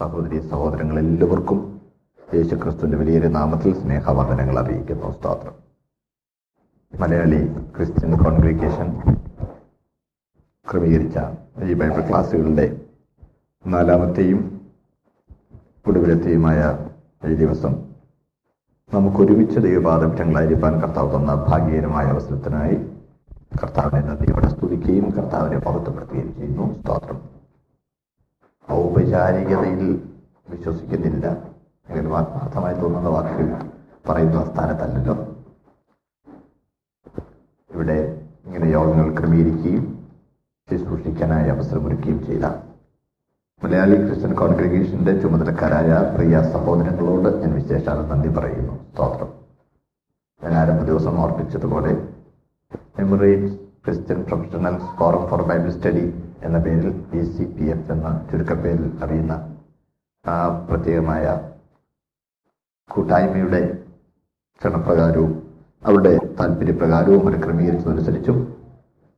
സഹോദരി സഹോദരങ്ങൾ എല്ലാവർക്കും യേശുക്രിസ്തുവിന്റെ വലിയൊരു നാമത്തിൽ സ്നേഹവന്ദനങ്ങൾ അറിയിക്കുന്നു. സ്തോത്രം. മലയാളി ക്രിസ്ത്യൻ കോൺഗ്രിഗേഷൻ ക്രമീകരിച്ച ഈ ബൈബിൾ ക്ലാസ്സുകളുടെ നാലാമത്തെയും ഒടുവിലത്തെയുമായ ഈ ദിവസം നമുക്ക് ഒരുമിച്ച് ദൈവപാദപക്ഷങ്ങളായിരിക്കാൻ കർത്താവ് തന്ന ഭാഗ്യകരമായ അവസരത്തിനായി കർത്താവിനെ നന്ദിയോടെ സ്തുതിക്കുകയും കർത്താവിനെ മഹത്വപ്പെടുത്തുകയും ചെയ്യുന്നു. സ്തോത്രം. ഔപചാരികതയിൽ വിശ്വസിക്കുന്നില്ല. അങ്ങനെ ആത്മാർത്ഥമായി തോന്നുന്ന വാക്കുകൾ പറയുന്ന സ്ഥാനത്തല്ലല്ലോ ഇവിടെ ഇങ്ങനെ യോഗങ്ങൾ ക്രമീകരിക്കുകയും ശുശ്രൂഷിക്കാനായി അവസരമൊരുക്കുകയും ചെയ്ത മലയാളി ക്രിസ്ത്യൻ കോൺഗ്രിഗേഷന്റെ ചുമതലക്കാരായ പ്രിയ സഹോദരങ്ങളോട് ഞാൻ വിശേഷാൽ നന്ദി പറയുന്നു. സ്തോത്രം. ഞാൻ ആരംഭ ദിവസം ഓർപ്പിച്ചതുപോലെ Emirates Christian professionals forum for Bible study എന്ന പേരിൽ ബി സി പി എഫ് എന്ന ചുരുക്കപ്പേരിൽ അറിയുന്ന ആ പ്രത്യേകമായ കൂട്ടായ്മയുടെ ക്ഷണപ്രകാരവും അവരുടെ താല്പര്യപ്രകാരവും അവർ ക്രമീകരിച്ചതനുസരിച്ചും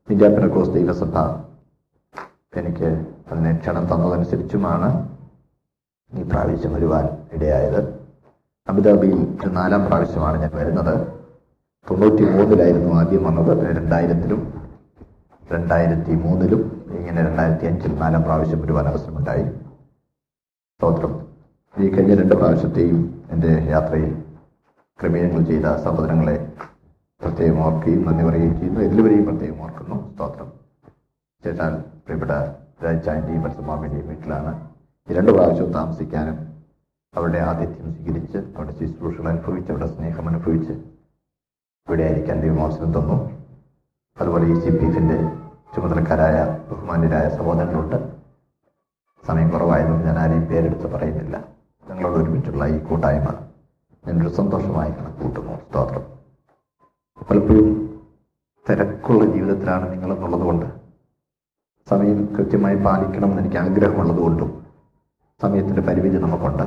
ഇന്ത്യ ദൈവസഭ എനിക്ക് അതിനെ ക്ഷണം തന്നതനുസരിച്ചുമാണ് ഈ പ്രാവശ്യം വരുവാൻ ഇടയായത്. അബുദാബിയിൽ നാലാം പ്രാവശ്യമാണ് ഞാൻ വരുന്നത്. തൊണ്ണൂറ്റി മൂന്നിലായിരുന്നു ആദ്യം വന്നത്. രണ്ടായിരത്തിലും രണ്ടായിരത്തി മൂന്നിലും ഇങ്ങനെ രണ്ടായിരത്തി അഞ്ചിൽ നാലാം പ്രാവശ്യം വരുവാൻ അവസരമുണ്ടായി സ്തോത്രം. ഈ കഴിഞ്ഞ രണ്ട് പ്രാവശ്യത്തെയും എന്റെ യാത്രയിൽ ക്രമീകരണങ്ങൾ ചെയ്ത സഹോദരങ്ങളെ പ്രത്യേകം ഓർക്കുകയും നന്ദി പറയുകയും ചെയ്യുന്നു. എല്ലാവരെയും പ്രത്യേകം ഓർക്കുന്നു. സ്തോത്രം. ചേട്ടാൽ പ്രിയപ്പെട്ട രാജാന്റെയും പരസമാമിന്റെയും വീട്ടിലാണ് ഈ രണ്ട് പ്രാവശ്യവും താമസിക്കാനും അവരുടെ ആതിഥ്യം സ്വീകരിച്ച് അവരുടെ ശുശ്രൂഷകൾ അനുഭവിച്ച് അവരുടെ സ്നേഹം അനുഭവിച്ച് ഇവിടെ ആയിരിക്കാൻ അവസരം തന്നു. അതുപോലെ ഈ സി പി എഫിന്റെ ചുമതലക്കാരായ ബഹുമാന്യരായ സഹോദരങ്ങളുണ്ട്. സമയം കുറവായതുകൊണ്ട് ഞാൻ ആരെയും പേരെടുത്ത് പറയുന്നില്ല. നിങ്ങളോട് ഒരുമിച്ചുള്ള ഈ കൂട്ടായ്മ ഞാനൊരു സന്തോഷമായി കണക്കൂട്ടുന്നു സ്തോത്രം. പലപ്പോഴും തിരക്കുള്ള ജീവിതത്തിലാണ് നിങ്ങളെന്നുള്ളത് കൊണ്ട് സമയം കൃത്യമായി പാലിക്കണം എന്ന് എനിക്ക് ആഗ്രഹമുള്ളത് കൊണ്ടും സമയത്തിന്റെ പരിമിതി നമുക്കുണ്ട്.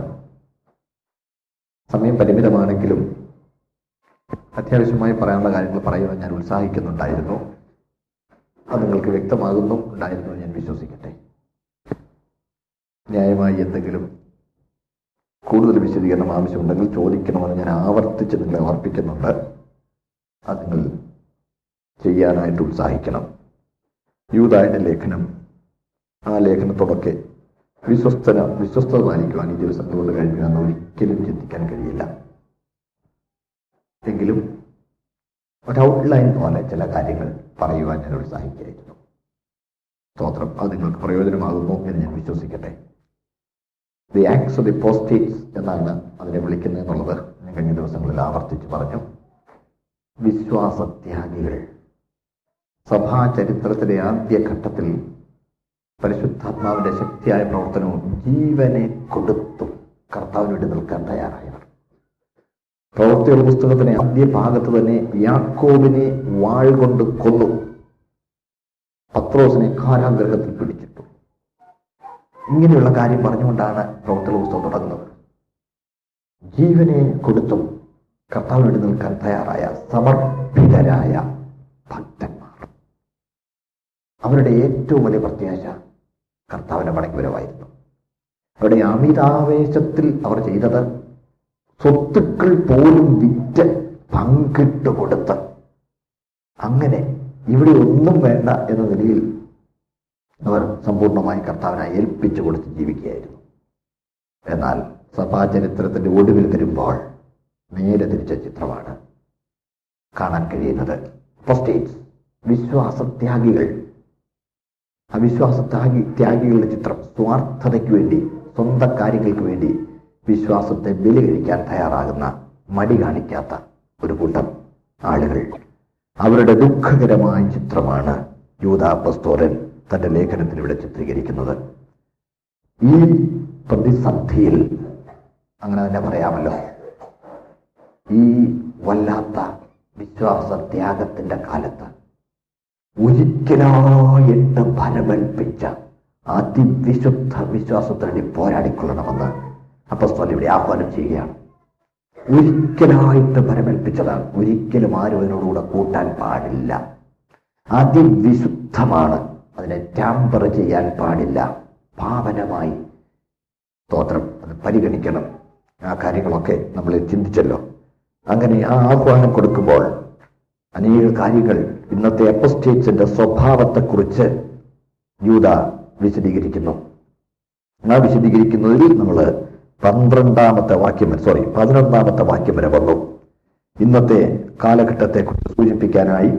സമയം പരിമിതമാണെങ്കിലും അത്യാവശ്യമായി പറയാനുള്ള കാര്യങ്ങൾ പറയുവാൻ ഞാൻ ഉത്സാഹിക്കുന്നുണ്ടായിരുന്നു. അത് നിങ്ങൾക്ക് വ്യക്തമാകുന്നു ഉണ്ടായിരുന്നു ഞാൻ വിശ്വസിക്കട്ടെ. ന്യായമായി എന്തെങ്കിലും കൂടുതൽ വിശദീകരണം ആവശ്യമുണ്ടെങ്കിൽ ചോദിക്കണമെന്ന് ഞാൻ ആവർത്തിച്ച് നിങ്ങളെ ഓർപ്പിക്കുന്നുണ്ട്. അത് നിങ്ങൾ ചെയ്യാനായിട്ട് ഉത്സാഹിക്കണം. യൂതായുടെ ലേഖനം ആ ലേഖനത്തോടൊക്കെ വിശ്വസ്തന വിശ്വസ്തത പാലിക്കുവാൻ ഈ കൊണ്ട് കഴിയുക എന്ന് ഒരിക്കലും ചിന്തിക്കാൻ കഴിയില്ല. എങ്കിലും ഒരു ഔട്ട്ലൈൻ പോലെ ചില കാര്യങ്ങൾ പറയുവാൻ ഞാൻ ഉത്സാഹിക്കുകയായിരുന്നു. സ്തോത്രം. അത് നിങ്ങൾക്ക് പ്രയോജനമാകുന്നു എന്ന് ഞാൻ വിശ്വസിക്കട്ടെ. ദി ഓഫ് ദി പോസ്റ്റേറ്റ്സ് എന്നാണ് അതിനെ വിളിക്കുന്നത് എന്നുള്ളത് ഞാൻ കഴിഞ്ഞ ദിവസങ്ങളിൽ ആവർത്തിച്ച് പറഞ്ഞു. വിശ്വാസത്യാഗികൾ. സഭാ ചരിത്രത്തിലെ ആദ്യ ഘട്ടത്തിൽ പരിശുദ്ധാത്മാവിന്റെ ശക്തിയായ പ്രവർത്തനവും ജീവനെ കൊടുത്തും കർത്താവിന് വേണ്ടി നിൽക്കാൻ തയ്യാറായവർ. പ്രവർത്തിയുടെ പുസ്തകത്തിന്റെ ആദ്യ ഭാഗത്ത് തന്നെ യാക്കോബിനെ വാൾ കൊണ്ട് കൊന്നു. പത്രോസിനെ കാരാഗ്രഹത്തിൽ പിടിച്ചിട്ടു. ഇങ്ങനെയുള്ള കാര്യം പറഞ്ഞുകൊണ്ടാണ് പ്രവൃത്തിയുടെ പുസ്തകം തുടങ്ങുന്നത്. ജീവനെ കൊടുത്തും കർത്താവ് വേണ്ടി നിൽക്കാൻ തയ്യാറായ സമർപ്പിതരായ ഭക്തന്മാർ. അവരുടെ ഏറ്റവും വലിയ പ്രത്യാശ കർത്താവിന്റെ മടങ്ങിവരവായിരുന്നു അവരുടെ അമിതാവേശത്തിൽ അവർ ചെയ്തത് സ്വത്തുക്കൾ പോലും വിറ്റ് പങ്കിട്ട് കൊടുത്ത്. അങ്ങനെ ഇവിടെ ഒന്നും വേണ്ട എന്ന നിലയിൽ അവർ സമ്പൂർണമായി കർത്താവിനെ ഏൽപ്പിച്ചു കൊടുത്ത് ജീവിക്കുകയായിരുന്നു. എന്നാൽ സഭാചരിത്രത്തിന്റെ ഒടുവിൽ വരുമ്പോൾ നേരെ തിരിച്ച ചിത്രമാണ് കാണാൻ കഴിയുന്നത്. പോസ്റ്റേറ്റ്സ് വിശ്വാസത്യാഗികൾ. അവിശ്വാസ ത്യാഗി ത്യാഗികളുടെ ചിത്രം സ്വാർത്ഥതയ്ക്ക് വേണ്ടി സ്വന്തം കാര്യങ്ങൾക്ക് വേണ്ടി വിശ്വാസത്തെ ബലി കഴിക്കാൻ തയ്യാറാകുന്ന മടി കാണിക്കാത്ത ഒരു കൂട്ടം ആളുകൾ. അവരുടെ ദുഃഖകരമായ ചിത്രമാണ് യൂതാ പസ്തോരൻ തന്റെ ലേഖനത്തിൽ ചിത്രീകരിക്കുന്നത്. ഈ പ്രതിസന്ധിയിൽ അങ്ങനെ തന്നെ പറയാമല്ലോ. ഈ വല്ലാത്ത വിശ്വാസ ത്യാഗത്തിന്റെ കാലത്ത് ഒരിക്കലായിട്ട് ഫലമേൽപ്പിച്ച അതിവിശുദ്ധ വിശ്വാസത്തിന് പോരാടിക്കൊള്ളണമെന്ന് അപ്പസ്തോൽ ഇവിടെ ആഹ്വാനം ചെയ്യുകയാണ്. ഒരിക്കലായിട്ട് പരമേൽപ്പിച്ചതാണ്. ഒരിക്കലും ആരും അതിനോടുകൂടെ കൂട്ടാൻ പാടില്ല. അതിവിശുദ്ധമാണ് അതിനെ ടാമ്പർ ചെയ്യാൻ പാടില്ല. പാവനമായി സ്തോത്രം. അത് പരിഗണിക്കണം. ആ കാര്യങ്ങളൊക്കെ നമ്മൾ ചിന്തിച്ചല്ലോ. അങ്ങനെ ആ ആഹ്വാനം കൊടുക്കുമ്പോൾ അനേക കാര്യങ്ങൾ ഇന്നത്തെ അപ്പസ്റ്റേറ്റ്സിന്റെ സ്വഭാവത്തെക്കുറിച്ച് യൂത വിശദീകരിക്കുന്നു. ആ വിശദീകരിക്കുന്നതിൽ നമ്മൾ പന്ത്രണ്ടാമത്തെ വാക്യം സോറി പതിനൊന്നാമത്തെ വാക്യം വരെ വന്നു. ഇന്നത്തെ കാലഘട്ടത്തെ കുറിച്ച് സൂചിപ്പിക്കാനായി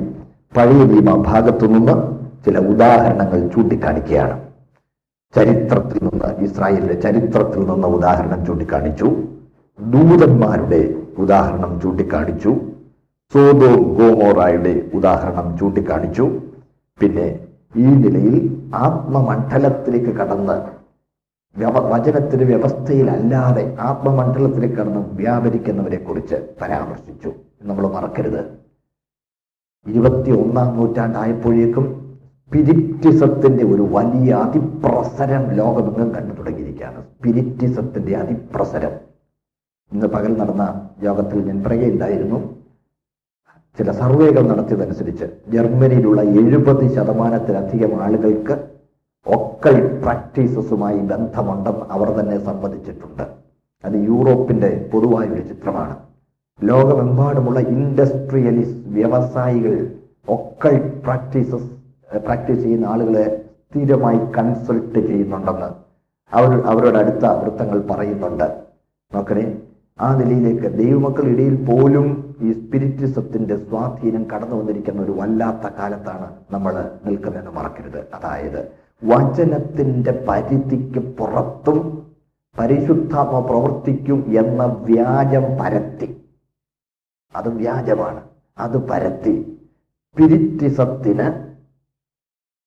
പഴയ നിയമ ഭാഗത്തു നിന്ന് ചില ഉദാഹരണങ്ങൾ ചൂണ്ടിക്കാണിക്കുകയാണ്. ചരിത്രത്തിൽ നിന്ന് ഇസ്രായേലിന്റെ ചരിത്രത്തിൽ നിന്ന് ഉദാഹരണം ചൂണ്ടിക്കാണിച്ചു. ദൂതന്മാരുടെ ഉദാഹരണം ചൂണ്ടിക്കാണിച്ചു. സോദോ ഗോമോറായുടെ ഉദാഹരണം ചൂണ്ടിക്കാണിച്ചു. പിന്നെ ഈ നിലയിൽ ആത്മമണ്ഡലത്തിലേക്ക് കടന്ന് വ്യവ വചനത്തിന്റെ വ്യവസ്ഥയിലല്ലാതെ ആത്മമണ്ഡലത്തിൽ കടന്ന് വ്യാപരിക്കുന്നവരെ കുറിച്ച് പരാമർശിച്ചു നമ്മൾ മറക്കരുത്. ഇരുപത്തി ഒന്നാം നൂറ്റാണ്ടായപ്പോഴേക്കും സ്പിരിറ്റിസത്തിന്റെ ഒരു വലിയ അതിപ്രസരം ലോകമെങ്ങും കണ്ടു തുടങ്ങിയിരിക്കുകയാണ്. സ്പിരിറ്റിസത്തിന്റെ അതിപ്രസരം. ഇന്ന് പകൽ നടന്ന യോഗത്തിൽ ഞാൻ പറയുകയുണ്ടായിരുന്നു. ചില സർവേകൾ നടത്തിയതനുസരിച്ച് ജർമ്മനിയിലുള്ള എഴുപത് ശതമാനത്തിലധികം ആളുകൾക്ക് ഒക്കൽ പ്രാക്ടീസസുമായി ബന്ധമുണ്ടെന്ന് അവർ തന്നെ സംവദിച്ചിട്ടുണ്ട്. അത് യൂറോപ്പിന്റെ പൊതുവായ ഒരു ചിത്രമാണ്. ലോകമെമ്പാടുമുള്ള ഇൻഡസ്ട്രിയലിസ്റ്റ് വ്യവസായികൾ ഒക്കെ പ്രാക്ടീസസ് പ്രാക്ടീസ് ചെയ്യുന്ന ആളുകളെ സ്ഥിരമായി കൺസൾട്ട് ചെയ്യുന്നുണ്ടെന്ന് അവർ അവരുടെ അടുത്ത വൃത്തങ്ങൾ പറയുന്നുണ്ട്. നോക്കണേ ആ നിലയിലേക്ക് ദൈവമക്കൾ ഇടയിൽ പോലും ഈ സ്പിരിറ്റിസത്തിന്റെ സ്വാധീനം കടന്നു വന്നിരിക്കുന്ന ഒരു വല്ലാത്ത കാലത്താണ് നമ്മൾ നിൽക്കുന്നതെന്ന് മറക്കരുത്. അതായത് വചനത്തിന്റെ പരിധിക്ക് പുറത്തും പരിശുദ്ധാത്മ പ്രവർത്തിക്കും എന്ന വ്യാജം പരത്തി. അത് വ്യാജമാണ്. അത് പരത്തി. പിരിറ്റിസത്തിന്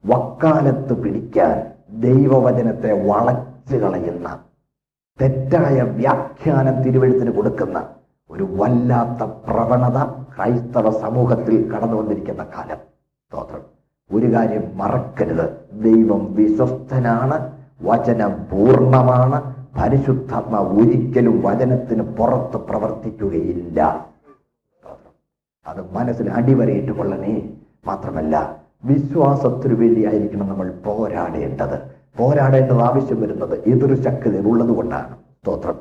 വക്കാലത്ത് പിടിക്കാൻ ദൈവവചനത്തെ വളച്ചു കളയുന്ന തെറ്റായ വ്യാഖ്യാനം തിരുവഴുത്തിന് കൊടുക്കുന്ന ഒരു വല്ലാത്ത പ്രവണത ക്രൈസ്തവ സമൂഹത്തിൽ കടന്നു വന്നിരിക്കുന്ന കാലം. സ്തോത്രം. ഒരു കാര്യം മറക്കരുത്. ദൈവം വിശ്വസ്തനാണ് വചനം പൂർണമാണ്. പരിശുദ്ധാത്മ ഒരിക്കലും വചനത്തിന് പുറത്ത് പ്രവർത്തിക്കുകയില്ല. അത് മനസ്സിൽ അടിവരയിട്ട് കൊള്ളണേ. മാത്രമല്ല വിശ്വാസത്തിനു വേണ്ടിയായിരിക്കണം നമ്മൾ പോരാടേണ്ടത്. പോരാടേണ്ടത് ആവശ്യം വരുന്നത് എതിർ ശക്തികൾ ഉള്ളത് കൊണ്ടാണ്. സ്തോത്രം.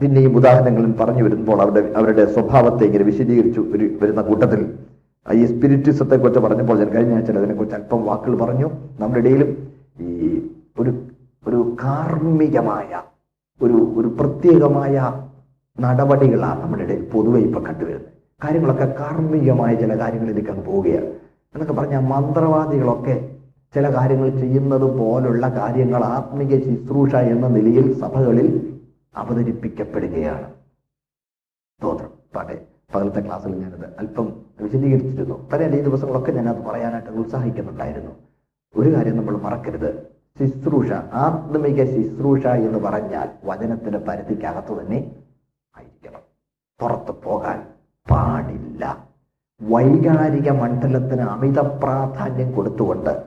പിന്നെ ഈ ഉദാഹരണങ്ങളിൽ പറഞ്ഞു വരുമ്പോൾ അവരുടെ അവരുടെ സ്വഭാവത്തെ ഇങ്ങനെ വിശദീകരിച്ചു വരുന്ന കൂട്ടത്തിൽ ഈ സ്പിരിറ്റിസത്തെ കുറിച്ച് പറഞ്ഞപ്പോൾ ഞാൻ കഴിഞ്ഞ ആഴ്ച അതിനെക്കുറിച്ച് അല്പം വാക്കുകൾ പറഞ്ഞു. നമ്മുടെ ഇടയിലും ഈ ഒരു ഒരു കാർമ്മികമായ ഒരു ഒരു പ്രത്യേകമായ നടപടികളാണ് നമ്മുടെ ഇടയിൽ പൊതുവെ ഇപ്പൊ കണ്ടുവരുന്നത്. കാര്യങ്ങളൊക്കെ കാർമ്മികമായ ചില കാര്യങ്ങളിലേക്ക് അങ്ങ് പോവുകയാണ്. എന്നൊക്കെ പറഞ്ഞാൽ മന്ത്രവാദികളൊക്കെ ചില കാര്യങ്ങൾ ചെയ്യുന്നത് പോലുള്ള കാര്യങ്ങൾ ആത്മീയ ശുശ്രൂഷ എന്ന നിലയിൽ സഭകളിൽ അവതരിപ്പിക്കപ്പെടുകയാണ്. സ്തോത്രം പാട്ടെ പകലത്തെ ക്ലാസ്സിൽ ഞാനത് അല്പം വിശദീകരിച്ചിരുന്നു. പല ഈ ദിവസങ്ങളൊക്കെ ഞാനത് പറയാനായിട്ട് ഉത്സാഹിക്കുന്നുണ്ടായിരുന്നു. ഒരു കാര്യം നമ്മൾ മറക്കരുത്. ശുശ്രൂഷ ആത്മിക ശുശ്രൂഷ എന്ന് പറഞ്ഞാൽ വചനത്തിന്റെ പരിധിക്കകത്ത് തന്നെ ആയിരിക്കണം. പുറത്ത് പോകാൻ പാടില്ല. വൈകാരിക മണ്ഡലത്തിന് അമിത പ്രാധാന്യം കൊടുത്തുകൊണ്ട്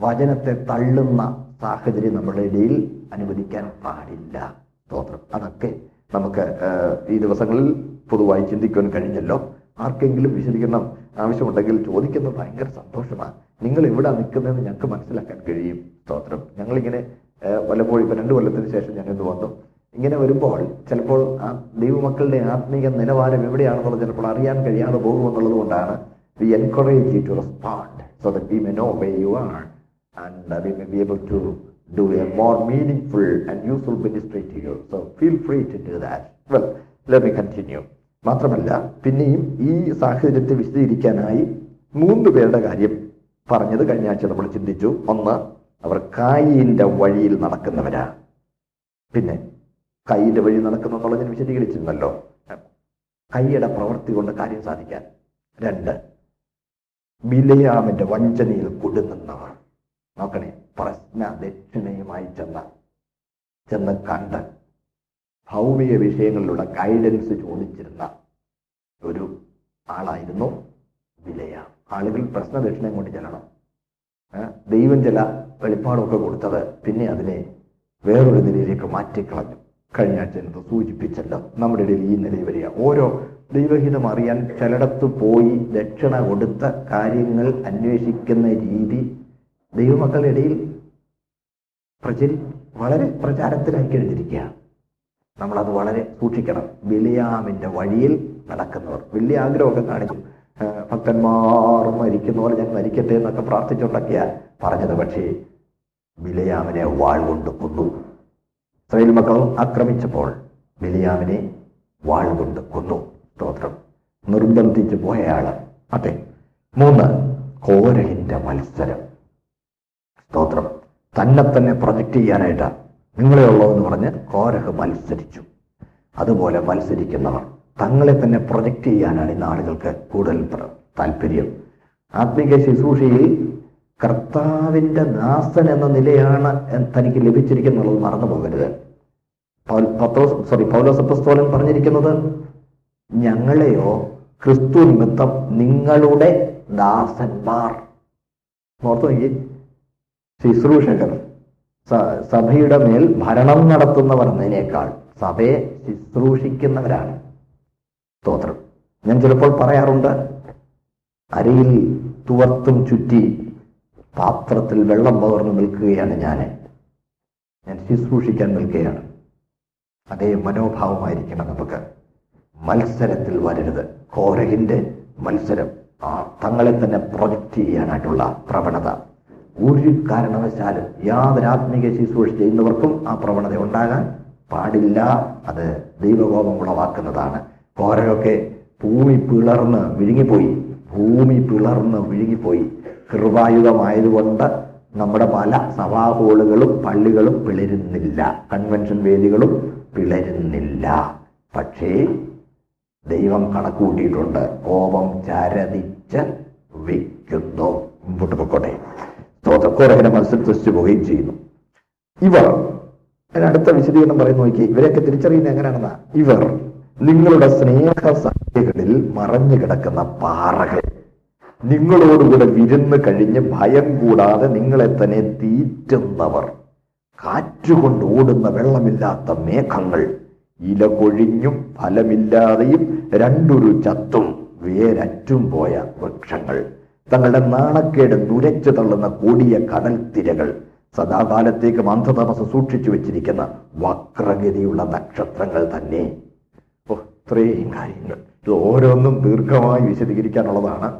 വചനത്തെ തള്ളുന്ന സാഹചര്യം നമ്മുടെ ഇടയിൽ അനുവദിക്കാൻ പാടില്ല. തോന്നും അതൊക്കെ നമുക്ക് ഈ ദിവസങ്ങളിൽ പൊതുവായി ചിന്തിക്കുവാൻ കഴിഞ്ഞല്ലോ. ആർക്കെങ്കിലും വിശദീകരണം ആവശ്യമുണ്ടെങ്കിൽ ചോദിക്കുന്നത് ഭയങ്കര സന്തോഷമാണ് നിങ്ങൾ എവിടെ നിൽക്കുന്നതെന്ന് ഞങ്ങൾക്ക് മനസ്സിലാക്കാൻ കഴിയും. സ്തോത്രം. ഞങ്ങളിങ്ങനെ വല്ലപ്പോഴും ഇപ്പൊ രണ്ടു കൊല്ലത്തിന് ശേഷം ഞങ്ങൾ ഇന്ന് വന്നു. ഇങ്ങനെ വരുമ്പോൾ ചിലപ്പോൾ ആ ദൈവമക്കളുടെ ആത്മീയ നിലവാരം എവിടെയാണെന്നുള്ളത് ചിലപ്പോൾ അറിയാൻ കഴിയാതെ പോകുമെന്നുള്ളത് കൊണ്ടാണ് we encourage you to respond so that we may know where you are and may be able to do a more meaningful and useful ministry you so feel free to do that well let me continue മാത്രമല്ല പിന്നെയും ഈ സാഹചര്യത്തെ വിശദീകരിക്കാനായി മൂന്ന് പേരുടെ കാര്യം പറഞ്ഞത് കഴിഞ്ഞ ആഴ്ച നമ്മൾ ചിന്തിച്ചു. ഒന്ന് അവർ കായിന്റെ വഴിയിൽ നടക്കുന്നവരാ. പിന്നെ കൈയിന്റെ വഴി നടക്കുന്നു എന്നുള്ളത് ഞാൻ വിശദീകരിച്ചിരുന്നല്ലോ. കൈയുടെ പ്രവൃത്തി കൊണ്ട് കാര്യം സാധിക്കാൻ. രണ്ട് ബിലയാമിന്റെ വഞ്ചനയിൽ കൊടുങ്ങുന്നവർ. നോക്കണേ പ്രശ്ന ദക്ഷിണയുമായി ചെന്ന ചെന്ന് കണ്ട് ഭൗമിക വിഷയങ്ങളിലുള്ള ഗൈഡൻസ് ചോദിച്ചിരുന്ന ഒരു ആളായിരുന്നു വിലയ ആളുകൾ പ്രശ്ന ദക്ഷിണയും കൊണ്ട് ചെല്ലണം. ദൈവം ചില വെളിപ്പാടൊക്കെ കൊടുത്തത് പിന്നെ അതിനെ വേറൊരു നിലയിലേക്ക് മാറ്റിക്കളഞ്ഞു. കഴിഞ്ഞ ആഴ്ച എന്നത് സൂചിപ്പിച്ചല്ലോ. നമ്മുടെ ഇടയിൽ ഈ നിലയിൽ വരിക. ഓരോ ദൈവഹിതം അറിയാൻ ചിലയിടത്ത് പോയി ദക്ഷിണ കൊടുത്ത കാര്യങ്ങൾ അന്വേഷിക്കുന്ന രീതി ദൈവമക്കളുടെ ഇടയിൽ പ്രചരി വളരെ പ്രചാരത്തിലായി കഴിഞ്ഞിരിക്കുകയാണ്. നമ്മളത് വളരെ സൂക്ഷിക്കണം. ബിലിയാമിന്റെ വഴിയിൽ നടക്കുന്നവർ. വലിയ ആഗ്രഹമൊക്കെ കാണിച്ചു. ഭക്തന്മാർ മരിക്കുന്ന പോലെ ഞാൻ മരിക്കട്ടെ എന്നൊക്കെ പ്രാർത്ഥിച്ചുകൊണ്ടൊക്കെയാ പറഞ്ഞത്. പക്ഷേ ബിലയാമിനെ വാൾ കൊണ്ട് കൊന്നു. ഇസ്രായേൽ മക്കൾ ആക്രമിച്ചപ്പോൾ ബിലിയാമിനെ വാൾ കൊണ്ട് കൊന്നു. സ്തോത്രം. നിർബന്ധിച്ചു പോയയാൾ അതെ. മൂന്ന് കോരഹിന്റെ മത്സരം. സ്തോത്രം. തന്നെ തന്നെ പ്രൊജക്റ്റ് ചെയ്യാനായിട്ട് നിങ്ങളെ ഉള്ളൂ എന്ന് പറഞ്ഞ് കോരഹ് മത്സരിച്ചു. അതുപോലെ മത്സരിക്കുന്നവർ തങ്ങളെ തന്നെ പ്രൊജക്റ്റ് ചെയ്യാനാണ് ഇന്ന് ആളുകൾക്ക് കൂടുതൽ പ്ര- താല്പര്യം. ആത്മീക ശുശ്രൂഷയിൽ കർത്താവിന്റെ ദാസൻ എന്ന നിലയാണ് തനിക്ക് ലഭിച്ചിരിക്കുന്നുള്ളത് മറന്നു പോകരുത്. സോറി പൗലോസപ്പസ്തോലൻ പറഞ്ഞിരിക്കുന്നത് ഞങ്ങളെയോ ക്രിസ്തു നിമിത്തം നിങ്ങളുടെ ദാസന്മാർ. ഓർത്തു നോക്കി ശുശ്രൂഷകർ. സഭയുടെ മേൽ ഭരണം നടത്തുന്നവർ എന്നതിനേക്കാൾ സഭയെ ശുശ്രൂഷിക്കുന്നവരാണ് സ്തോത്രം. ഞാൻ ചിലപ്പോൾ പറയാറുണ്ട് അരയിൽ തുവർത്തും ചുറ്റി പാത്രത്തിൽ വെള്ളം പകർന്നു നിൽക്കുകയാണ് ഞാൻ. ഞാൻ ശുശ്രൂഷിക്കാൻ നിൽക്കുകയാണ്. അതേ മനോഭാവമായിരിക്കണം നമുക്ക്. മത്സരത്തിൽ വരരുത്. കോരഹിന്റെ മത്സരം തങ്ങളെ തന്നെ പ്രൊജക്റ്റ് ചെയ്യാനായിട്ടുള്ള പ്രവണത. ഒരു കാരണവശാലും യാതൊരു ആത്മീക ശുശ്രൂഷ ചെയ്യുന്നവർക്കും ആ പ്രവണത ഉണ്ടാകാൻ പാടില്ല. അത് ദൈവകോപം ഉളവാക്കുന്നതാണ്. കോരയൊക്കെ ഭൂമി പിളർന്ന് വിഴുങ്ങിപ്പോയി. ഭൂമി പിളർന്ന് വിഴുങ്ങിപ്പോയി. കൃപായുഗമായതുകൊണ്ട് നമ്മുടെ പല സഭാ ഹോളുകളും പള്ളികളും പിളരുന്നില്ല. കൺവെൻഷൻ വേദികളും പിളരുന്നില്ല. പക്ഷേ ദൈവം കണക്കുകൂട്ടിയിട്ടുണ്ട്. കോപം ചരതിച്ച് വിൽക്കുന്നു മുമ്പോട്ട് പൊക്കോട്ടെ. സ്തോത്രക്കോരകനെ മത്സരത്തിച്ചു പോവുകയും ചെയ്യുന്നു. ഇവർ അടുത്ത വിശദീകരണം പറയുന്നു നോക്കി ഇവരെയൊക്കെ തിരിച്ചറിയുന്നത് എങ്ങനെയാണെന്നാ? ഇവർ നിങ്ങളുടെ സ്നേഹ സന്ധ്യകളിൽ മറഞ്ഞു കിടക്കുന്ന പാറകൾ. നിങ്ങളോടുകൂടെ വിരുന്ന് കഴിഞ്ഞ് ഭയം കൂടാതെ നിങ്ങളെ തന്നെ തീറ്റുന്നവർ. കാറ്റുകൊണ്ട് ഓടുന്ന വെള്ളമില്ലാത്ത മേഘങ്ങൾ. ഇല കൊഴിഞ്ഞും ഫലമില്ലാതെയും രണ്ടൊരു ചത്തും വേരറ്റും പോയ വൃക്ഷങ്ങൾ. തങ്ങളുടെ നാണക്കേട് നുരച്ചു തള്ളുന്ന കൊടിയ കടൽ തിരകൾ സദാകാലത്തേക്ക് അന്ധതമസ് സൂക്ഷിച്ചു വെച്ചിരിക്കുന്ന വക്രഗതിയുള്ള നക്ഷത്രങ്ങൾ തന്നെ. ഇത്രയും കാര്യങ്ങൾ. ഇത് ഓരോന്നും ദീർഘമായി വിശദീകരിക്കാനുള്ളതാണ്.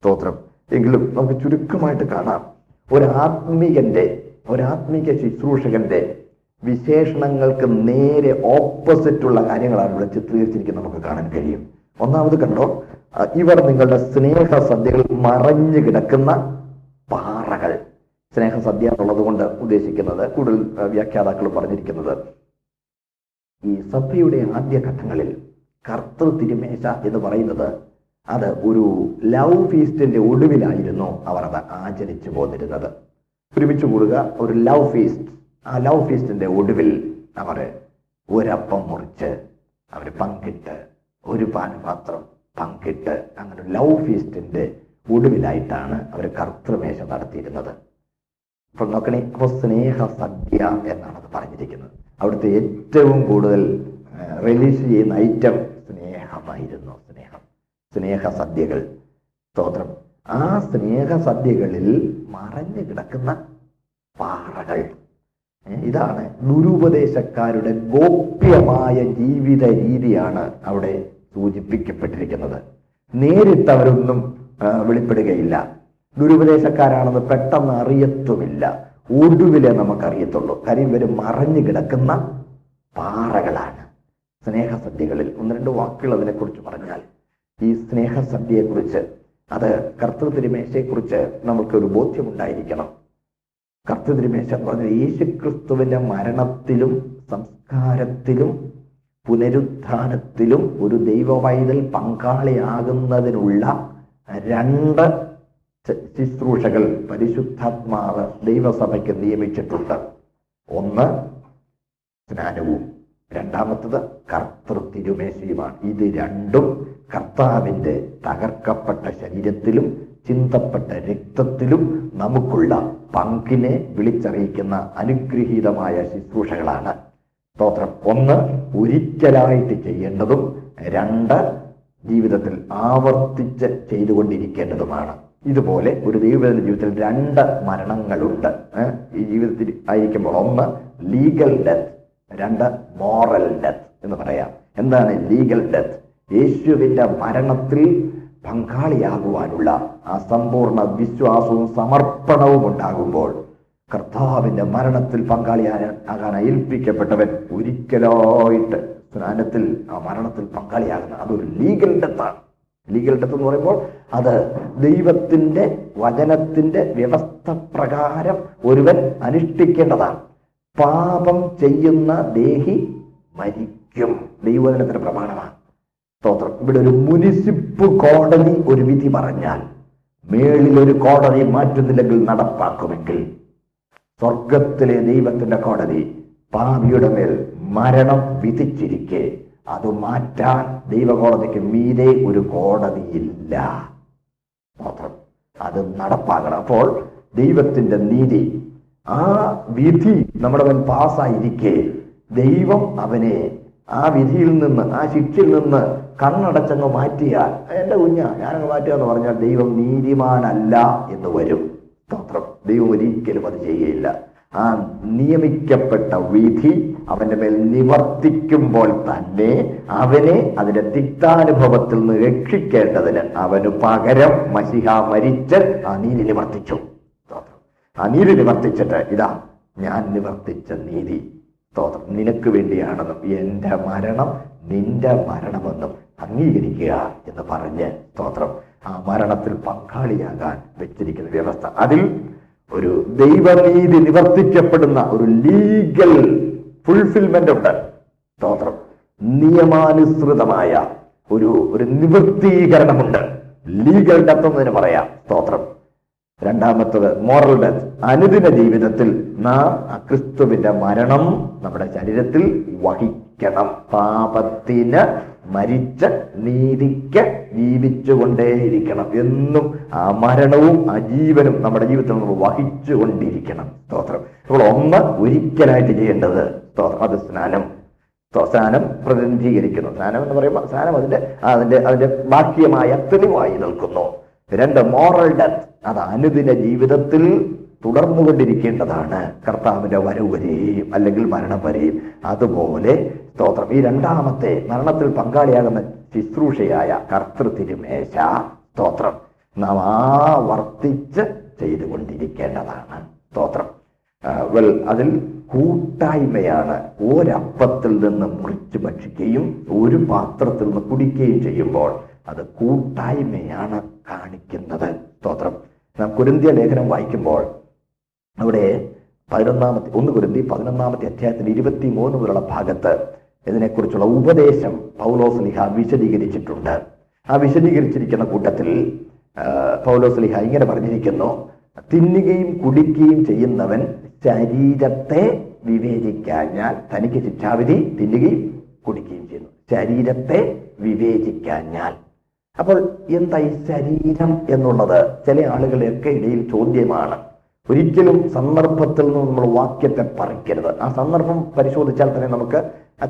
സ്തോത്രം. എങ്കിലും നമുക്ക് ചുരുക്കമായിട്ട് കാണാം. ഒരാത്മീകന്റെ ഒരാത്മീക ശുശ്രൂഷകന്റെ വിശേഷണങ്ങൾക്ക് നേരെ ഓപ്പോസിറ്റുള്ള കാര്യങ്ങളാണ് ഇവിടെ ചിത്രീകരിച്ചിരിക്കുന്നത് നമുക്ക് കാണാൻ കഴിയും. ഒന്നാമത് കണ്ടോ? ഇവർ നിങ്ങളുടെ സ്നേഹസദ്യകൾ മറഞ്ഞു കിടക്കുന്ന പാറകൾ. സ്നേഹസദ്യ എന്നുള്ളത് കൊണ്ട് ഉദ്ദേശിക്കുന്നത് കൂടുതൽ വ്യാഖ്യാതാക്കൾ പറഞ്ഞിരിക്കുന്നത് ഈ സഭയുടെ ആദ്യഘട്ടങ്ങളിൽ കർത്തൃ തിരുമേശ എന്ന് പറയുന്നത് അത് ഒരു ലവ് ഫീസ്റ്റിന്റെ ഒടുവിലായിരുന്നു അവർ അത് ആചരിച്ചു പോന്നിരുന്നത്. ഒരുമിച്ച് കൂടുക ഒരു ലവ് ഫീസ്റ്റ് ആ ലവ് ഫീസ്റ്റിന്റെ ഒടുവിൽ അവർ ഒരപ്പം മുറിച്ച് അവർ പങ്കിട്ട് ഒരു പാനപാത്രം പങ്കിട്ട് അങ്ങനെ ലവ് ഫീസ്റ്റിന്റെ ഒടുവിലായിട്ടാണ് അവർ കർത്തൃമേശ നടത്തിയിരുന്നത്. അപ്പൊ നോക്കണേ അപ്പൊ സ്നേഹ സദ്യ എന്നാണ് അത് പറഞ്ഞിരിക്കുന്നത്. അവിടുത്തെ ഏറ്റവും കൂടുതൽ റിലീസ് ചെയ്യുന്ന ഐറ്റം സ്നേഹമായിരുന്നു സ്നേഹം. സ്നേഹ സദ്യകൾ. സ്തോത്രം. ആ സ്നേഹ സദ്യകളിൽ മറഞ്ഞു കിടക്കുന്ന പാറകൾ. ഇതാണ് ദുരുപദേശക്കാരുടെ ഗോപ്യമായ ജീവിത രീതിയാണ് അവിടെ സൂചിപ്പിക്കപ്പെട്ടിരിക്കുന്നത്. നേരിട്ട് അവരൊന്നും വെളിപ്പെടുകയില്ല. ദുരുപദേശക്കാരാണെന്ന് പെട്ടെന്ന് അറിയത്തുമില്ല. ഒടുവിലെ നമുക്കറിയത്തുള്ളൂ. കാര്യം ഇവർ മറഞ്ഞു കിടക്കുന്ന പാറകളാണ്. സ്നേഹസദ്യകളിൽ ഒന്ന് രണ്ട് വാക്കുകൾ അതിനെക്കുറിച്ച് പറഞ്ഞാൽ ഈ സ്നേഹസദ്യയെക്കുറിച്ച് അത് കർത്തൃതിരുമേശയെക്കുറിച്ച് നമുക്കൊരു ബോധ്യമുണ്ടായിരിക്കണം. കർത്തൃതിരുമേശ എന്ന് പറഞ്ഞാൽ യേശുക്രിസ്തുവിന്റെ മരണത്തിലും സംസ്കാരത്തിലും പുനരുത്ഥാനത്തിലും ഒരു ദൈവവൈതൽ പങ്കാളിയാകുന്നതിനുള്ള രണ്ട് ശുശ്രൂഷകൾ പരിശുദ്ധാത്മാവ് ദൈവസഭയ്ക്ക് നിയമിച്ചിട്ടുണ്ട്. ഒന്ന് സ്നാനവും. രണ്ടാമത്തത് കർത്തൃ തിരുമേശയുമാണ് ഇത് രണ്ടും കർത്താവിന്റെ തകർക്കപ്പെട്ട ശരീരത്തിലും ചിന്തപ്പെട്ട രക്തത്തിലും നമുക്കുള്ള പങ്കിനെ വിളിച്ചറിയിക്കുന്ന അനുഗ്രഹീതമായ ശുശ്രൂഷകളാണ്. സ്തോത്രം. ഒന്ന് ഒരിക്കലായിട്ട് ചെയ്യേണ്ടതും രണ്ട് ജീവിതത്തിൽ ആവർത്തിച്ച് ചെയ്തുകൊണ്ടിരിക്കേണ്ടതുമാണ്. ഇതുപോലെ ഒരു ദൈവത്തിന്റെ ജീവിതത്തിൽ രണ്ട് മരണങ്ങളുണ്ട്. ഈ ജീവിതത്തിൽ ആയിരിക്കുമ്പോൾ ഒന്ന് ലീഗൽ ഡെത്ത് രണ്ട് മോറൽ ഡെത്ത് എന്ന് പറയാം. എന്താണ് ലീഗൽ ഡെത്ത് യേശുവിന്റെ മരണത്തിൽ പങ്കാളിയാകുവാനുള്ള ആ സമ്പൂർണ വിശ്വാസവും സമർപ്പണവും ഉണ്ടാകുമ്പോൾ കർത്താവിന്റെ മരണത്തിൽ പങ്കാളിയാകാൻ ഏൽപ്പിക്കപ്പെട്ടവൻ ഒരിക്കലായിട്ട് സ്നാനത്തിൽ ആ മരണത്തിൽ പങ്കാളിയാകുന്ന അതൊരു ലീഗൽ ഡെത്താണ് ലീഗൽ ഡെത്ത് എന്ന് പറയുമ്പോൾ അത് ദൈവത്തിന്റെ വചനത്തിന്റെ വ്യവസ്ഥ പ്രകാരം ഒരുവൻ അനുഷ്ഠിക്കേണ്ടതാണ്. പാപം ചെയ്യുന്ന ദേഹി മരിക്കും. ദൈവവചനത്തിന്റെ പ്രമാണമാണ്. സ്തോത്രം. ഇവിടെ ഒരു മുനിസിപ്പ് കോടതി ഒരു വിധി പറഞ്ഞാൽ മേളിൽ ഒരു കോടതി മാറ്റുന്നില്ലെങ്കിൽ നടപ്പാക്കുമെങ്കിൽ സ്വർഗത്തിലെ ദൈവത്തിന്റെ കോടതി പാപിയുടെ മേൽ മരണം വിധിച്ചിരിക്കെ. അത് മാറ്റാൻ ദൈവകോടതിക്ക് മീതെ ഒരു കോടതിയില്ല. മാത്രം അത് നടപ്പാക്കണം. അപ്പോൾ ദൈവത്തിന്റെ നീതി ആ വിധി നമ്മുടെ അവൻ പാസ്സായിരിക്കെ. ദൈവം അവനെ ആ വിധിയിൽ നിന്ന് ആ ശിക്ഷയിൽ നിന്ന് കണ്ണടച്ചങ്ങ് മാറ്റിയാൽ എന്റെ കുഞ്ഞ ഞാനങ്ങ് മാറ്റുക എന്ന് പറഞ്ഞാൽ ദൈവം നീതിമാനല്ല എന്ന് വരും. സ്തോത്രം. ദൈവം ഒരിക്കലും അത് ചെയ്യുകയില്ല. ആ നിയമിക്കപ്പെട്ട വിധി അവന്റെ മേൽ നിവർത്തിക്കുമ്പോൾ തന്നെ അവനെ അതിന്റെ തിക്താനുഭവത്തിൽ നിന്ന് രക്ഷിക്കേണ്ടതിന് അവന് പകരം മഷിഹ മരിച്ച് ആ നീതി നിവർത്തിച്ചു. ആ നീതി നിവർത്തിച്ചിട്ട് ഇതാ ഞാൻ നിവർത്തിച്ച നീതി. സ്തോത്രം. നിനക്ക് വേണ്ടിയാണെന്നും എന്റെ മരണം നിന്റെ മരണമെന്നും അംഗീകരിക്കുക എന്ന് പറഞ്ഞ് സ്തോത്രം. ആ മരണത്തിൽ പങ്കാളിയാകാൻ വെച്ചിരിക്കുന്ന വ്യവസ്ഥ. അതിൽ ഒരു ദൈവനീതി നിവർത്തിക്കപ്പെടുന്ന ഒരു ലീഗൽ ഫുൾഫിൽമെന്റ് ഉണ്ട്. സ്തോത്രം. നിയമാനുസൃതമായ ഒരു ഒരു നിവൃത്തീകരണമുണ്ട്. ലീഗൽ ഡെത്ത് എന്നതിന് പറയാം. സ്തോത്രം. രണ്ടാമത്തത് മോറൽ ഡെത്ത് അനുദിന ജീവിതത്തിൽ നാം ക്രിസ്തുവിന്റെ മരണം നമ്മുടെ ശരീരത്തിൽ വഹിക്കണം പാപത്തിന് മരിച്ച് നീതിക്ക് ജീവിച്ചുകൊണ്ടേയിരിക്കണം. എന്നും ആ മരണവും ആ ജീവനും നമ്മുടെ ജീവിതത്തിൽ നമ്മൾ വഹിച്ചുകൊണ്ടിരിക്കണം. സ്തോത്രം. അപ്പോൾ ഒന്ന് ഒരിക്കലായിട്ട് ചെയ്യേണ്ടത് സ്തോത്രം. അത് സ്നാനം. സ്നാനം പ്രതിനിധീകരിക്കുന്നു. സ്നാനം എന്ന് പറയുമ്പോൾ സ്നാനം അതിന്റെ അതിന്റെ അതിന്റെ ബാഹ്യമായ തെളിവായി നിൽക്കുന്നു. രണ്ട് മോറൽ ഡെത്ത് അത് അനുദിന ജീവിതത്തിൽ തുടർന്നുകൊണ്ടിരിക്കേണ്ടതാണ് കർത്താവിന്റെ വരവ് വരെയും അല്ലെങ്കിൽ മരണം വരെയും. അതുപോലെ സ്തോത്രം. ഈ രണ്ടാമത്തെ മരണത്തിൽ പങ്കാളിയാകുന്ന ശുശ്രൂഷയായ കർത്തൃ തിരുമേശ സ്തോത്രം. നാം ആവർത്തിച്ച് ചെയ്തുകൊണ്ടിരിക്കേണ്ടതാണ്. സ്തോത്രം. വെൽ അതിൽ കൂട്ടായ്മയാണ് ഒരപ്പത്തിൽ നിന്ന് മുറിച്ച് ഭക്ഷിക്കുകയും ഒരു പാത്രത്തിൽ നിന്ന് കുടിക്കുകയും ചെയ്യുമ്പോൾ അത് കൂട്ടായ്മയാണ് കാണിക്കുന്നത്. സ്തോത്രം. നാം കുരുന്തിയ ലേഖനം വായിക്കുമ്പോൾ അവിടെ പതിനൊന്നാമത്തെ ഒന്ന് കുരുന്തി പതിനൊന്നാമത്തെ അധ്യായത്തിൽ ഇരുപത്തി മൂന്ന് മുതലുള്ള ഭാഗത്ത് ഇതിനെക്കുറിച്ചുള്ള ഉപദേശം പൗലോസ് ലിഹ വിശദീകരിച്ചിട്ടുണ്ട്. ആ വിശദീകരിച്ചിരിക്കുന്ന കൂട്ടത്തിൽ പൗലോസ് ലിഹ ഇങ്ങനെ പറഞ്ഞിരിക്കുന്നു തിന്നുകയും കുടിക്കുകയും ചെയ്യുന്നവൻ ശരീരത്തെ വിവേചിക്കാഞ്ഞാൽ തനിക്ക് ശിക്ഷാവിധി തിന്നുകയും കുടിക്കുകയും ചെയ്യുന്നു. ശരീരത്തെ വിവേചിക്കാഞ്ഞാൽ. അപ്പോൾ എന്താ ഈ ശരീരം എന്നുള്ളത്? ചില ആളുകളുടെയൊക്കെ ഇടയിൽ ചോദ്യമാണ്. ഒരിക്കലും സന്ദർഭത്തിൽ നിന്ന് നമ്മൾ വാക്യത്തെ പറിക്കരുത്. ആ സന്ദർഭം പരിശോധിച്ചാൽ തന്നെ നമുക്ക്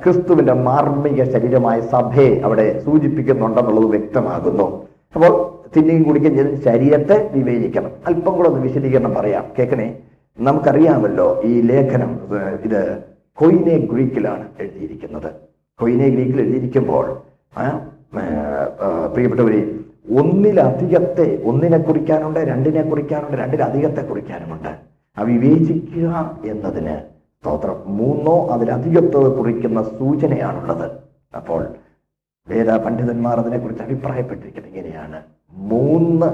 ക്രിസ്തുവിന്റെ മാർമിക ശരീരമായ സഭയെ അവിടെ സൂചിപ്പിക്കുന്നുണ്ടെന്നുള്ളത് വ്യക്തമാകുന്നു. അപ്പോൾ തിന്നുകയും കുടിക്കുകയും ശരീരത്തെ വിവേചിക്കണം. അല്പം കൂടെ ഒന്ന് വിശദീകരണം പറയാം. കേൾക്കണേ നമുക്കറിയാമല്ലോ ഈ ലേഖനം ഇത് കൊയിനെ ഗ്രീക്കിലാണ് എഴുതിയിരിക്കുന്നത്. കൊയിനെ ഗ്രീക്കിൽ എഴുതിയിരിക്കുമ്പോൾ പ്രിയപ്പെട്ടവരെ ഒന്നിലധികത്തെ ഒന്നിനെ കുറിക്കാനുണ്ട് രണ്ടിനെ കുറിക്കാനുണ്ട് രണ്ടിലധികത്തെ കുറിക്കാനുമുണ്ട്. ആ വിവേചിക്കുക എന്നതിന് സ്തോത്രം. മൂന്നോ അതിലധികത്തോ കുറിക്കുന്ന സൂചനയാണുള്ളത്. അപ്പോൾ വേദ പണ്ഡിതന്മാർ അതിനെക്കുറിച്ച് അഭിപ്രായപ്പെട്ടിരിക്കുന്നത് ഇങ്ങനെയാണ്. മൂന്ന്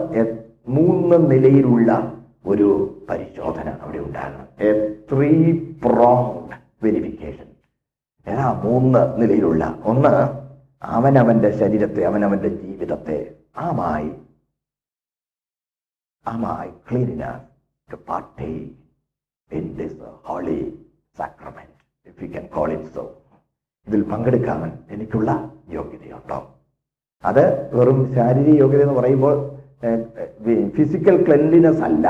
മൂന്ന് നിലയിലുള്ള ഒരു പരിശോധന അവിടെ ഉണ്ടാകണം. A three pronged verification. ഏതാ മൂന്ന് നിലയിലുള്ള ഒന്ന് അവനവന്റെ ശരീരത്തെ അവനവന്റെ ജീവിതത്തെ ആമായി clean enough to partake in this holy sacrament, if we can call it so. ഇതിൽ പങ്കെടുക്കാൻ എനിക്കുള്ള യോഗ്യതയുണ്ടോ? അത് വെറും ശാരീരിക യോഗ്യത എന്ന് പറയുമ്പോൾ ഫിസിക്കൽ ക്ലെൻലിനെസ് അല്ല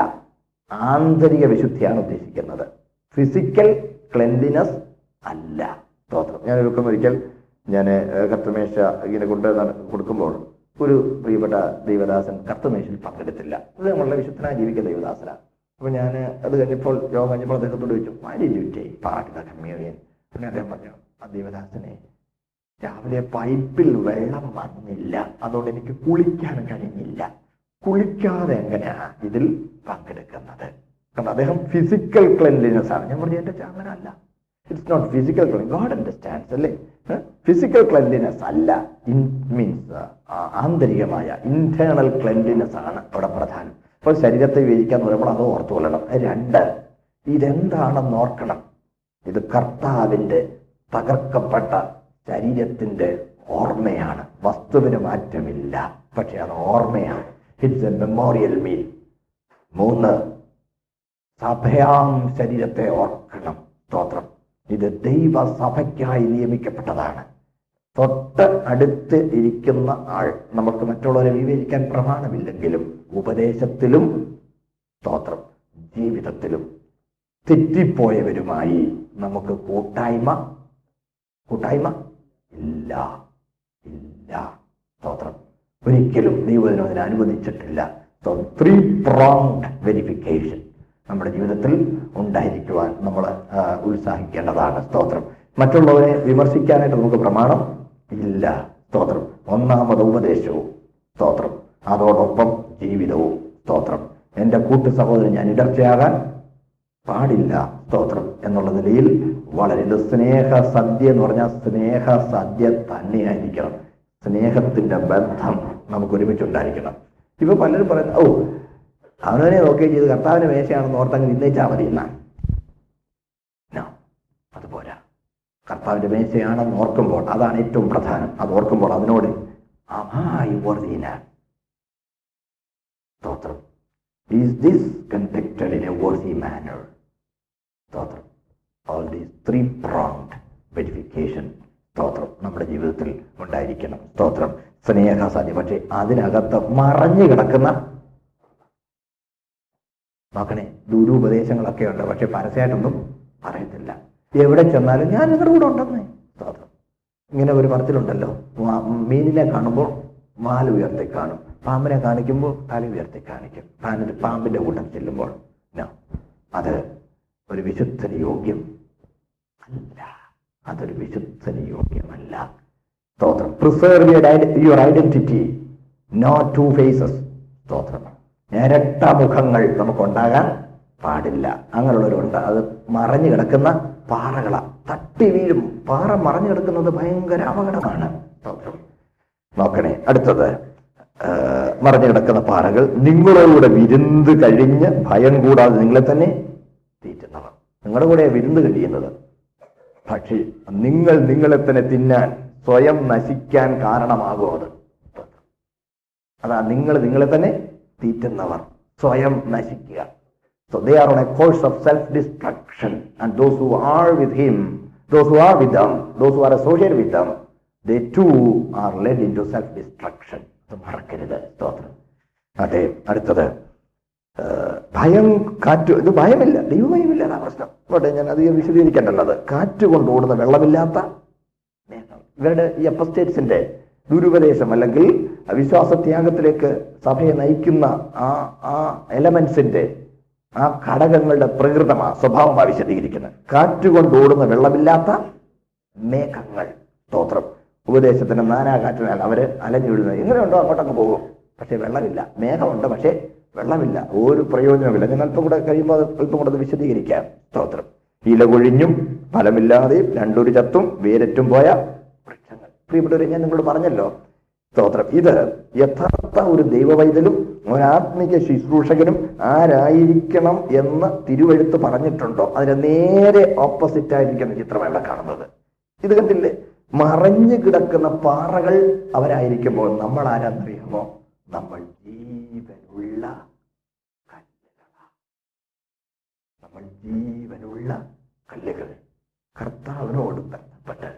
ആന്തരിക വിശുദ്ധിയാണ് ഉദ്ദേശിക്കുന്നത്. ഫിസിക്കൽ ക്ലെൻലിനെസ് അല്ല. സ്തോത്രം ഞാൻ ഒരിക്കൽ ഞാൻ കർത്തമേശ ഇങ്ങനെ കൊണ്ട് കൊടുക്കുമ്പോൾ ഒരു പ്രിയപ്പെട്ട ദൈവദാസൻ കർത്തമേശിൽ പങ്കെടുത്തില്ല. അത് നമ്മളുടെ വിശുദ്ധനായി ജീവിക്കുന്ന ദൈവദാസനാണ്. അപ്പൊ ഞാൻ അത് കഴിഞ്ഞപ്പോൾ യോഗം കഴിഞ്ഞപ്പോൾ അദ്ദേഹത്തോട് ചോദിച്ചു മാലിന്യൂറ്റേ പാട്ട് കമ്മ്യൂണിയൻ പിന്നെ അദ്ദേഹം പറഞ്ഞു ആ ദൈവദാസനെ രാവിലെ പൈപ്പിൽ വെള്ളം വന്നില്ല. അതുകൊണ്ട് എനിക്ക് കുളിക്കാൻ കഴിഞ്ഞില്ല. കുളിക്കാതെ എങ്ങനെയാ ഇതിൽ പങ്കെടുക്കുന്നത്? കാരണം അദ്ദേഹം ഫിസിക്കൽ ക്ലെൻലിനെസ് ആണ്. ഞാൻ പറഞ്ഞു എന്റെ ചാങ്ങനല്ല it's not physical clean God understands അല്ലേ? ഫിസിക്കൽ ക്ലെൻലിനെസ് അല്ല. ഇൻ മീൻസ് ആന്തരികമായ ഇന്റേണൽ ക്ലെൻലിനെസ് ആണ് അവിടെ പ്രധാനം. അപ്പോൾ ശരീരത്തെ വിവരിക്കാന്ന് പറയുമ്പോൾ അത് ഓർത്തു കൊള്ളണം. രണ്ട്. ഇതെന്താണെന്ന് ഓർക്കണം. ഇത് കർത്താവിന്റെ തകർക്കപ്പെട്ട ശരീരത്തിന്റെ ഓർമ്മയാണ്. വസ്തുവിന് മാറ്റമില്ല. പക്ഷെ അത് ഓർമ്മയാണ്. ഇറ്റ്സ് എ മെമ്മോറിയൽ മീൽ മൂന്ന്. സഭയാം ശരീരത്തെ ഓർക്കണം. സ്തോത്രം. ഇത് ദൈവസഭയ്ക്കായി നിയമിക്കപ്പെട്ടതാണ്. തൊട്ട് അടുത്ത് ഇരിക്കുന്ന ആൾ നമുക്ക് മറ്റുള്ളവരെ വിവേചിക്കാൻ പ്രമാണമില്ലെങ്കിലും ഉപദേശത്തിലും സ്തോത്രം ജീവിതത്തിലും തെറ്റിപ്പോയവരുമായി നമുക്ക് കൂട്ടായ്മ കൂട്ടായ്മ? ഇല്ല ഇല്ല സ്തോത്രം. ഒരിക്കലും ദൈവത്തിനും അതിനെ അനുവദിച്ചിട്ടില്ല. ത്രീ പ്രോങ്ഡ് വെരിഫിക്കേഷൻ നമ്മുടെ ജീവിതത്തിൽ ഉണ്ടായിരിക്കുവാൻ നമ്മൾ ഉത്സാഹിക്കേണ്ടതാണ്. സ്തോത്രം. മറ്റുള്ളവരെ വിമർശിക്കാനായിട്ട് നമുക്ക് പ്രമാണം ഇല്ല. സ്തോത്രം. ഒന്നാമത് ഉപദേശവും. സ്തോത്രം. അതോടൊപ്പം ജീവിതവും. സ്തോത്രം. എന്റെ കൂട്ടു സഹോദരൻ ഞാൻ ഇടർച്ചയാകാൻ പാടില്ല. സ്തോത്രം. എന്നുള്ള നിലയിൽ വളരെ ഇത് സ്നേഹ സദ്യ എന്ന് പറഞ്ഞാൽ സ്നേഹ സദ്യ തന്നെയായിരിക്കണം. സ്നേഹത്തിന്റെ ബന്ധം നമുക്ക് ഒരുമിച്ചുണ്ടായിരിക്കണം. ഇപ്പൊ പലരും പറയുന്നത് ഓ അവനവനെ നോക്കുകയും ചെയ്ത്. കർത്താവിന് മേശയാണെന്ന് ഓർത്തങ്ങ് നിന്നയിച്ചാൽ മതി എന്നാ. അതുപോരാ കർത്താവിന്റെ മേശയാണെന്ന് ഓർക്കുമ്പോൾ അതാണ് ഏറ്റവും പ്രധാനം. അത് ഓർക്കുമ്പോൾ അതിനോട് അമായി ഓർദീന ഈസ് ദിസ് ഇൻ എ നമ്മുടെ ജീവിതത്തിൽ ഉണ്ടായിരിക്കണം. സ്തോത്രം. സ്നേഹസാധ്യം. പക്ഷെ അതിനകത്ത് മറഞ്ഞു കിടക്കുന്ന നോക്കണേ ദുരുപദേശങ്ങളൊക്കെ ഉണ്ട് പക്ഷെ പരസ്യമായിട്ടൊന്നും പറയത്തില്ല എവിടെ ചെന്നാലും ഞാൻ നിങ്ങളുടെ കൂടെ ഉണ്ടെന്നേ. ഇങ്ങനെ ഒരു പറത്തിലുണ്ടല്ലോ മീനിനെ കാണുമ്പോൾ വാൽ ഉയർത്തി കാണും. പാമ്പിനെ കാണിക്കുമ്പോൾ തല ഉയർത്തി കാണിക്കും. പാമ്പിന്റെ പാമ്പിന്റെ കൂട്ടം ചെല്ലുമ്പോൾ. അത് ഒരു വിശുദ്ധന് യോഗ്യം അല്ല. അതൊരു വിശുദ്ധന് യോഗ്യമല്ല. സ്തോത്രം. Preserve your identity no two faces സ്തോത്രം. ഇരട്ട മുഖങ്ങൾ നമുക്കുണ്ടാകാൻ പാടില്ല. അങ്ങനെയുള്ളവരുണ്ട്. അത് മറഞ്ഞു കിടക്കുന്ന പാറകളാണ് തട്ടി വീഴും. പാറ മറഞ്ഞു കിടക്കുന്നത് ഭയങ്കര അപകടമാണ്. നോക്കണേ അടുത്തത്. മറഞ്ഞു കിടക്കുന്ന പാറകൾ നിങ്ങളോടുകൂടെ വിരുന്ന് കഴിഞ്ഞ് ഭയം കൂടാതെ നിങ്ങളെ തന്നെ തീറ്റുന്നവർ. നിങ്ങളുടെ കൂടെ വിരുന്ന് കഴിയുന്നത്. പക്ഷേ നിങ്ങൾ നിങ്ങളെ തന്നെ തിന്നാൻ സ്വയം നശിക്കാൻ കാരണമാകും അത്. അതാ നിങ്ങൾ നിങ്ങളെ തന്നെ തീറ്റുന്നവർ സ്വയം നശിക്കുക. So they are on a course of self destruction and those who are with him those who are with with them those who are social with them they too are led into self destruction മറക്കരുത്. സ്തോത്രം. അതെ അടുത്തത്. ഭയം കാറ്റ് ഇത് ഭയമില്ല. ദൈവഭയമില്ല എന്നാ പ്രശ്നം. കോട്ടെ ഞാൻ അത് വിശദീകരിക്കേണ്ടത് കാറ്റ് കൊണ്ടോടുന്ന വെള്ളമില്ലാത്ത ഇവരുടെ ഈ അപ്പസ്റ്റേറ്റ്സിന്റെ ദുരുപദേശം അല്ലെങ്കിൽ വിശ്വാസത്യാഗത്തിലേക്ക് സഭയെ നയിക്കുന്ന ആ ആ എലമെന്റ്സിന്റെ ആ ഘടകങ്ങളുടെ പ്രകൃതമാണ് സ്വഭാവമാണ് വിശദീകരിക്കുന്നത്. കാറ്റുകൊണ്ട് ഓടുന്ന വെള്ളമില്ലാത്ത മേഘങ്ങൾ സ്തോത്രം. ഉപദേശത്തിന് നാനാ കാറ്റിനാൽ അവർ അലഞ്ഞുവിടുന്നത് എങ്ങനെയുണ്ടോ അങ്ങോട്ടങ്ങ് പോകും. പക്ഷെ വെള്ളമില്ല. മേഘമുണ്ട് പക്ഷേ വെള്ളമില്ല. ഒരു പ്രയോജനമില്ല ഞാൻ അല്പം കൂടെ കഴിയുമ്പോൾ അല്പം കൂടെ വിശദീകരിക്കാം. സ്തോത്രം. ഇല കൊഴിഞ്ഞും ഫലമില്ലാതെയും രണ്ടൊരു ചത്തും വേരറ്റും പോയ പ്രിയപ്പെട്ടവരെ ഞാൻ നിങ്ങളോട് പറഞ്ഞല്ലോ സ്തോത്രം. ഇത് യഥാർത്ഥ ഒരു ദൈവവൈതലും ഒരാത്മിക ശുശ്രൂഷകനും ആരായിരിക്കണം എന്ന് തിരുവെഴുത്ത് പറഞ്ഞിട്ടുണ്ടോ? അതിന് നേരെ ഓപ്പോസിറ്റ് ആയിരിക്കുന്ന ചിത്രമല്ല കാണുന്നത്. ഇത് കണ്ടില്ലേ? മറഞ്ഞു കിടക്കുന്ന പാറകൾ അവരായിരിക്കുമ്പോൾ നമ്മൾ ആരാന്നറിയാമോ? നമ്മൾ ജീവനുള്ള കല്ലുകളാണ് നമ്മൾ ജീവനുള്ള കല്ലുകൾ കർത്താവിനോട് ബന്ധപ്പെട്ട്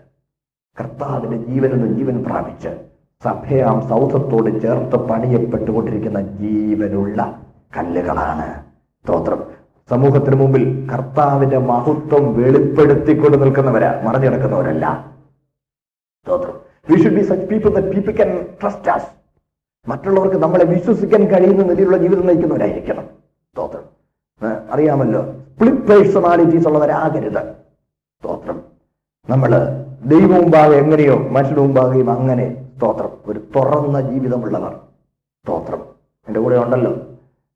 കർത്താവിന്റെ ജീവനെന്ന് ജീവൻ പ്രാപിച്ച് സഭയാം സൗധത്തോട് ചേർത്ത് പണിയപ്പെട്ടുകൊണ്ടിരിക്കുന്ന ജീവനുള്ള കല്ലുകളാണ്. സ്തോത്രം. സമൂഹത്തിന് മുമ്പിൽ കർത്താവിന്റെ മഹത്വം വെളിപ്പെടുത്തിക്കൊണ്ട് നിൽക്കുന്നവരാ മറഞ്ഞു കിടക്കുന്നവരല്ല. വി ഷുഡ് ബി മറ്റുള്ളവർക്ക് നമ്മളെ വിശ്വസിക്കാൻ കഴിയുന്ന നിലയിലുള്ള ജീവിതം നയിക്കുന്നവരായിരിക്കണം. സ്തോത്രം. അറിയാമല്ലോ. സ്പ്ലിറ്റ് പേഴ്സണാലിറ്റീസ് ഉള്ളവരാകരുത്. സ്തോത്രം. നമ്മൾ ദൈവ മുമ്പാകെ എങ്ങനെയോ മനുഷ്യന് മുമ്പാകെയും അങ്ങനെ സ്തോത്രം. ഒരു തുറന്ന ജീവിതമുള്ളവർ. സ്തോത്രം. എന്റെ കൂടെ ഉണ്ടല്ലോ.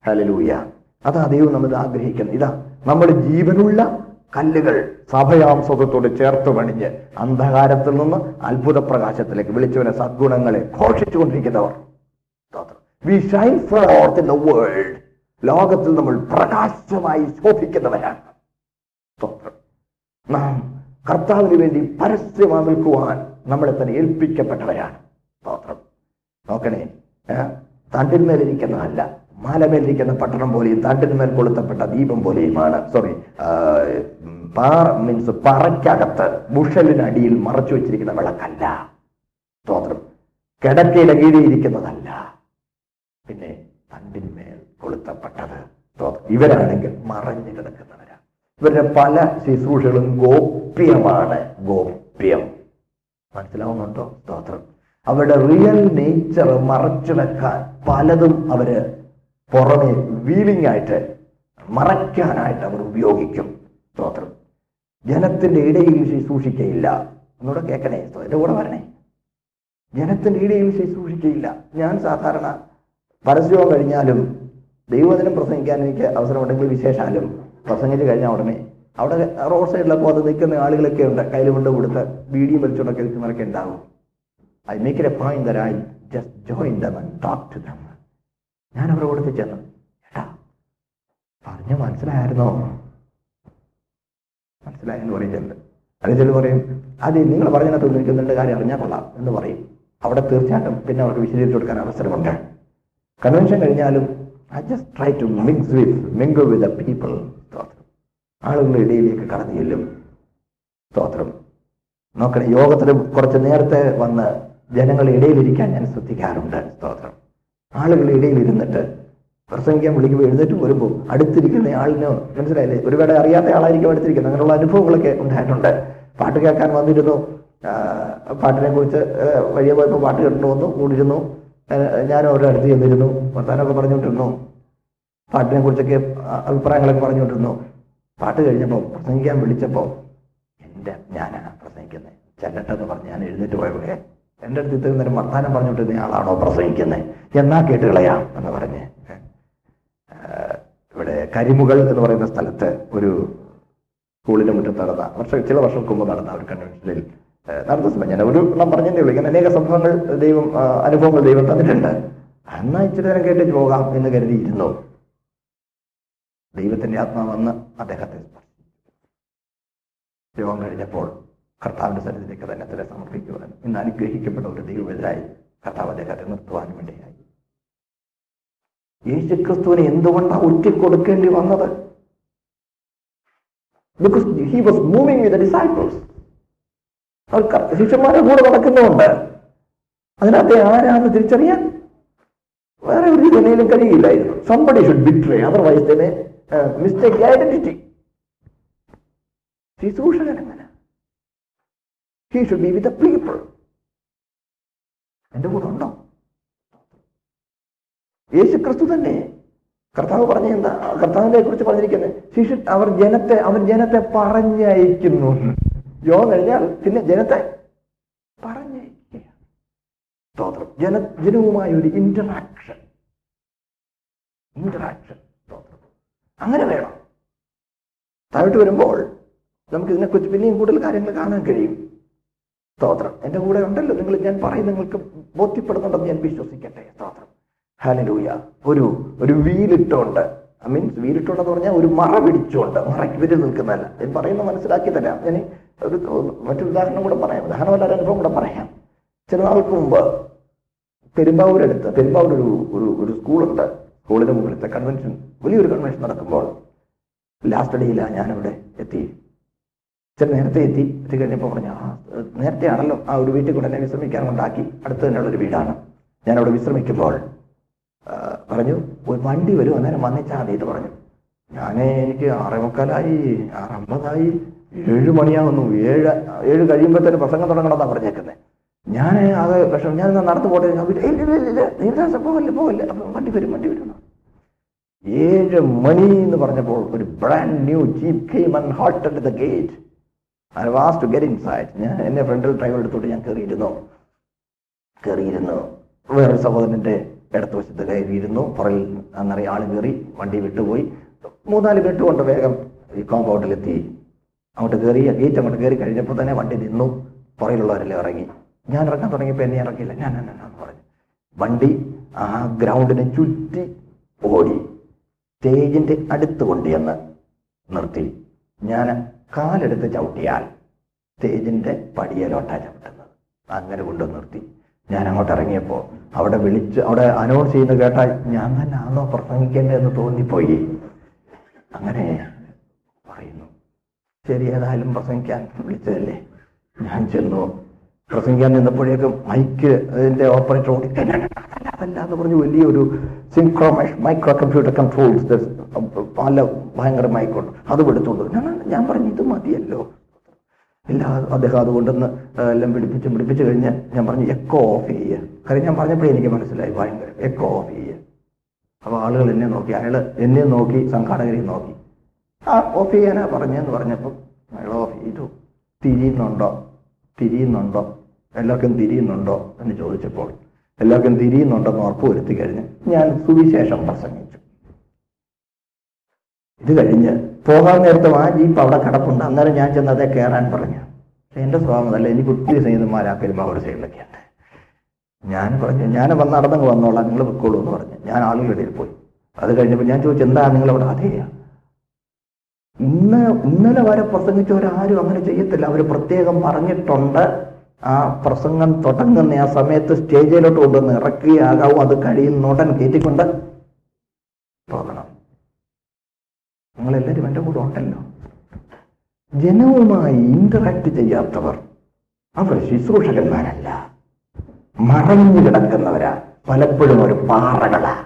ഹലലൂയ അതാ ദൈവം നമ്മൾ ആഗ്രഹിക്കുന്നത്. ഇതാ നമ്മുടെ ജീവനുള്ള കല്ലുകൾ സഭയാംസത്തോട് ചേർത്ത് പണിഞ്ഞ് അന്ധകാരത്തിൽ നിന്ന് അത്ഭുത പ്രകാശത്തിലേക്ക് വിളിച്ചവനെ സദ്ഗുണങ്ങളെ ഘോഷിച്ചുകൊണ്ടിരിക്കുന്നവർ. We shine forth in the world ലോകത്തിൽ നമ്മൾ പ്രകാശമായി ശോഭിക്കുന്നവരാണ്. നാം കർത്താവിന് വേണ്ടി പരസ്യമായി നിൽക്കുവാൻ നമ്മളെ തന്നെ ഏൽപ്പിക്കപ്പെട്ടവരാണ്. സ്തോത്രം. നോക്കണേ തണ്ടിന്മേലിരിക്കുന്ന അല്ല മാലമേലിരിക്കുന്ന പട്ടണം പോലെയും തണ്ടിന്മേൽ കൊളുത്തപ്പെട്ട ദീപം പോലെയുമാണ്. സോറി മീൻസ് പറയ്ക്കകത്ത് ബുഷലിനടിയിൽ മറച്ചു വെച്ചിരിക്കുന്ന വിളക്കല്ല. സ്തോത്രം. കിടക്കയിലെ കീഴിയിരിക്കുന്നതല്ല പിന്നെ തണ്ടിന്മേൽ കൊളുത്തപ്പെട്ടത്. ഇവരാണെങ്കിൽ മറഞ്ഞു കിടക്കുന്നവരാണ് ഇവരുടെ പല ശുശ്രൂഷകളും ഗോപ്യമാണ്. ഗോപ്യം. മനസ്സിലാവുന്നുണ്ടോ? സ്തോത്രം. അവരുടെ റിയൽ നേച്ചർ മറച്ചു വെക്കാൻ പലതും അവർ പുറമെ വീലിംഗ് ആയിട്ട് മറയ്ക്കാനായിട്ട് അവർ ഉപയോഗിക്കും. സ്തോത്രം. ജനത്തിന്റെ ഇടയിൽ ശുശ്രൂഷിക്കയില്ല. എന്നോട് കേൾക്കണേ? എന്റെ കൂടെ വരണേ? ജനത്തിന്റെ ഇടയിൽ ശുശ്രൂഷിക്കയില്ല. ഞാൻ സാധാരണ പരസ്യവും കഴിഞ്ഞാലും ദൈവദിനം പ്രസംഗിക്കാൻ എനിക്ക് അവസരമുണ്ടെങ്കിൽ വിശേഷാലും പ്രസംഗിച്ച് കഴിഞ്ഞ ഉടനെ അവിടെ റോഡ് സൈഡിലൊക്കെ അത് നിൽക്കുന്ന ആളുകളൊക്കെ ഉണ്ട്. കയ്യിൽ കൊണ്ട് കൊടുത്ത് ബീഡിയും വലിച്ചുകൊണ്ടൊക്കെ നിൽക്കുന്നവരൊക്കെ ഉണ്ടാവും. I make a point there I just join them talk to them ഞാൻ അവരോട് ചെന്നു. ഏട്ടാ പറഞ്ഞ മനസ്സിലായിരുന്നോ മനസ്സിലായെന്ന് ചെന്ന്. അത് ചെല്ലു പറയും അത് നിങ്ങൾ പറഞ്ഞതിനകത്ത് നിൽക്കുന്നുണ്ട് കാര്യം അറിഞ്ഞാൽ കൊള്ളാം എന്ന് പറയും. അവിടെ തീർച്ചയായിട്ടും പിന്നെ അവർക്ക് വിശദീകരിച്ചു കൊടുക്കാൻ അവസരമുണ്ട്. കൺവെൻഷൻ കഴിഞ്ഞാലും I just try to mix with mingle with the people ആളുകളുടെ ഇടയിലേക്ക് കടന്നു ചെല്ലും. സ്തോത്രം. നോക്കണേ യോഗത്തിന് കുറച്ച് നേരത്തെ വന്ന് ജനങ്ങളുടെ ഇടയിലിരിക്കാൻ ഞാൻ ശ്രദ്ധിക്കാറുണ്ട്. സ്തോത്രം. ആളുകളുടെ ഇടയിൽ ഇരുന്നിട്ട് പ്രസംഗിക്കാൻ വിളിക്കുമ്പോൾ എഴുന്നേറ്റ് വരുമ്പോൾ അടുത്തിരിക്കുന്ന ആളിന് മനസ്സിലായില്ലേ? ഒരുപാട് അറിയാത്ത ആളായിരിക്കും അടുത്തിരിക്കുന്നത്. അങ്ങനെയുള്ള അനുഭവങ്ങളൊക്കെ ഉണ്ടായിട്ടുണ്ട്. പാട്ട് കേൾക്കാൻ വന്നിരുന്നു. പാട്ടിനെ കുറിച്ച് വഴിയെ പോയപ്പോൾ പാട്ട് കേട്ടു വന്നു കൂടിയിരുന്നു ഞാൻ അവരുടെ അടുത്ത് ചെന്നിരുന്നു. വർത്താനമൊക്കെ പറഞ്ഞുകൊണ്ടിരുന്നു. പാട്ടിനെ കുറിച്ചൊക്കെ അഭിപ്രായങ്ങളൊക്കെ പറഞ്ഞുകൊണ്ടിരുന്നു. പാട്ട് കഴിഞ്ഞപ്പോൾ പ്രസംഗിക്കാൻ വിളിച്ചപ്പോൾ എന്റെ ഞാനാണ് പ്രസംഗിക്കുന്നത്. ചെല്ലട്ടെന്ന് പറഞ്ഞ് ഞാൻ എഴുന്നേറ്റ് പോയപ്പോൾ "ഏ, എന്റെ അടുത്ത് ഇത്രയും നേരം വർത്താനം പറഞ്ഞുകൊണ്ടിരുന്ന ആളാണോ പ്രസംഗിക്കുന്നത്? എന്നാ കേട്ട് കളയാം എന്ന് പറഞ്ഞ്. ഇവിടെ കരിമുകൾ എന്ന് പറയുന്ന സ്ഥലത്ത് ഒരു സ്കൂളിന്റെ മുറ്റത്ത് നടന്ന വർഷം ചില വർഷങ്ങൾക്ക് മുമ്പ് നടന്ന ഒരു കൺവെൻഷനിൽ നടന്ന സമയം ഞാൻ ഒരു എണ്ണം പറഞ്ഞേ ഉള്ളൂ ഇങ്ങനെ അനേക സംഭവങ്ങൾ ദൈവം അനുഭവങ്ങൾ ദൈവം തന്നിട്ടുണ്ട്. എന്നാ ഇച്ചിരി നേരം കേട്ടിട്ട് പോകാം എന്ന് കരുതിയിരുന്നു. ദൈവത്തിന്റെ ആത്മാവ് വന്ന് അദ്ദേഹത്തെ. യോഗം കഴിഞ്ഞപ്പോൾ കർത്താവിന്റെ സന്നിധിയിലേക്ക് തന്നെ തന്നെ സമർപ്പിക്കുവാനും ഇന്ന് അനുഗ്രഹിക്കപ്പെട്ട ഒരു ദൈവമെതിരായി കർത്താവ് അദ്ദേഹത്തെ നിർത്തുവാനും വേണ്ടിയായി. യേശുക്രിസ്തുവിനെ എന്തുകൊണ്ടാണ് ഒറ്റിക്കൊടുക്കേണ്ടി വന്നത്? ശിഷ്യന്മാരെ കൂടെ നടക്കുന്നുണ്ട് അതിനകത്തെ ആരാന്ന് തിരിച്ചറിയാൻ വേറെ ഒരു നിലയിലും കഴിയില്ലായിരുന്നു. സംബഡി ഷുഡ് ബിട്രേ അതർവൈസ് തന്നെ മിസ്റ്റേക്ക് ഐഡന്റിറ്റി ശുശ്രൂഷകൻ എങ്ങനെ he should be with people എന്റെ കൂടെ ഉണ്ടോ? യേശു ക്രിസ്തു തന്നെ കർത്താവ് പറഞ്ഞ എന്താ കർത്താവിനെ കുറിച്ച് പറഞ്ഞിരിക്കുന്നത് ശിശു അവർ ജനത്തെ അവർ ജനത്തെ പറഞ്ഞയക്കുന്നു. യോ കഴിഞ്ഞാൽ പിന്നെ ജനത്തെ പറഞ്ഞയക്കുക. ജന ജനവുമായ ഒരു ഇന്ററാക്ഷൻ ഇന്ററാക്ഷൻ അങ്ങനെ വേണം. താഴോട്ട് വരുമ്പോൾ നമുക്ക് ഇതിനെക്കുറിച്ച് പിന്നെയും കൂടുതൽ കാര്യങ്ങൾ കാണാൻ കഴിയും. സ്തോത്രം. എന്റെ കൂടെ ഉണ്ടല്ലോ. നിങ്ങൾ ഞാൻ പറയും നിങ്ങൾക്ക് ബോധ്യപ്പെടുന്നുണ്ടെന്ന് ഞാൻ വിശ്വസിക്കട്ടെ. സ്തോത്രം. ഹലലൂയ ഒരു ഒരു വീലിട്ടുണ്ട്. ഐ മീൻസ് വീലിട്ടുണ്ടെന്ന് പറഞ്ഞാൽ ഒരു മറ പിടിച്ചുകൊണ്ട് മറയ്ക്ക് വിരൽ നിൽക്കുന്നതല്ല. ഞാൻ പറയുന്നത് മനസ്സിലാക്കി തരാം ഞാൻ ഒരു മറ്റൊരു ഉദാഹരണം കൂടെ പറയാം. ഉദാഹരണമല്ല ഒരു അനുഭവം കൂടെ പറയാം. ചില നാൾക്ക് മുമ്പ് പെരുമ്പാവൂരടുത്ത് പെരുമ്പാവൂർ ഒരു ഒരു സ്കൂളുണ്ട്. സ്കൂളിന്റെ മുകളിലത്തെ കൺവെൻഷൻ വലിയൊരു കൺവെൻഷൻ നടക്കുമ്പോൾ ലാസ്റ്റ് ഡേയിലാണ് ഞാനിവിടെ എത്തി. ഇച്ചിരി നേരത്തെ എത്തി. എത്തി കഴിഞ്ഞപ്പോൾ പറഞ്ഞു ആ നേരത്തെ ആണല്ലോ. ആ ഒരു വീട്ടിൽ കൊണ്ട് എന്നെ വിശ്രമിക്കാൻ കൊണ്ടാക്കി അടുത്ത് തന്നെയുള്ള ഒരു വീടാണ്. ഞാൻ അവിടെ വിശ്രമിക്കുമ്പോൾ പറഞ്ഞു ഒരു വണ്ടി വരും. അന്നേരം വന്നിച്ചാൽ മതി എന്ന് പറഞ്ഞു. ഞാൻ എനിക്ക് ആറേ മുക്കാലായി ആറമ്പതായി ഏഴ് മണിയാകുന്നു ഏഴ് ഏഴ് കഴിയുമ്പോൾ തന്നെ പ്രസംഗം തുടങ്ങണമെന്നാണ് പറഞ്ഞേക്കുന്നത് ഞാൻ അത് വിഷം ഞാൻ നടത്തു പോട്ടെ. ഞാൻ വിട്ടു, "ഇല്ല, ഇല്ല, ഇല്ല, ഇല്ല, ദേവദാസ പോകല്ലേ പോകല്ലേ വണ്ടി വരും വണ്ടി വരും. ഏഴ് മണി എന്ന് പറഞ്ഞപ്പോൾ ഒരു brand new jeep came and at the gate I was to get inside ഞാൻ എന്റെ ഫ്രണ്ടിൽ ഡ്രൈവർ എടുത്തോട്ട് ഞാൻ കയറിയിരുന്നു കയറിയിരുന്നു വേറൊരു സഹോദരന്റെ ഇടത്ത് വശത്ത് കയറിയിരുന്നു. പുറയിൽ അന്നറിയ ആൾ കയറി വണ്ടി വിട്ടുപോയി. മൂന്നാൽ മിനിറ്റ് കൊണ്ട് വേഗം ഈ കോമ്പൗണ്ടിലെത്തി അങ്ങോട്ട് കയറി ഗേറ്റ് അങ്ങോട്ട് കയറി കഴിഞ്ഞപ്പോൾ തന്നെ വണ്ടി നിന്നു. പുറയിലുള്ളവരെല്ലാം ഇറങ്ങി. ഞാൻ ഇറങ്ങാൻ തുടങ്ങിയപ്പോൾ എന്നെ ഇറക്കിയില്ല. ഞാൻ ഞാൻ ഞാൻ പറഞ്ഞു. വണ്ടി ആ ഗ്രൗണ്ടിനെ ചുറ്റി ഓടി. സ്റ്റേജിന്റെ അടുത്ത് കൊണ്ടുവന്ന് നിർത്തി. ഞാൻ കാലെടുത്ത് ചവിട്ടിയാൽ സ്റ്റേജിന്റെ പടിയലോട്ടാണ് ചവിട്ടുന്നത്. അങ്ങനെ കൊണ്ടു നിർത്തി. ഞാൻ അങ്ങോട്ട് ഇറങ്ങിയപ്പോൾ അവിടെ വിളിച്ച് അവിടെ അനൗൺസ് ചെയ്യുന്നത് കേട്ടാൽ ഞാൻ തന്നെ ആണോ പ്രസംഗിക്കേണ്ടതെന്ന് തോന്നിപ്പോയി. അങ്ങനെ പറയുന്നു. ശരി ഏതായാലും പ്രസംഗിക്കാൻ വിളിച്ചതല്ലേ? ഞാൻ ചെന്നു. പ്രസംഗിക്കാൻ നിന്നപ്പോഴേക്കും മൈക്ക് അതിന്റെ ഓപ്പറേറ്റർ ഓടി "അല്ല, അതല്ല എന്ന് പറഞ്ഞ് വലിയൊരു സിൻക്രോമൈഷ് മൈക്രോ കമ്പ്യൂട്ടർ കൺട്രോൾസ് പല ഭയങ്കര മൈക്കുണ്ട്. അത് എടുത്തുകൊണ്ട് ഞാൻ പറഞ്ഞു ഇത് മതിയല്ലോ. ഇല്ല അദ്ദേഹം അതുകൊണ്ടൊന്ന് എല്ലാം പിടിപ്പിച്ച് പിടിപ്പിച്ച് കഴിഞ്ഞ് ഞാൻ പറഞ്ഞു എക്കോ ഓഫ് ചെയ്യുക കാര്യം ഞാൻ പറഞ്ഞപ്പോഴേ എനിക്ക് മനസ്സിലായി ഭയങ്കര എക്കോ ഓഫ് ചെയ്യുക അപ്പൊ ആളുകൾ എന്നെ നോക്കി അയാൾ എന്നെ നോക്കി സംഘാടകരെ നോക്കി. ആ ഓഫ് ചെയ്യാനാ പറഞ്ഞെന്ന് പറഞ്ഞപ്പോ അയാൾ ഓഫ് ചെയ്തു. തിരിയുന്നുണ്ടോ? തിരിയുന്നുണ്ടോ? എല്ലാവർക്കും തിരിയുന്നുണ്ടോ എന്ന് ചോദിച്ചപ്പോൾ എല്ലാവർക്കും തിരിയുന്നുണ്ടെന്ന് ഉറപ്പ് വരുത്തി കഴിഞ്ഞ് ഞാൻ സുവിശേഷം പ്രസംഗിച്ചു. ഇത് കഴിഞ്ഞ് പോകാൻ നേരത്തെ ആ ജീപ്പ് അവിടെ കിടപ്പുണ്ട്. അന്നേരം ഞാൻ ചെന്ന് അതേ കയറാൻ പറഞ്ഞു. പക്ഷെ എന്റെ സ്വഭാവം അല്ല എനിക്ക് ഒത്തിരി സ്നേഹിതന്മാർ ആ പെരുമാവൂർ സൈഡിലൊക്കെ ഉണ്ട്. ഞാൻ പറഞ്ഞു ഞാൻ വന്ന് നടന്നങ്ങ് വന്നോളാം. നിങ്ങൾ വെക്കോളൂ എന്ന് പറഞ്ഞു. ഞാൻ ആളുകളുടെ ഇടയിൽ പോയി. അത് കഴിഞ്ഞപ്പോൾ ഞാൻ ചോദിച്ചു എന്താ നിങ്ങൾ അവിടെ അതേ ഇന്ന് ഇന്നലെ വരെ പ്രസംഗിച്ചവരാരും അങ്ങനെ ചെയ്യത്തില്ല. അവർ പ്രത്യേകം പറഞ്ഞിട്ടുണ്ട്. ആ പ്രസംഗം തുടങ്ങുന്ന ആ സമയത്ത് സ്റ്റേജിലോട്ട് കൊണ്ടുവന്ന് ഇറക്കുകയാകാവും അത് കഴിയുന്നുടൻ കയറ്റിക്കൊണ്ട് പോകണം. നിങ്ങളെല്ലാവരും എന്റെ കൂടെ ഉണ്ടല്ലോ. ജനവുമായി ഇന്ററാക്ട് ചെയ്യാത്തവർ അവർ ശുശ്രൂഷകന്മാരല്ല. മറഞ്ഞു കിടക്കുന്നവരാ. പലപ്പോഴും ഒരു പാറകളാ.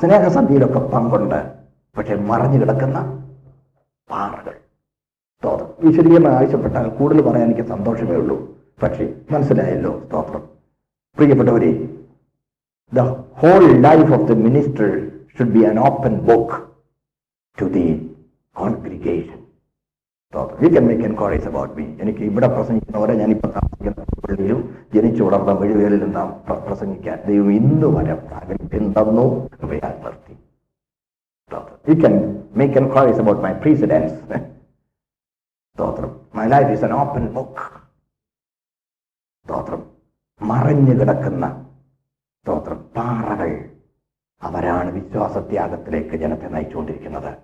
സ്നേഹസന്ധിയിലൊക്കെ പങ്കുണ്ട്. പക്ഷെ മറഞ്ഞു കിടക്കുന്ന പാറകൾ. വിശദീകരണം ആവശ്യപ്പെട്ടാൽ കൂടുതൽ പറയാൻ എനിക്ക് സന്തോഷമേ ഉള്ളൂ. പക്ഷേ മനസ്സിലായല്ലോ സ്തോത്രം. പ്രിയപ്പെട്ടവരെ the whole life of the minister should be an open book to the congregation you me എനിക്ക് ഇവിടെ പ്രസംഗിക്കുന്നവരെ ഞാൻ ഇപ്പൊ താമസിക്കുന്ന പള്ളിയിലും ജനിച്ചു വളർന്ന വഴിവേലിലും നാം പ്രസംഗിക്കാൻ ദൈവം ഇന്ന് വരെ പ്രാഗൽഭ്യം തന്നു. കൃപയാൽ നിർത്തി. You can make enquiries about my precedence സ്തോത്രം. My life is an open book സ്തോത്രം. മറഞ്ഞു കിടക്കുന്ന സ്തോത്രം. പാറകൾ. അവരാണ് വിശ്വാസത്യാഗത്തിലേക്ക് ജനത്തെ നയിച്ചുകൊണ്ടിരിക്കുന്നത്.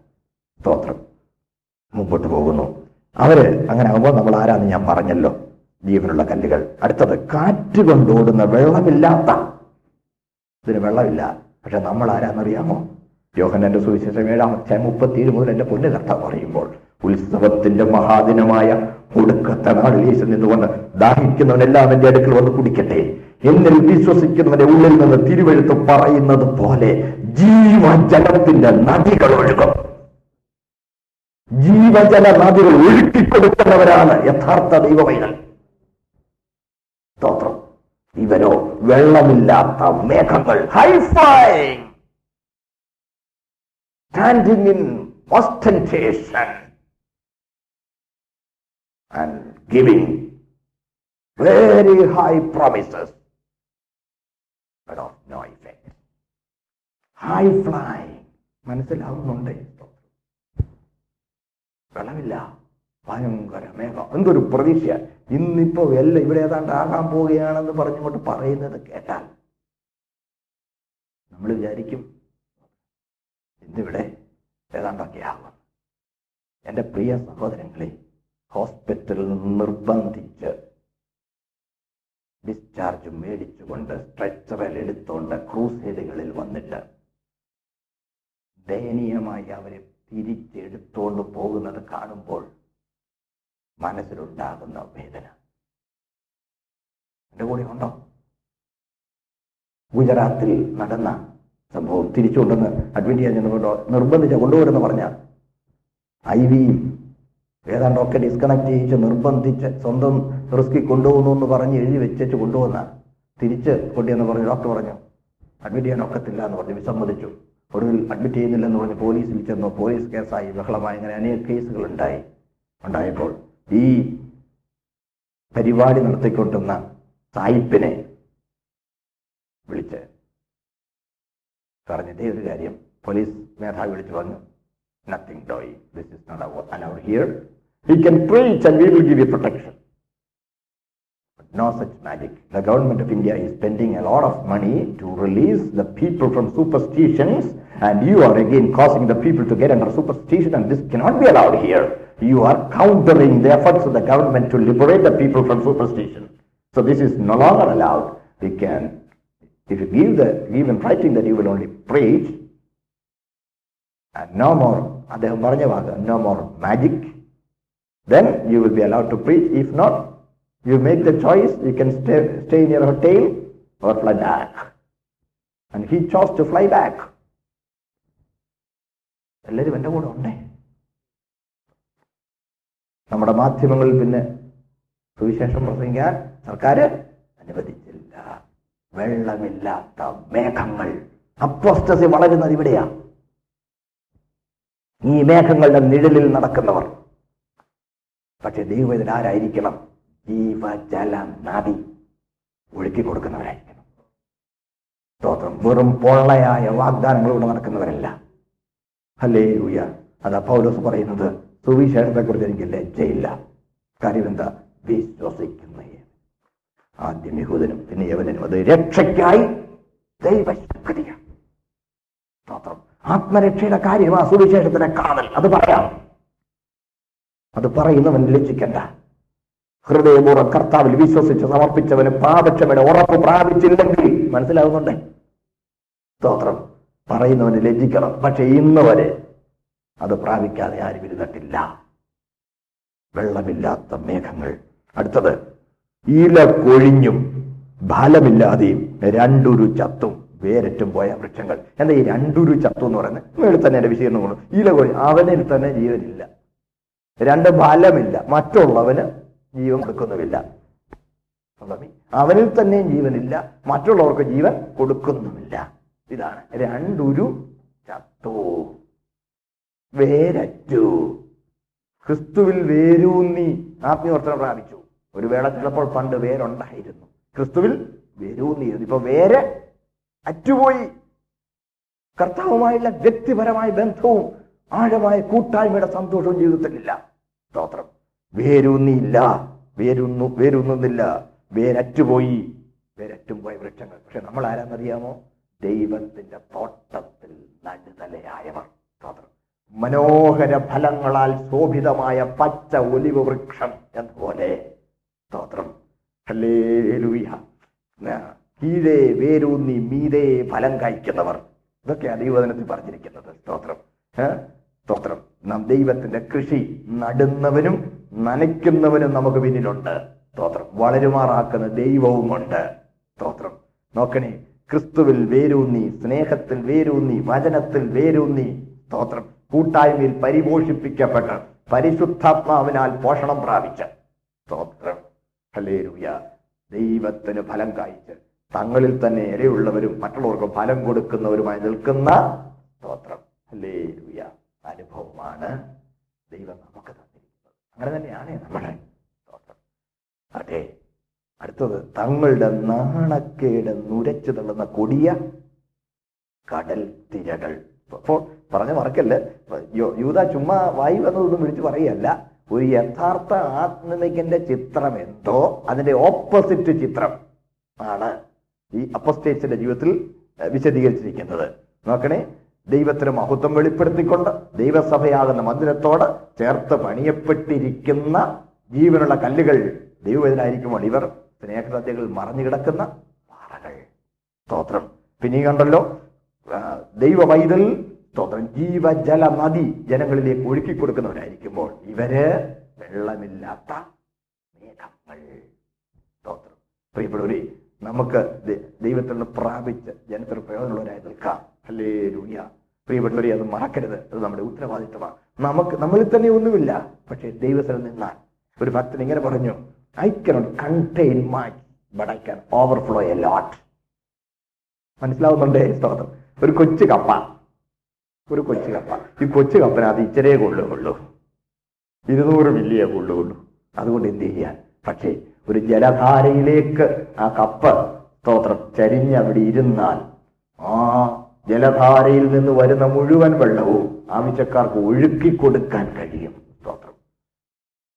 സ്തോത്രം. മുമ്പോട്ട് പോകുന്നു. അവർ അങ്ങനെ ആകുമ്പോൾ നമ്മൾ ആരാന്ന് ഞാൻ പറഞ്ഞല്ലോ. ജീവനുള്ള കല്ലുകൾ. അടുത്തത് കാറ്റ് കൊണ്ടോടുന്ന വെള്ളമില്ലാത്ത. ഇതിന് വെള്ളമില്ല. പക്ഷെ നമ്മൾ ആരാന്നറിയാമോ? യോഹനന്റെ സുവിശേഷം ഏഴാം അധ്യായം മുപ്പത്തിയേഴ് മുതൽ എന്റെ പൊന്നു പറയുമ്പോൾ ഉത്സവത്തിന്റെ മഹാദിനമായ ഒടുക്കത്തെ നാളിൽ യേശു നിന്നുകൊണ്ട് ദാഹിക്കുന്നവനെല്ലാം എന്റെ അടുക്കൽ വന്ന് കുടിക്കട്ടെ. എന്നിൽ വിശ്വസിക്കുന്നവന്റെ ഉള്ളിൽ നിന്ന് തിരുവെഴുത്ത് പറയുന്നത് പോലെ ജീവജലത്തിന്റെ നദികൾ ഒഴുകും. ജീവജല നദികൾ ഒഴുക്കിക്കൊടുക്കുന്നവരാണ് യഥാർത്ഥ ദൈവമൈനൽ സ്തോത്രം. ഇവരോ വെള്ളമില്ലാത്ത മേഘങ്ങൾ. Hifi standing in ostentation. And giving very high promises but of no effect. High flying. മനസ്സിലാവുന്നുണ്ട്. വെള്ളമില്ല. ഭയങ്കര മേഘം. എന്തൊരു പ്രതീക്ഷ ഇന്നിപ്പോ എല്ലാം ഇവിടെ ഏതാണ്ട് ആകാൻ പോവുകയാണെന്ന് പറഞ്ഞുകൊണ്ട് പറയുന്നത് കേട്ടാൽ നമ്മൾ വിചാരിക്കും ഇന്നിവിടെ ഏതാണ്ടൊക്കെ ആകും എന്റെ പ്രിയ സഹോദരങ്ങളെ ഹോസ്പിറ്റലിൽ നിർബന്ധിച്ച് ഡിസ്ചാർജ് മേടിച്ചുകൊണ്ട് സ്ട്രെച്ചറിൽ എടുത്തുകൊണ്ട് ക്രൂസൈഡുകളിൽ വന്നിട്ട് ദയനീയമായി അവരെ തിരിച്ചെടുത്തുകൊണ്ട് പോകുന്നത് കാണുമ്പോൾ മനസ്സിലുണ്ടാകുന്ന വേദന. എന്റെ കൂടെ ഉണ്ടോ? ഗുജറാത്തിൽ നടന്ന സംഭവം തിരിച്ചുകൊണ്ടെന്ന് അഡ്മിറ്റ് ചെയ്യാൻ ചെന്നപ്പോൾ നിർബന്ധിച്ച കൊണ്ടുവരുമെന്ന് പറഞ്ഞ ഐ വിയും ഏതാണ്ടൊക്കെ ഡിസ്കണക്ട് ചെയ്യിച്ച് നിർബന്ധിച്ച് സ്വന്തം റിസ്കി കൊണ്ടുപോകുന്നു എന്ന് പറഞ്ഞ് എഴുതി വെച്ചേച്ച് കൊണ്ടുവന്ന തിരിച്ച് കൊണ്ടുവന്ന് പറഞ്ഞു ഡോക്ടർ പറഞ്ഞു അഡ്മിറ്റ് ചെയ്യാൻ ഒക്കത്തില്ല എന്ന് പറഞ്ഞ് വിസമ്മതിച്ചു. ഒടുവിൽ അഡ്മിറ്റ് ചെയ്യുന്നില്ലെന്ന് പറഞ്ഞ് പോലീസിൽ ചെന്നു പോലീസ് കേസായി. ബഹളമായി അങ്ങനെ അനേക കേസുകൾ ഉണ്ടായി. ഉണ്ടായപ്പോൾ ഈ പരിപാടി നടത്തിക്കൊണ്ടുന്ന സായിപ്പിനെ വിളിച്ച് പറഞ്ഞു ഇതേ ഒരു കാര്യം പോലീസ് മേധാവി വിളിച്ചു പറഞ്ഞു nothing Doe this is not allowed here He can preach and we will give you protection no such magic. The government of India is spending a lot of money to release the people from superstitions, and you are again causing the people to get under superstition, and this cannot be allowed here. You are countering the efforts of the government to liberate the people from superstition. So this is no longer allowed. We can, if you give the give in writing that you will only preach, and no more, അദ്ദേഹം പറഞ്ഞ വാക്ക് no more magic, then you will be allowed to preach. If not, you make the choice, you can stay, stay in your hotel or fly back. And he chose to fly back. എല്ലാവരും എന്റെ കൂടെ ഉണ്ടേ നമ്മുടെ മാധ്യമങ്ങളിൽ പിന്നെ സുവിശേഷം പ്രസംഗിക്കാൻ സർക്കാർ അനുവദിച്ചില്ല വെള്ളമില്ലാത്ത മേഘങ്ങൾ അപ്പോസ്റ്റസി വളരുന്നത് ഇവിടെയാ ഈ മേഘങ്ങളുടെ നിഴലിൽ നടക്കുന്നവർ പക്ഷെ ദൈവം ഇതിൽ ആരായിരിക്കണം ജീവജല നദി ഒഴുക്കി കൊടുക്കുന്നവരായിരിക്കണം. സ്തോത്രം. വെറും പൊള്ളയായ വാഗ്ദാനങ്ങളോട് നടക്കുന്നവരല്ല. അല്ലേ ഊയ അതാ പൗലോസ് പറയുന്നത് സുവിശേഷത്തെ കുറിച്ച് എനിക്ക് ലജ്ജയില്ല കാര്യം എന്താ വിശ്വസിക്കുന്ന. ആദ്യം യഹൂദനും പിന്നെ യവനും അത് രക്ഷയ്ക്കായി ദൈവശക്തിയാണ്. സ്തോത്രം. ആത്മരക്ഷയുടെ കാര്യം ആ സുവിശേഷത്തിന്റെ കാതൽ അത് പറയാം. അത് പറയുന്നവൻ ലജ്ജിക്കണ്ട. ഹൃദയപൂർവം കർത്താവിൽ വിശ്വസിച്ച് സമർപ്പിച്ചവന് പാപക്ഷമയുടെ ഉറപ്പ് പ്രാപിച്ചില്ലെങ്കിൽ മനസ്സിലാവുന്നുണ്ടേ? സ്തോത്രം. പറയുന്നവന് ലജ്ജിക്കണം. പക്ഷെ ഇന്ന് വരെ അത് പ്രാപിക്കാതെ ആരും ഇരുന്നിട്ടില്ല. വെള്ളമില്ലാത്ത മേഘങ്ങൾ. അടുത്തത് ഇല കൊഴിഞ്ഞും ഫലമില്ലാതെയും രണ്ടുരു ചത്തും വേരറ്റും പോയ വൃക്ഷങ്ങൾ. എന്താ ഈ രണ്ടുരു ചത്തു എന്ന് പറയുന്നത്? മേളിൽ തന്നെ എന്റെ വിശീർണം ഇല കൊഴി. അവനിൽ തന്നെ ജീവനില്ല. രണ്ട് ഫലമില്ല. മറ്റുള്ളവന് ജീവൻ കൊടുക്കുന്നുമില്ല. അവനിൽ തന്നെയും ജീവനില്ല മറ്റുള്ളവർക്ക് ജീവൻ കൊടുക്കുന്നുമില്ല. ഇതാണ് രണ്ടുരു ചത്തു. വേരറ്റു. ക്രിസ്തുവിൽ വേരൂന്നി ആത്മീയവർത്തനം പ്രാപിച്ചു. ഒരു വേള ചിലപ്പോൾ പണ്ട് വേരുണ്ടായിരുന്നു. ക്രിസ്തുവിൽ വേരൂന്നിയിരുന്നു. ഇപ്പൊ വേര് അറ്റുപോയി. കർത്താവുമായുള്ള വ്യക്തിപരമായ ബന്ധവും ആഴമായ കൂട്ടായ്മയുടെ സന്തോഷവും ജീവിതത്തിലില്ല. സ്തോത്രം. വേരൂന്നിയില്ല വേരുന്നു വേരുന്നില്ല വേരറ്റുപോയി വേരറ്റും പോയ വൃക്ഷങ്ങൾ. പക്ഷെ നമ്മൾ ആരാന്നറിയാമോ ദൈവത്തിന്റെ തോട്ടത്തിൽ നടുതലയായവർ. സ്തോത്രം. മനോഹര ഫലങ്ങളാൽ ശോഭിതമായ പച്ച ഒലിവ് വൃക്ഷം എന്നപോലെ. സ്തോത്രം. കീഴേ വേരൂന്നി മീതേ ഫലം കായ്ക്കുന്നവർ. ഇതൊക്കെയാണ് ദൈവദിനത്തിൽ പറഞ്ഞിരിക്കുന്നത്. സ്തോത്രം? സ്തോത്രം. നാം ദൈവത്തിന്റെ കൃഷി നടുന്നവനും നനയ്ക്കുന്നവനും നമുക്ക് പിന്നിലുണ്ട്. സ്തോത്രം. വളരുമാറാക്കുന്ന ദൈവവുമുണ്ട്. സ്തോത്രം. നോക്കണേ ക്രിസ്തുവിൽ വേരൂന്നി സ്നേഹത്തിൽ വേരൂന്നി വചനത്തിൽ വേരൂന്നി സ്തോത്രം. കൂട്ടായ്മയിൽ പരിപോഷിപ്പിക്കപ്പെട്ട് പരിശുദ്ധാത്മാവിനാൽ പോഷണം പ്രാപിച്ച സ്തോത്രം. ഹല്ലേലൂയ. ദൈവത്തിന് ഫലം കായ്ച്ച് തങ്ങളിൽ തന്നെ ഇരയുള്ളവരും മറ്റുള്ളവർക്ക് ഫലം കൊടുക്കുന്നവരുമായി നിൽക്കുന്ന സ്തോത്രം. ഹല്ലേലൂയ. അനുഭവമാണ് ദൈവം നമുക്ക് തന്നിരിക്കുന്നത്. അങ്ങനെ തന്നെയാണ് നമ്മുടെ തോട്ടം. അതെ അടുത്തത് തങ്ങളുടെ നാണക്കേട് നുരച്ചു തള്ളുന്ന കൊടിയ കടൽ തിരകൾ. അപ്പോൾ പറഞ്ഞ മറക്കല്ല് യൂത ചുമ്മാ വായി വന്നതൊന്നും വിളിച്ചു പറയല്ല ഒരു യഥാർത്ഥ ആത്മികന്റെ ചിത്രം എന്തോ അതിന്റെ ഓപ്പോസിറ്റ് ചിത്രം ആണ് ഈ അപ്പസ്റ്റേറ്റ്സിന്റെ ജീവിതത്തിൽ വിശദീകരിച്ചിരിക്കുന്നത്. നോക്കണേ ദൈവത്തിന് മഹത്വം വെളിപ്പെടുത്തിക്കൊണ്ട് ദൈവസഭയാകുന്ന മന്ദിരത്തോട് ചേർത്ത് പണിയപ്പെട്ടിരിക്കുന്ന ജീവനുള്ള കല്ലുകൾ ദൈവവേദനായിരിക്കുമ്പോൾ ഇവർ സ്നേഹസത്യകൾ മറഞ്ഞു കിടക്കുന്ന പാറകൾ. സ്തോത്രം. പിന്നെ കണ്ടല്ലോ ദൈവ പൈതൽ സ്തോത്രം. ജീവജല നദി ജനങ്ങളിലേക്ക് ഒഴുക്കി കൊടുക്കുന്നവരായിരിക്കുമ്പോൾ ഇവർ വെള്ളമില്ലാത്ത മേഘങ്ങൾ. സ്തോത്രം. പ്രിയപ്പെട്ടവരെ നമുക്ക് ദൈവത്തിൽ നിന്ന് പ്രാപിച്ച് ജനത്തിന് പ്രയോജനമുള്ളവരായി നിൽക്കാം. അല്ലേ രൂയ പ്രിയപ്പെട്ടവരെ അത് മറക്കരുത്. അത് നമ്മുടെ ഉത്തരവാദിത്തമാണ്. നമുക്ക് നമ്മളിൽ തന്നെ ഒന്നുമില്ല പക്ഷേ ദൈവത്തിൽ നിന്നാൽ. ഒരു ഭക്തൻ ഇങ്ങനെ പറഞ്ഞു I cannot contain my but I overflow a lot മനസ്സിലാവുന്നുണ്ടേ? സ്തോത്രം. ഒരു കൊച്ചു കപ്പ. ഒരു കൊച്ചു കപ്പ. ഈ കൊച്ചു കപ്പന അത് ഇച്ചിരേ കൊള്ളുകയുള്ളൂ ഇരുന്നൂറ് മില്ലിയേ കൊള്ളുകയുള്ളൂ അതുകൊണ്ട് എന്ത് ചെയ്യാൻ? പക്ഷേ ഒരു ജലധാരയിലേക്ക് ആ കപ്പ് സ്തോത്രം ചരിഞ്ഞ് അവിടെ ഇരുന്നാൽ ആ ജലധാരയിൽ നിന്ന് വരുന്ന മുഴുവൻ വെള്ളവും ആവശ്യക്കാർക്ക് ഒഴുക്കി കൊടുക്കാൻ കഴിയും. സ്തോത്രം.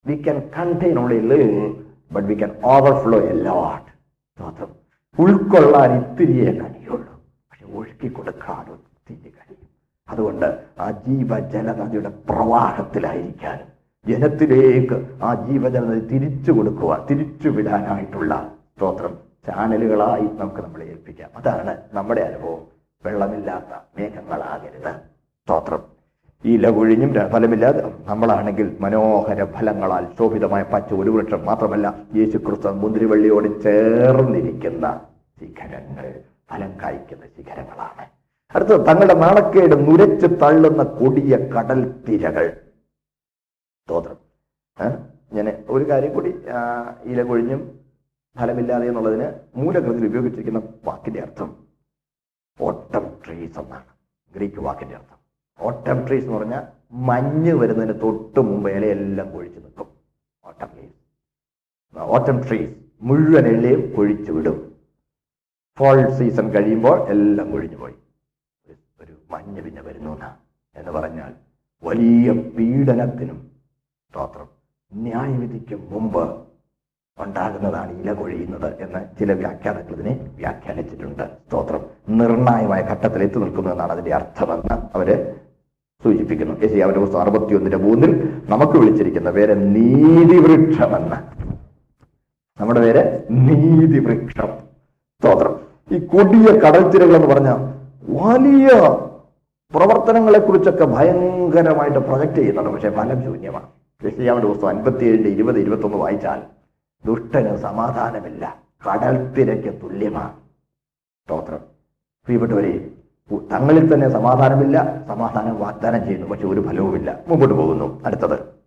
We can contain only live but we can overflow a lot സ്തോത്രം. ഉൾക്കൊള്ളാൻ ഇത്തിരിയെ കഴിയുള്ളൂ പക്ഷെ ഒഴുക്കി കൊടുക്കാൻ ഒത്തിരി കഴിയും. അതുകൊണ്ട് ആ ജീവജലനദിയുടെ പ്രവാഹത്തിലായിരിക്കാനും ജനത്തിലേക്ക് ആ ജീവജലനദി തിരിച്ചു കൊടുക്കുക തിരിച്ചു വിടാനായിട്ടുള്ള സ്തോത്രം ചാനലുകളായി നമുക്ക് നമ്മളെ ഏൽപ്പിക്കാം. അതാണ് നമ്മുടെ അനുഭവം. വെള്ളമില്ലാത്ത മേഘങ്ങളാകരുത്. സ്തോത്രം. ഈ ലകുഴിഞ്ഞും ഫലമില്ലാതെ നമ്മളാണെങ്കിൽ മനോഹര ഫലങ്ങളാൽ ശോഭിതമായ പച്ച ഒരു വൃക്ഷം മാത്രമല്ല യേശു ക്രിസ്തു മുന്തിരിവള്ളിയോട് ചേർന്നിരിക്കുന്ന ശിഖരങ്ങൾ ഫലം കായ്ക്കുന്ന ശിഖരങ്ങളാണ്. അടുത്തത് തങ്ങളുടെ നാണക്കേട് നുരച്ച് തള്ളുന്ന കൊടിയ കടൽ തിരകൾ സ്തോത്രം ഞാൻ ഒരു കാര്യം കൂടി ഇല കൊഴിഞ്ഞും ഫലമില്ലാതെ എന്നുള്ളതിന് മൂലകൃതിയിൽ ഉപയോഗിച്ചിരിക്കുന്ന വാക്കിന്റെ അർത്ഥം. ഓട്ടം ട്രീസ് എന്നാണ്. ഗ്രീക്ക് വാക്കിന്റെ അർത്ഥം. ഓട്ടം ട്രീസ് എന്ന് പറഞ്ഞാൽ മഞ്ഞ് വരുന്നതിന് തൊട്ട് മുമ്പ് ഇലയെല്ലാം കൊഴിച്ചു നിൽക്കും. ഓട്ടം ട്രീസ് ഓട്ടം ട്രീസ് മുഴുവൻ ഇലയും കൊഴിച്ചു വിടും. ഫോൾ സീസൺ കഴിയുമ്പോൾ എല്ലാം കൊഴിഞ്ഞു പോയി. ഒരു മഞ്ഞ് പിന്നെ വരുന്നു എന്ന് പറഞ്ഞാൽ വലിയ പീഡനത്തിനും സ്തോത്രം ന്യായവിധിക്കും മുമ്പ് ഉണ്ടാകുന്നതാണ് ഇല കൊഴിയുന്നത് എന്ന് ചില വ്യാഖ്യാനങ്ങൾ ഇതിനെ വ്യാഖ്യാനിച്ചിട്ടുണ്ട്. സ്തോത്രം. നിർണായമായ ഘട്ടത്തിൽ എത്തി എന്നാണ് അതിന്റെ അർത്ഥമെന്ന് അവർ സൂചിപ്പിക്കുന്നു. യേശി അവരുടെ പുസ്തകം അറുപത്തിയൊന്നിന്റെ മൂന്നിൽ നമുക്ക് വിളിച്ചിരിക്കുന്ന പേര് നീതിവൃക്ഷമെന്ന്. നമ്മുടെ പേര് നീതിവൃക്ഷം. സ്തോത്രം. ഈ കൊടിയ കടൽത്തിരകൾ എന്ന് പറഞ്ഞ വലിയ പ്രവർത്തനങ്ങളെ കുറിച്ചൊക്കെ ഭയങ്കരമായിട്ട് പ്രൊജക്ട് ചെയ്യുന്നുണ്ട്. പക്ഷെ ഫലം ശൂന്യമാണ്. യശയാവിന്റെ പുസ്തകം അൻപത്തിയേഴിന്റെ ഇരുപത് ഇരുപത്തൊന്ന് വായിച്ചാൽ ദുഷ്ടന് സമാധാനമില്ല. കടൽ തിരക്ക് തുല്യമാണ്. സ്തോത്രം. പ്രിയപ്പെട്ടവരെ തങ്ങളിൽ തന്നെ സമാധാനമില്ല. സമാധാനം വാഗ്ദാനം ചെയ്യുന്നു. പക്ഷെ ഒരു ഫലവുമില്ല. മുമ്പോട്ട് പോകുന്നു. അടുത്തത്.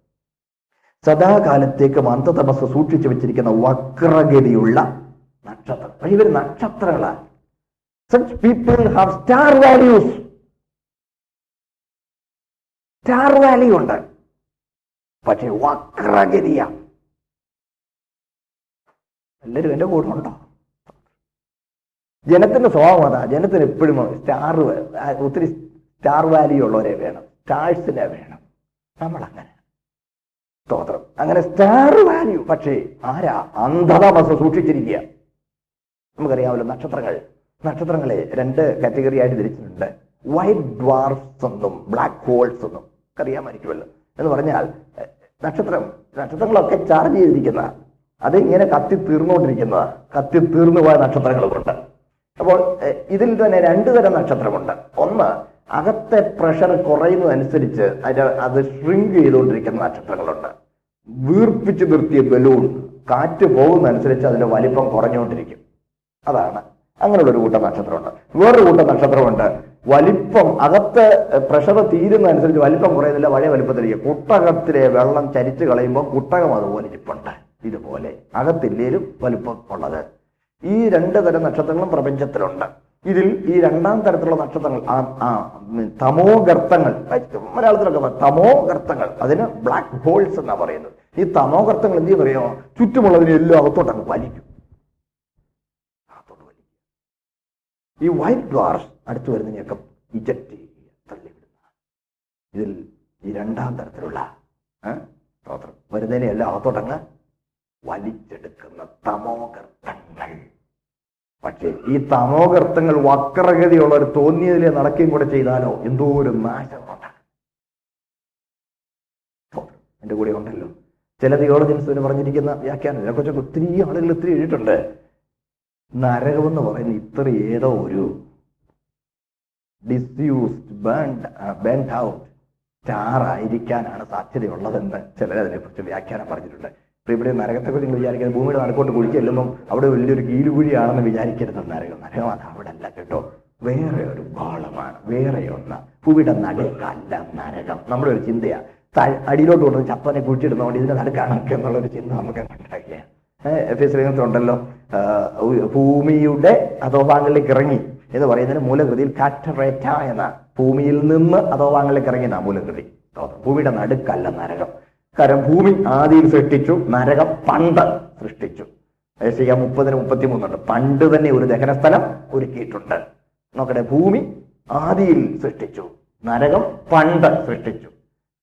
സദാകാലത്തേക്ക് മന്ത്രതമസ് സൂക്ഷിച്ചു വെച്ചിരിക്കുന്ന വക്രഗതിയുള്ള നക്ഷത്രം. ഇവർ നക്ഷത്രങ്ങളാണ്. People have star values star value ഉണ്ട്. പക്ഷെ വക്രഗതിയ എല്ലാവരും എന്റെ കൂടെ ഉണ്ടോ? ജനത്തിന്റെ സ്വഭാവം അതാ. ജനത്തിന് എപ്പോഴും സ്റ്റാർ ഒത്തിരി സ്റ്റാർ വാല്യൂ ഉള്ളവരെ വേണം. സ്റ്റാഴ്സിനെ വേണം. നമ്മൾ അങ്ങനെ സ്തോത്രം. അങ്ങനെ സ്റ്റാർ വാല്യൂ പക്ഷേ ആരാ? അന്ധത ബസ് സൂക്ഷിച്ചിരിക്കുക. നമുക്കറിയാമല്ലോ നക്ഷത്രങ്ങൾ. നക്ഷത്രങ്ങളെ രണ്ട് കാറ്റഗറി ആയിട്ട് തിരിച്ചിട്ടുണ്ട്. വൈറ്റ് ഡ്വാർഫ്സ് എന്നും ബ്ലാക്ക് ഹോൾസ് എന്നും. അറിയാമായിരിക്കുമല്ലോ എന്ന് പറഞ്ഞാൽ നക്ഷത്രം നക്ഷത്രങ്ങളൊക്കെ ചാർജ് ചെയ്തിരിക്കുന്ന അത് ഇങ്ങനെ കത്തി തീർന്നുകൊണ്ടിരിക്കുന്നതാണ് കത്തി തീർന്നു പോയ നക്ഷത്രങ്ങളുമുണ്ട്. അപ്പോൾ ഇതിൽ തന്നെ രണ്ടു തരം നക്ഷത്രമുണ്ട്. ഒന്ന് അകത്തെ പ്രഷർ കുറയുന്നതനുസരിച്ച് അതിന്റെ അത് ഷ്രിങ്ക് ചെയ്തുകൊണ്ടിരിക്കുന്ന നക്ഷത്രങ്ങളുണ്ട്. വീർപ്പിച്ച് നിർത്തിയ ബലൂൺ കാറ്റ് പോകുന്നതനുസരിച്ച് അതിന്റെ വലിപ്പം കുറഞ്ഞുകൊണ്ടിരിക്കും. അതാണ്. അങ്ങനെയുള്ള ഒരു കൂട്ടം നക്ഷത്രമുണ്ട്. വേറൊരു കൂട്ടം നക്ഷത്രമുണ്ട്. വലിപ്പം അകത്ത് പ്രഷർ തീരുന്നതനുസരിച്ച് വലിപ്പം കുറയുന്നില്ല വലിയ വലിപ്പത്തിലേക്ക്. കുട്ടകത്തിലെ വെള്ളം ചരിച്ചു കളയുമ്പോൾ കുട്ടകം അതുപോലെ ഇരിപ്പുണ്ട്. ഇതുപോലെ അകത്തില്ലേലും വലുപ്പം ഉള്ളത്. ഈ രണ്ട് തരം നക്ഷത്രങ്ങളും പ്രപഞ്ചത്തിലുണ്ട്. ഇതിൽ ഈ രണ്ടാം തരത്തിലുള്ള നക്ഷത്രങ്ങൾ ആ തമോ ഗർത്തങ്ങൾ മലയാളത്തിലൊക്കെ തമോ ഗർത്തങ്ങൾ അതിന് ബ്ലാക്ക് ഹോൾസ് എന്നാ പറയുന്നത്. ഈ തമോ ഗർത്തങ്ങൾ എന്ത് ചെയ്യുന്നറിയോ? ചുറ്റുമുള്ളതിനെ എല്ലാം അകത്തോട്ട് അങ്ങ് വലിക്കും വലിക്കും. ഈ വൈറ്റ് ഡ്വാർസ് അടുത്തു വരുന്നതിനെയൊക്കെ ഇജക്ട് ചെയ്യുക ഇതിൽ ഈ രണ്ടാം തരത്തിലുള്ള വരുന്നതിനെ എല്ലാം അകത്തോട്ടങ്ങ് വലിച്ചെടുക്കുന്ന തമോഗർത്തങ്ങൾ. പക്ഷേ ഈ തമോഗർത്തങ്ങൾ വക്രഗതിയുള്ള ഒരു തോന്നിയതിലെ നടക്കുകയും കൂടെ ചെയ്താലോ? എന്തോ ഒരു സ്തോത്രം. എന്റെ കൂടെ ഉണ്ടല്ലോ. ചില തിയോളജിൻസിന് പറഞ്ഞിരിക്കുന്ന വ്യാഖ്യാനം ഇതിനെക്കുറിച്ചൊക്കെ ഒത്തിരി ആളുകൾ ഒത്തിരി എഴുതിയിട്ടുണ്ട്. നരകം എന്ന് പറയുന്ന ഇത്ര ഏതോ ഒരു disused burned burned out star ആയിരിക്കാനാണ് സാധ്യതയുള്ളതെന്ന് ചിലർ അതിനെക്കുറിച്ച് വ്യാഖ്യാനം പറഞ്ഞിട്ടുണ്ട്. ഇപ്പൊ ഇവിടെ നരകത്തെക്കുറിച്ച് നിങ്ങൾ വിചാരിക്കുന്നത് ഭൂമിയുടെ നടക്കോട്ട് കുഴിച്ച് ചെല്ലുമ്പം അവിടെ വലിയൊരു കീലുകുഴിയാണെന്ന് വിചാരിക്കരുത് നരകം. നരകം അവിടെ അല്ല കേട്ടോ. വേറെ ഒരു ഗോളമാണ് വേറെ ഒന്ന്. ഭൂമിയുടെ നടുക്കല്ല നരകം. നമ്മുടെ ഒരു ചിന്തയാ അടിയിലോട്ട് കൊണ്ടുവന്ന് ചപ്പനെ കുഴിച്ചിടുന്നതുകൊണ്ട് ഇതിന്റെ നടുക്കാണ് എന്നുള്ളൊരു ചിന്ത നമുക്ക് ഉണ്ടാക്കിയ എഫ് എസ് ഭൂമിയുടെ അധോഭാഗങ്ങളിലേക്ക് ഇറങ്ങി. എന്ന് പറയുന്നതിന് മൂലകൃതിയിൽ കാറ്ററേറ്റ എന്ന ഭൂമിയിൽ നിന്ന് അധോഭാഗങ്ങളിലേക്ക് ഇറങ്ങിയതാണ് മൂലകൃതി. ഭൂമിയുടെ നടുക്കല്ല നരകം. കാരണം ഭൂമി ആദിയിൽ സൃഷ്ടിച്ചു നരകം പണ്ട് സൃഷ്ടിച്ചു. ഏശയ്യ മുപ്പതിന് മുപ്പത്തിമൂന്നുണ്ട്. പണ്ട് തന്നെ ഒരു ദഹന സ്ഥലം ഒരുക്കിയിട്ടുണ്ട്. നോക്കട്ടെ ഭൂമി ആദിയിൽ സൃഷ്ടിച്ചു നരകം പണ്ട് സൃഷ്ടിച്ചു.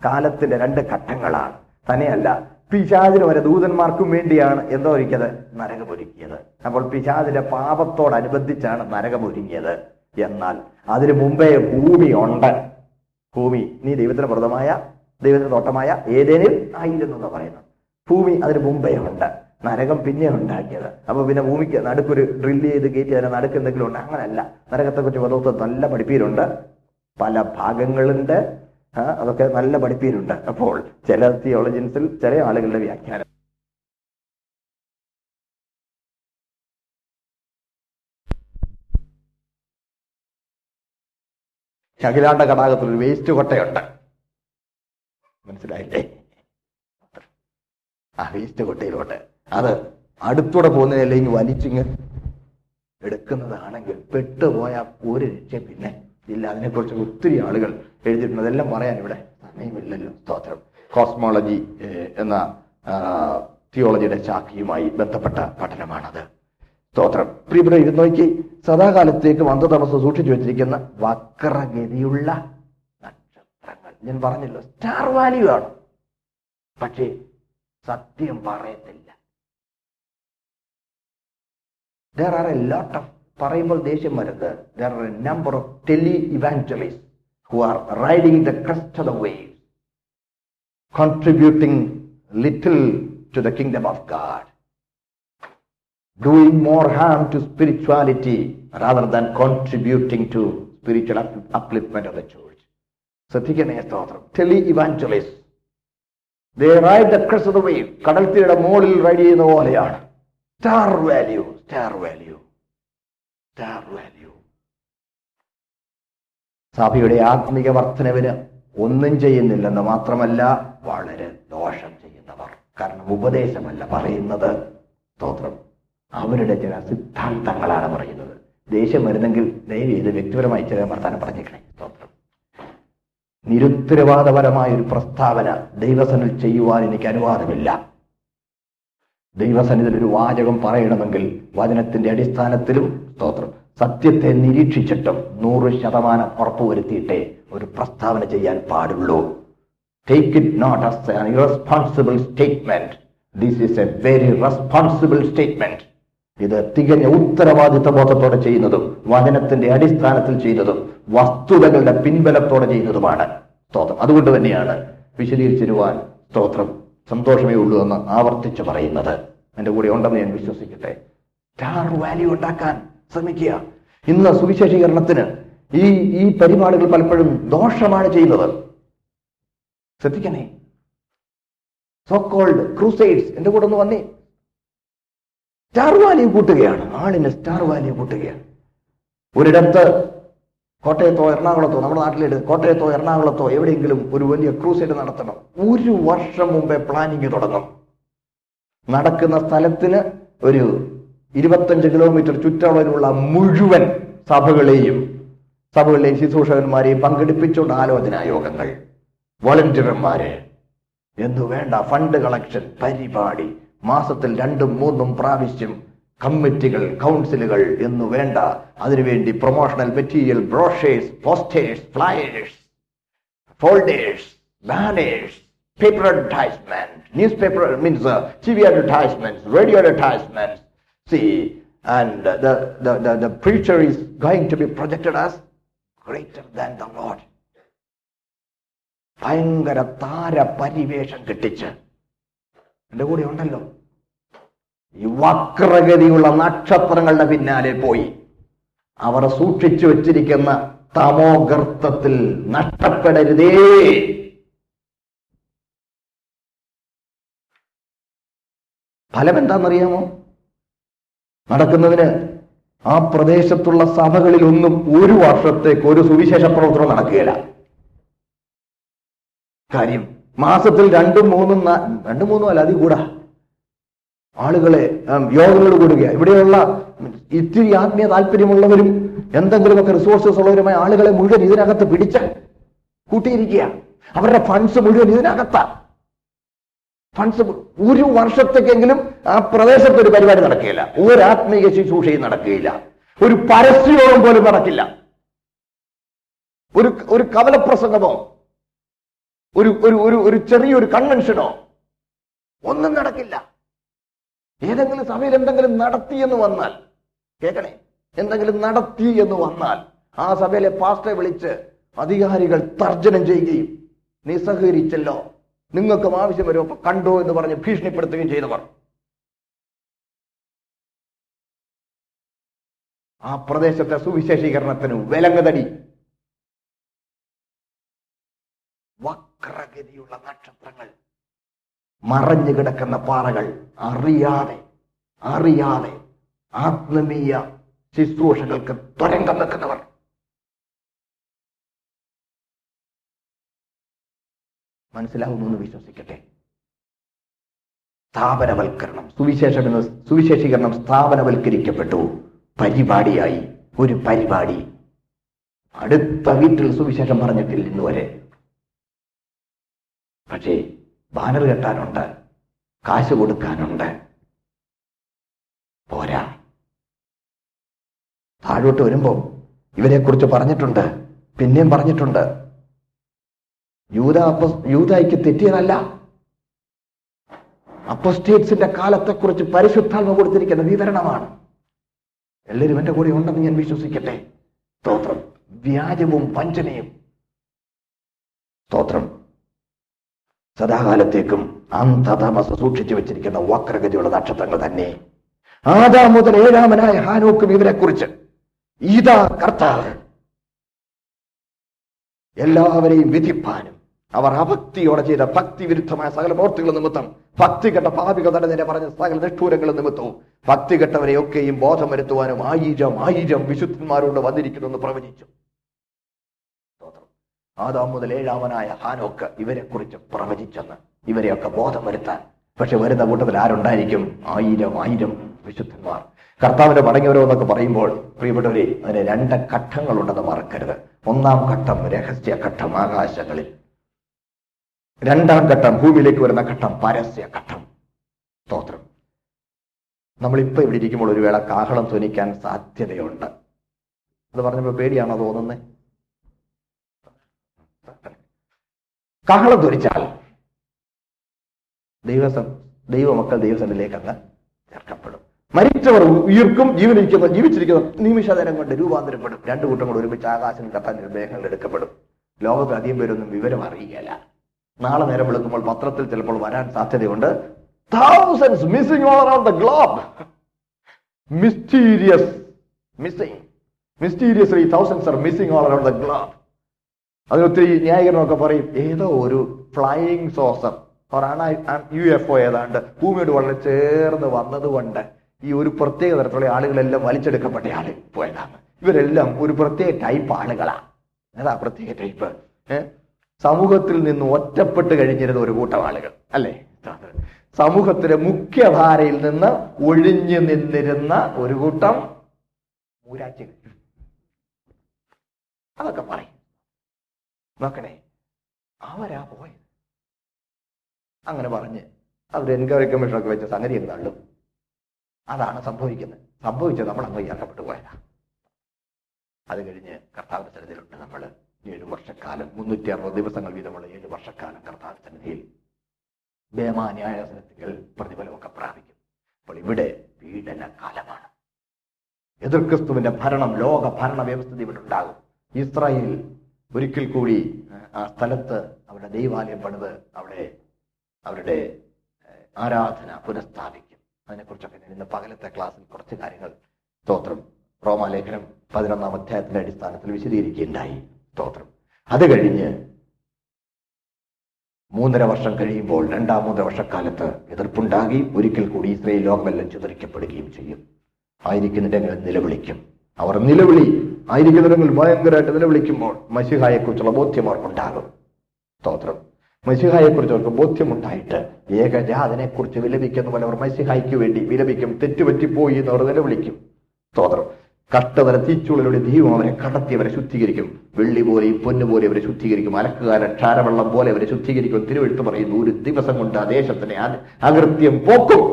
കാലത്തിന്റെ രണ്ട് ഘട്ടങ്ങളാണ്. തന്നെയല്ല പിശാചിന് വരെ ദൂതന്മാർക്കും വേണ്ടിയാണ് എന്തോ ഒരുക്കിയത്? നരകം ഒരുക്കിയത് അപ്പോൾ പിശാചിന്റെ പാപത്തോടനുബന്ധിച്ചാണ് നരകം ഒരുങ്ങിയത് എന്നാൽ അതിനു മുമ്പേ ഭൂമി ഉണ്ട്. ഭൂമി നീ ദൈവത്തിന് പ്രദമായ ദൈവത്തിന് തോട്ടമായ ഏതേനിൽ ആയിരുന്നു എന്ന് പറയുന്നു. ഭൂമി അതിന് മുമ്പേ ഉണ്ട്. നരകം പിന്നെ ഉണ്ടാക്കിയത്. അപ്പൊ പിന്നെ ഭൂമിക്ക് നടുക്കൊരു ഡ്രില്ല് ചെയ്ത് കയറ്റി അതിന് നടുക്ക് എന്തെങ്കിലും ഉണ്ട്? അങ്ങനല്ല. നരകത്തെ കുറിച്ച് പദവത്ത് നല്ല പഠിപ്പീരുണ്ട്. പല ഭാഗങ്ങളുണ്ട്. അതൊക്കെ നല്ല പഠിപ്പീരുണ്ട്. അപ്പോൾ ചില തിയോളജിൻസിൽ ചില ആളുകളുടെ വ്യാഖ്യാനം. അഖിലാണ്ട കടാകത്തിൽ ഒരു വേസ്റ്റ് കൊട്ടയുണ്ട്. മനസ്സിലായില്ലേ? ആ വേസ്റ്റ് കൊട്ടയിലോട്ട്. അത് അടുത്തൂടെ പോകുന്നതില്ലെങ്കിൽ വലിച്ചിങ് എടുക്കുന്നതാണെങ്കിൽ പെട്ടുപോയ ഒരു രക്ഷയും പിന്നെ ഇല്ല. അതിനെക്കുറിച്ച് ഒത്തിരി ആളുകൾ എഴുതിയിട്ടുണ്ട്. അതെല്ലാം പറയാൻ ഇവിടെ സമയമില്ലല്ലോ. സ്തോത്രം. കോസ്മോളജി എന്ന തിയോളജിയുടെ ശാഖയുമായി ബന്ധപ്പെട്ട പഠനമാണത്. സ്തോത്രം. പ്രിയപ്പെട്ട ഇരുന്നോയ്ക്ക് സദാകാലത്തേക്ക് വന്ധതമസ് സൂക്ഷിച്ചു വെച്ചിരിക്കുന്ന വക്രഗതിയുള്ള ഞാൻ പറഞ്ഞല്ലോ സ്റ്റാർ വാല്യൂ ആണ് പക്ഷേ സത്യം പറയത്തില്ല there are a lot of പറയുമ്പോൾ ദേഷ്യം വരുന്നത് there are a number of tele evangelists who are riding the crest of the wave contributing little to the kingdom of god doing more harm to spirituality rather than contributing to spiritual up- upliftment of the church ശ്രദ്ധിക്കണേ സ്തോത്രം. Tele evangelize they ride the of the wave മുകളിൽ ride ചെയ്യുന്ന പോലെയാണ്. Star value star value star value സഭയുടെ ആത്മിക വർധനവിന് ഒന്നും ചെയ്യുന്നില്ലെന്ന് മാത്രമല്ല വളരെ ദോഷം ചെയ്യുന്നവർ. കാരണം ഉപദേശമല്ല പറയുന്നത്. സ്തോത്രം. അവരുടെ ചില സിദ്ധാന്തങ്ങളാണ് പറയുന്നത്. ദേഷ്യം വരുന്നെങ്കിൽ ദയവ് ചെയ്ത് വ്യക്തിപരമായി ചില വർത്താനം പറഞ്ഞേക്കണേ. സ്തോത്രം. നിരുത്തരവാദപരമായ ഒരു പ്രസ്താവന ദൈവസനിൽ ചെയ്യുവാൻ എനിക്ക് അനുവാദമില്ല. ദൈവസന്നിധിയിൽ ഒരു വാചകം പറയണമെങ്കിൽ വചനത്തിന്റെ അടിസ്ഥാനത്തിലും സ്തോത്രം. സത്യത്തെ നിരീക്ഷിച്ചിട്ടും നൂറ് ശതമാനം ഉറപ്പുവരുത്തിയിട്ടേ ഒരു പ്രസ്താവന ചെയ്യാൻ പാടുള്ളൂ. Take it not irresponsible statement this is a very responsible statement ഇത് തികഞ്ഞ ഉത്തരവാദിത്ത ബോധത്തോടെ ചെയ്യുന്നതും വചനത്തിന്റെ അടിസ്ഥാനത്തിൽ ചെയ്യുന്നതും വസ്തുതകളുടെ പിൻബലത്തോടെ ചെയ്യുന്നതുമാണ് സ്തോത്രം. അതുകൊണ്ട് തന്നെയാണ് വിശദീകരിച്ചിരുവാൻ സ്തോത്രം സന്തോഷമേ ഉള്ളൂ എന്ന് ആവർത്തിച്ച് പറയുന്നത്. എന്റെ കൂടെ ഉണ്ടെന്ന് ഞാൻ വിശ്വസിക്കട്ടെ. വാല്യൂ ഉണ്ടാക്കാൻ ശ്രമിക്കുക. ഇന്ന് സുവിശേഷീകരണത്തിന് ഈ ഈ പരിപാടികൾ പലപ്പോഴും ദോഷമാണ് ചെയ്യുന്നത്. ശ്രദ്ധിക്കണേ. സോ കോൾഡ് ക്രൂസൈഡ്സ് എന്റെ കൂടെ ഒന്ന് വന്നേ. സ്റ്റാർ വാല്യൂ കൂട്ടുകയാണ്. ആളിന് സ്റ്റാർ വാല്യൂ കൂട്ടുകയാണ്. ഒരിടത്ത് കോട്ടയത്തോ എറണാകുളത്തോ നമ്മുടെ നാട്ടിലെ കോട്ടയത്തോ എറണാകുളത്തോ എവിടെയെങ്കിലും ഒരു വലിയ ക്രൂസൈഡ് നടത്തണം. ഒരു വർഷം മുമ്പേ പ്ലാനിങ് തുടങ്ങും. നടക്കുന്ന സ്ഥലത്തിന് ഒരു ഇരുപത്തഞ്ച് കിലോമീറ്റർ ചുറ്റളവിലുള്ള മുഴുവൻ സഭകളെയും സഭകളിലെയും ശുശ്രൂഷകന്മാരെയും പങ്കെടുപ്പിച്ചുകൊണ്ട് ആലോചനാ യോഗങ്ങൾ. വോളണ്ടിയർമാര്. എന്നു വേണ്ട ഫണ്ട് കളക്ഷൻ പരിപാടി. മാസത്തിൽ രണ്ടും മൂന്നും പ്രാവശ്യം കമ്മിറ്റികൾ കൗൺസിലുകൾ എന്നു വേണ്ട അതിനുവേണ്ടി promotional material brochures posters flyers folders, banners, paper advertisement, newspaper means uh, TV advertisements, radio advertisements. See, and the, the, the, the preacher is going to be projected as greater than the Lord. ഭയങ്കര താര പരിവേഷം കെട്ടിച്ച് എന്റെ കൂടെ ഉണ്ടല്ലോ. ഈ വക്രഗതിയുള്ള നക്ഷത്രങ്ങളുടെ പിന്നാലെ പോയി. അവർ സൂക്ഷിച്ചു വച്ചിരിക്കുന്ന തമോഗർത്തത്തിൽ നഷ്ടപ്പെടരുതേ. ഫലം എന്താണെന്നറിയാമോ നടക്കുന്നതിന് ആ പ്രദേശത്തുള്ള സഭകളിൽ ഒന്നും ഒരു വർഷത്തേക്ക് ഒരു സുവിശേഷ പ്രവർത്തനം നടക്കുകയില്ല. കാര്യം മാസത്തിൽ രണ്ടും മൂന്നും രണ്ടും മൂന്നും അല്ല അതി കൂടാ. ആളുകളെ യോഗങ്ങൾ കൂടുക. ഇവിടെയുള്ള ഇത്തിരി ആത്മീയ താല്പര്യമുള്ളവരും എന്തെങ്കിലുമൊക്കെ റിസോഴ്സസ് ഉള്ളവരുമായ ആളുകളെ മുഴുവൻ ഇതിനകത്ത് പിടിച്ച് കൂട്ടിയിരിക്കുക. അവരുടെ ഫണ്ട്സ് മുഴുവൻ ഇതിനകത്ത. ഫണ്ട്സ് ഒരു വർഷത്തേക്കെങ്കിലും ആ പ്രദേശത്ത് ഒരു പരിപാടി നടക്കുകയില്ല. ഒരു ആത്മീയ ശുശ്രൂഷയും നടക്കുകയില്ല. ഒരു പരസ്യയോഗം പോലും നടക്കില്ല. ഒരു ഒരു കവലപ്രസംഗമോ ഒരു ഒരു ഒരു ഒരു ചെറിയൊരു കൺവെൻഷനോ ഒന്നും നടക്കില്ല. ഏതെങ്കിലും സഭയിൽ എന്തെങ്കിലും നടത്തി എന്ന് വന്നാൽ കേൾക്കണേ എന്തെങ്കിലും നടത്തി എന്ന് വന്നാൽ ആ സഭയിലെ പാസ്റ്ററെ വിളിച്ച് അധികാരികൾ തർജനം ചെയ്യുകയും നിസ്സഹകരിച്ചല്ലോ. നിങ്ങൾക്കും ആവശ്യം വരും അപ്പൊ കണ്ടോ എന്ന് പറഞ്ഞ് ഭീഷണിപ്പെടുത്തുകയും ചെയ്തവർ. ആ പ്രദേശത്തെ സുവിശേഷീകരണത്തിന് വിലങ്ങതടി. വക്രഗതിയുള്ള നക്ഷത്രങ്ങൾ. മറഞ്ഞു കിടക്കുന്ന പാറകൾ അറിയാതെ അറിയാതെ ആത്മീയ ശുശ്രൂഷകൾക്ക് തുരങ്കം വെക്കുന്നവർ മനസ്സിലാവുന്നു എന്ന് വിശ്വസിക്കട്ടെ. സ്ഥാപനവൽക്കരണം സുവിശേഷ സുവിശേഷീകരണം സ്ഥാപനവൽക്കരിക്കപ്പെട്ടു. പരിപാടിയായി ഒരു പരിപാടി. അടുത്ത വീട്ടിൽ സുവിശേഷം പറഞ്ഞിട്ടില്ല ഇന്ന് വരെ പക്ഷേ ബാനർ കെട്ടാനുണ്ട് കാശ് കൊടുക്കാനുണ്ട്. പോരാ. താഴോട്ട് വരുമ്പോൾ ഇവരെ കുറിച്ച് പറഞ്ഞിട്ടുണ്ട് പിന്നെയും പറഞ്ഞിട്ടുണ്ട്. യൂത യൂതായിക്ക് തെറ്റിയതല്ല. അപ്പോസ്റ്റേറ്റ്സിന്റെ കാലത്തെക്കുറിച്ച് പരിശുദ്ധാത്മ കൊടുത്തിരിക്കുന്ന വിവരണമാണ്. എല്ലാവരും എന്റെ കൂടെ ഉണ്ടെന്ന് ഞാൻ വിശ്വസിക്കട്ടെ. സ്തോത്രം. വ്യാജവും വഞ്ചനയും. സ്തോത്രം. സദാകാലത്തേക്കും അന്തതമസ സൂക്ഷിച്ചു വെച്ചിരിക്കുന്ന വക്രഗതിയുള്ള നക്ഷത്രങ്ങൾ തന്നെ ആദാ മുതൽ ഏഴാമനായ ഹാനോക്കും ഇവരെ കുറിച്ച് ഇതാ കർത്താവ് എല്ലാവരെയും വിധിപ്പാനും അവർ അഭക്തിയോടെ ചെയ്ത ഭക്തി വിരുദ്ധമായ സകല പ്രവൃത്തികൾ നിമിത്തം ഭക്തി കെട്ട പാപികൾ തന്നെ നേരെ പറഞ്ഞ സകല നിഷ്ഠൂരങ്ങൾ നിമിത്തവും ഭക്തി കെട്ടവരെയൊക്കെയും ബോധം വരുത്തുവാനും ആയിരം ആയിരം വിശുദ്ധന്മാരോട് വന്നിരിക്കുന്നു എന്ന് പ്രവചിച്ചു. ആദാം മുതൽ ഏഴാമനായ ഹാനോക്ക് ഇവരെ കുറിച്ച് പ്രവചിച്ചെന്ന് ഇവരെയൊക്കെ ബോധം വരുത്താൻ. പക്ഷെ വരുന്ന കൂട്ടത്തിൽ ആരുണ്ടായിരിക്കും? ആയിരം ആയിരം വിശുദ്ധന്മാർ. കർത്താവിന്റെ മടങ്ങിയവരോ എന്നൊക്കെ പറയുമ്പോൾ പ്രിയപ്പെട്ടവരെ അതിന് രണ്ട് ഘട്ടങ്ങളുണ്ടെന്ന് മറക്കരുത്. ഒന്നാം ഘട്ടം രഹസ്യ ഘട്ടം ആകാശങ്ങളിൽ. രണ്ടാം ഘട്ടം ഭൂമിയിലേക്ക് വരുന്ന ഘട്ടം പരസ്യ ഘട്ടം. സ്തോത്രം. നമ്മളിപ്പോ ഇവിടെ ഇരിക്കുമ്പോൾ ഒരു വേള കാഹളം ധ്വനിക്കാൻ സാധ്യതയുണ്ട്. അത് പറഞ്ഞപ്പോൾ പേടിയാണോ തോന്നുന്നത്? കാഹളം ധരിച്ചാൽ ദൈവസം ദൈവമക്കൾ ദൈവസനിലേക്ക് അങ്ങ് ചേർക്കപ്പെടും. മരിച്ചവർ ഉയർക്കും ജീവനിരിക്കുന്ന ജീവിച്ചിരിക്കുന്ന നിമിഷനേരം കൊണ്ട് രൂപാന്തരപ്പെടും. രണ്ടു കൂട്ടം കൂടെ ഒരുമിച്ച് ആകാശം കത്താൻ നിർദ്ദേഹങ്ങൾ എടുക്കപ്പെടും. ലോകത്ത് അധികം പേരൊന്നും വിവരം അറിയുകയില്ല. നാളെ നേരം വിളിക്കുമ്പോൾ പത്രത്തിൽ ചിലപ്പോൾ വരാൻ സാധ്യതയുണ്ട്. Thousands missing all the globe mysterious missing mysteriously thousands are missing all the globe. അതിനൊത്തിരി ന്യായീകരണമൊക്കെ പറയും ഏതോ ഒരു flying saucer U F O ഏതാണ്ട് ഭൂമിയോട് വളരെ ചേർന്ന് വന്നതുകൊണ്ട് ഈ ഒരു പ്രത്യേക തരത്തിലുള്ള ആളുകളെല്ലാം വലിച്ചെടുക്കപ്പെട്ട ആൾ പോയതാണ്. ഇവരെല്ലാം ഒരു പ്രത്യേക ടൈപ്പ് ആളുകളാണ് ഏതാ പ്രത്യേക ടൈപ്പ് സമൂഹത്തിൽ നിന്ന് ഒറ്റപ്പെട്ട് കഴിഞ്ഞിരുന്ന ഒരു കൂട്ടം ആളുകൾ അല്ലേ? സമൂഹത്തിലെ മുഖ്യധാരയിൽ നിന്ന് ഒഴിഞ്ഞു നിന്നിരുന്ന ഒരു കൂട്ടം അതൊക്കെ പറയും. നോക്കണേ അവരാ പോയത്. അങ്ങനെ പറഞ്ഞ് അവർ എൻക്വയറി കമ്മീഷനൊക്കെ വെച്ച സംഗതി എന്താളും അതാണ് സംഭവിക്കുന്നത്. സംഭവിച്ചത് നമ്മൾ അങ്ങ് ഇറക്കപ്പെട്ടു പോയതാ. അത് കഴിഞ്ഞ് കർത്താവിന്റെ സന്നിധിയിലുണ്ട് നമ്മൾ ഏഴ് വർഷക്കാലം മുന്നൂറ്റി അറുപത് ദിവസങ്ങൾ വീതമുള്ള ഏഴ് വർഷക്കാലം കർത്താവിന്റെ സന്നിധിയിൽ ഭേമാന്യായസനത്തിൽ പ്രതിഫലമൊക്കെ പ്രാപിക്കും. അപ്പോൾ ഇവിടെ പീഡന കാലമാണ് എതിർക്രിസ്തുവിന്റെ ഭരണം ലോക ഭരണ വ്യവസ്ഥിതി ഇവിടെ ഉണ്ടാകും. ഇസ്രായേൽ ഒരിക്കൽ കൂടി ആ സ്ഥലത്ത് അവരുടെ ദൈവാലയം പണിത് അവിടെ അവരുടെ ആരാധന പുനഃസ്ഥാപിക്കും. അതിനെക്കുറിച്ചൊക്കെ ഞാൻ ഇന്ന് പകലത്തെ ക്ലാസ്സിൽ കുറച്ച് കാര്യങ്ങൾ സ്തോത്രം. റോമാലേഖനം പതിനൊന്നാം അധ്യായത്തിന്റെ അടിസ്ഥാനത്തിൽ വിശദീകരിക്കുകയുണ്ടായി. സ്തോത്രം. അത് കഴിഞ്ഞ് മൂന്നര വർഷം കഴിയുമ്പോൾ രണ്ടാം മൂന്നര വർഷക്കാലത്ത് എതിർപ്പുണ്ടാകി ഒരിക്കൽ കൂടി ഇസ്രയേൽ ലോകമെല്ലാം ചിതറിക്കപ്പെടുകയും ചെയ്യും. ആയിരിക്കുന്നിടങ്ങളിൽ നിലവിളിക്കും? അവർ നിലവിളി ആയിരിക്കുന്നിടങ്ങളിൽ ഭയങ്കരമായിട്ട് നിലവിളിക്കുമ്പോൾ മസിഹായെ കുറിച്ചുള്ള ബോധ്യം അവർക്കുണ്ടാകും. സ്തോത്രം. മസിഹായെ കുറിച്ച് അവർക്ക് ബോധ്യമുണ്ടായിട്ട് ഏകജാതനെ കുറിച്ച് വിലപിക്കുന്ന പോലെ അവർ മസിഹായ്ക്ക് വേണ്ടി വിലപിക്കും. തെറ്റുപറ്റിപ്പോയി എന്ന് അവർ നിലവിളിക്കും. സ്തോത്രം. കഷ്ടതര തീച്ചുള്ളിലൂടെ ദൈവം അവരെ കടത്തി അവരെ ശുദ്ധീകരിക്കും. വെള്ളി പോലെയും പൊന്നു പോലെ അവരെ ശുദ്ധീകരിക്കും. അലക്കുകാരൻ ക്ഷാരവെള്ളം പോലെ അവരെ ശുദ്ധീകരിക്കും. തിരുവെഴുത്ത് പറയുന്നു ഒരു ദിവസം കൊണ്ട് ആ ദേശത്തിനെ അകൃത്യം പോക്കും.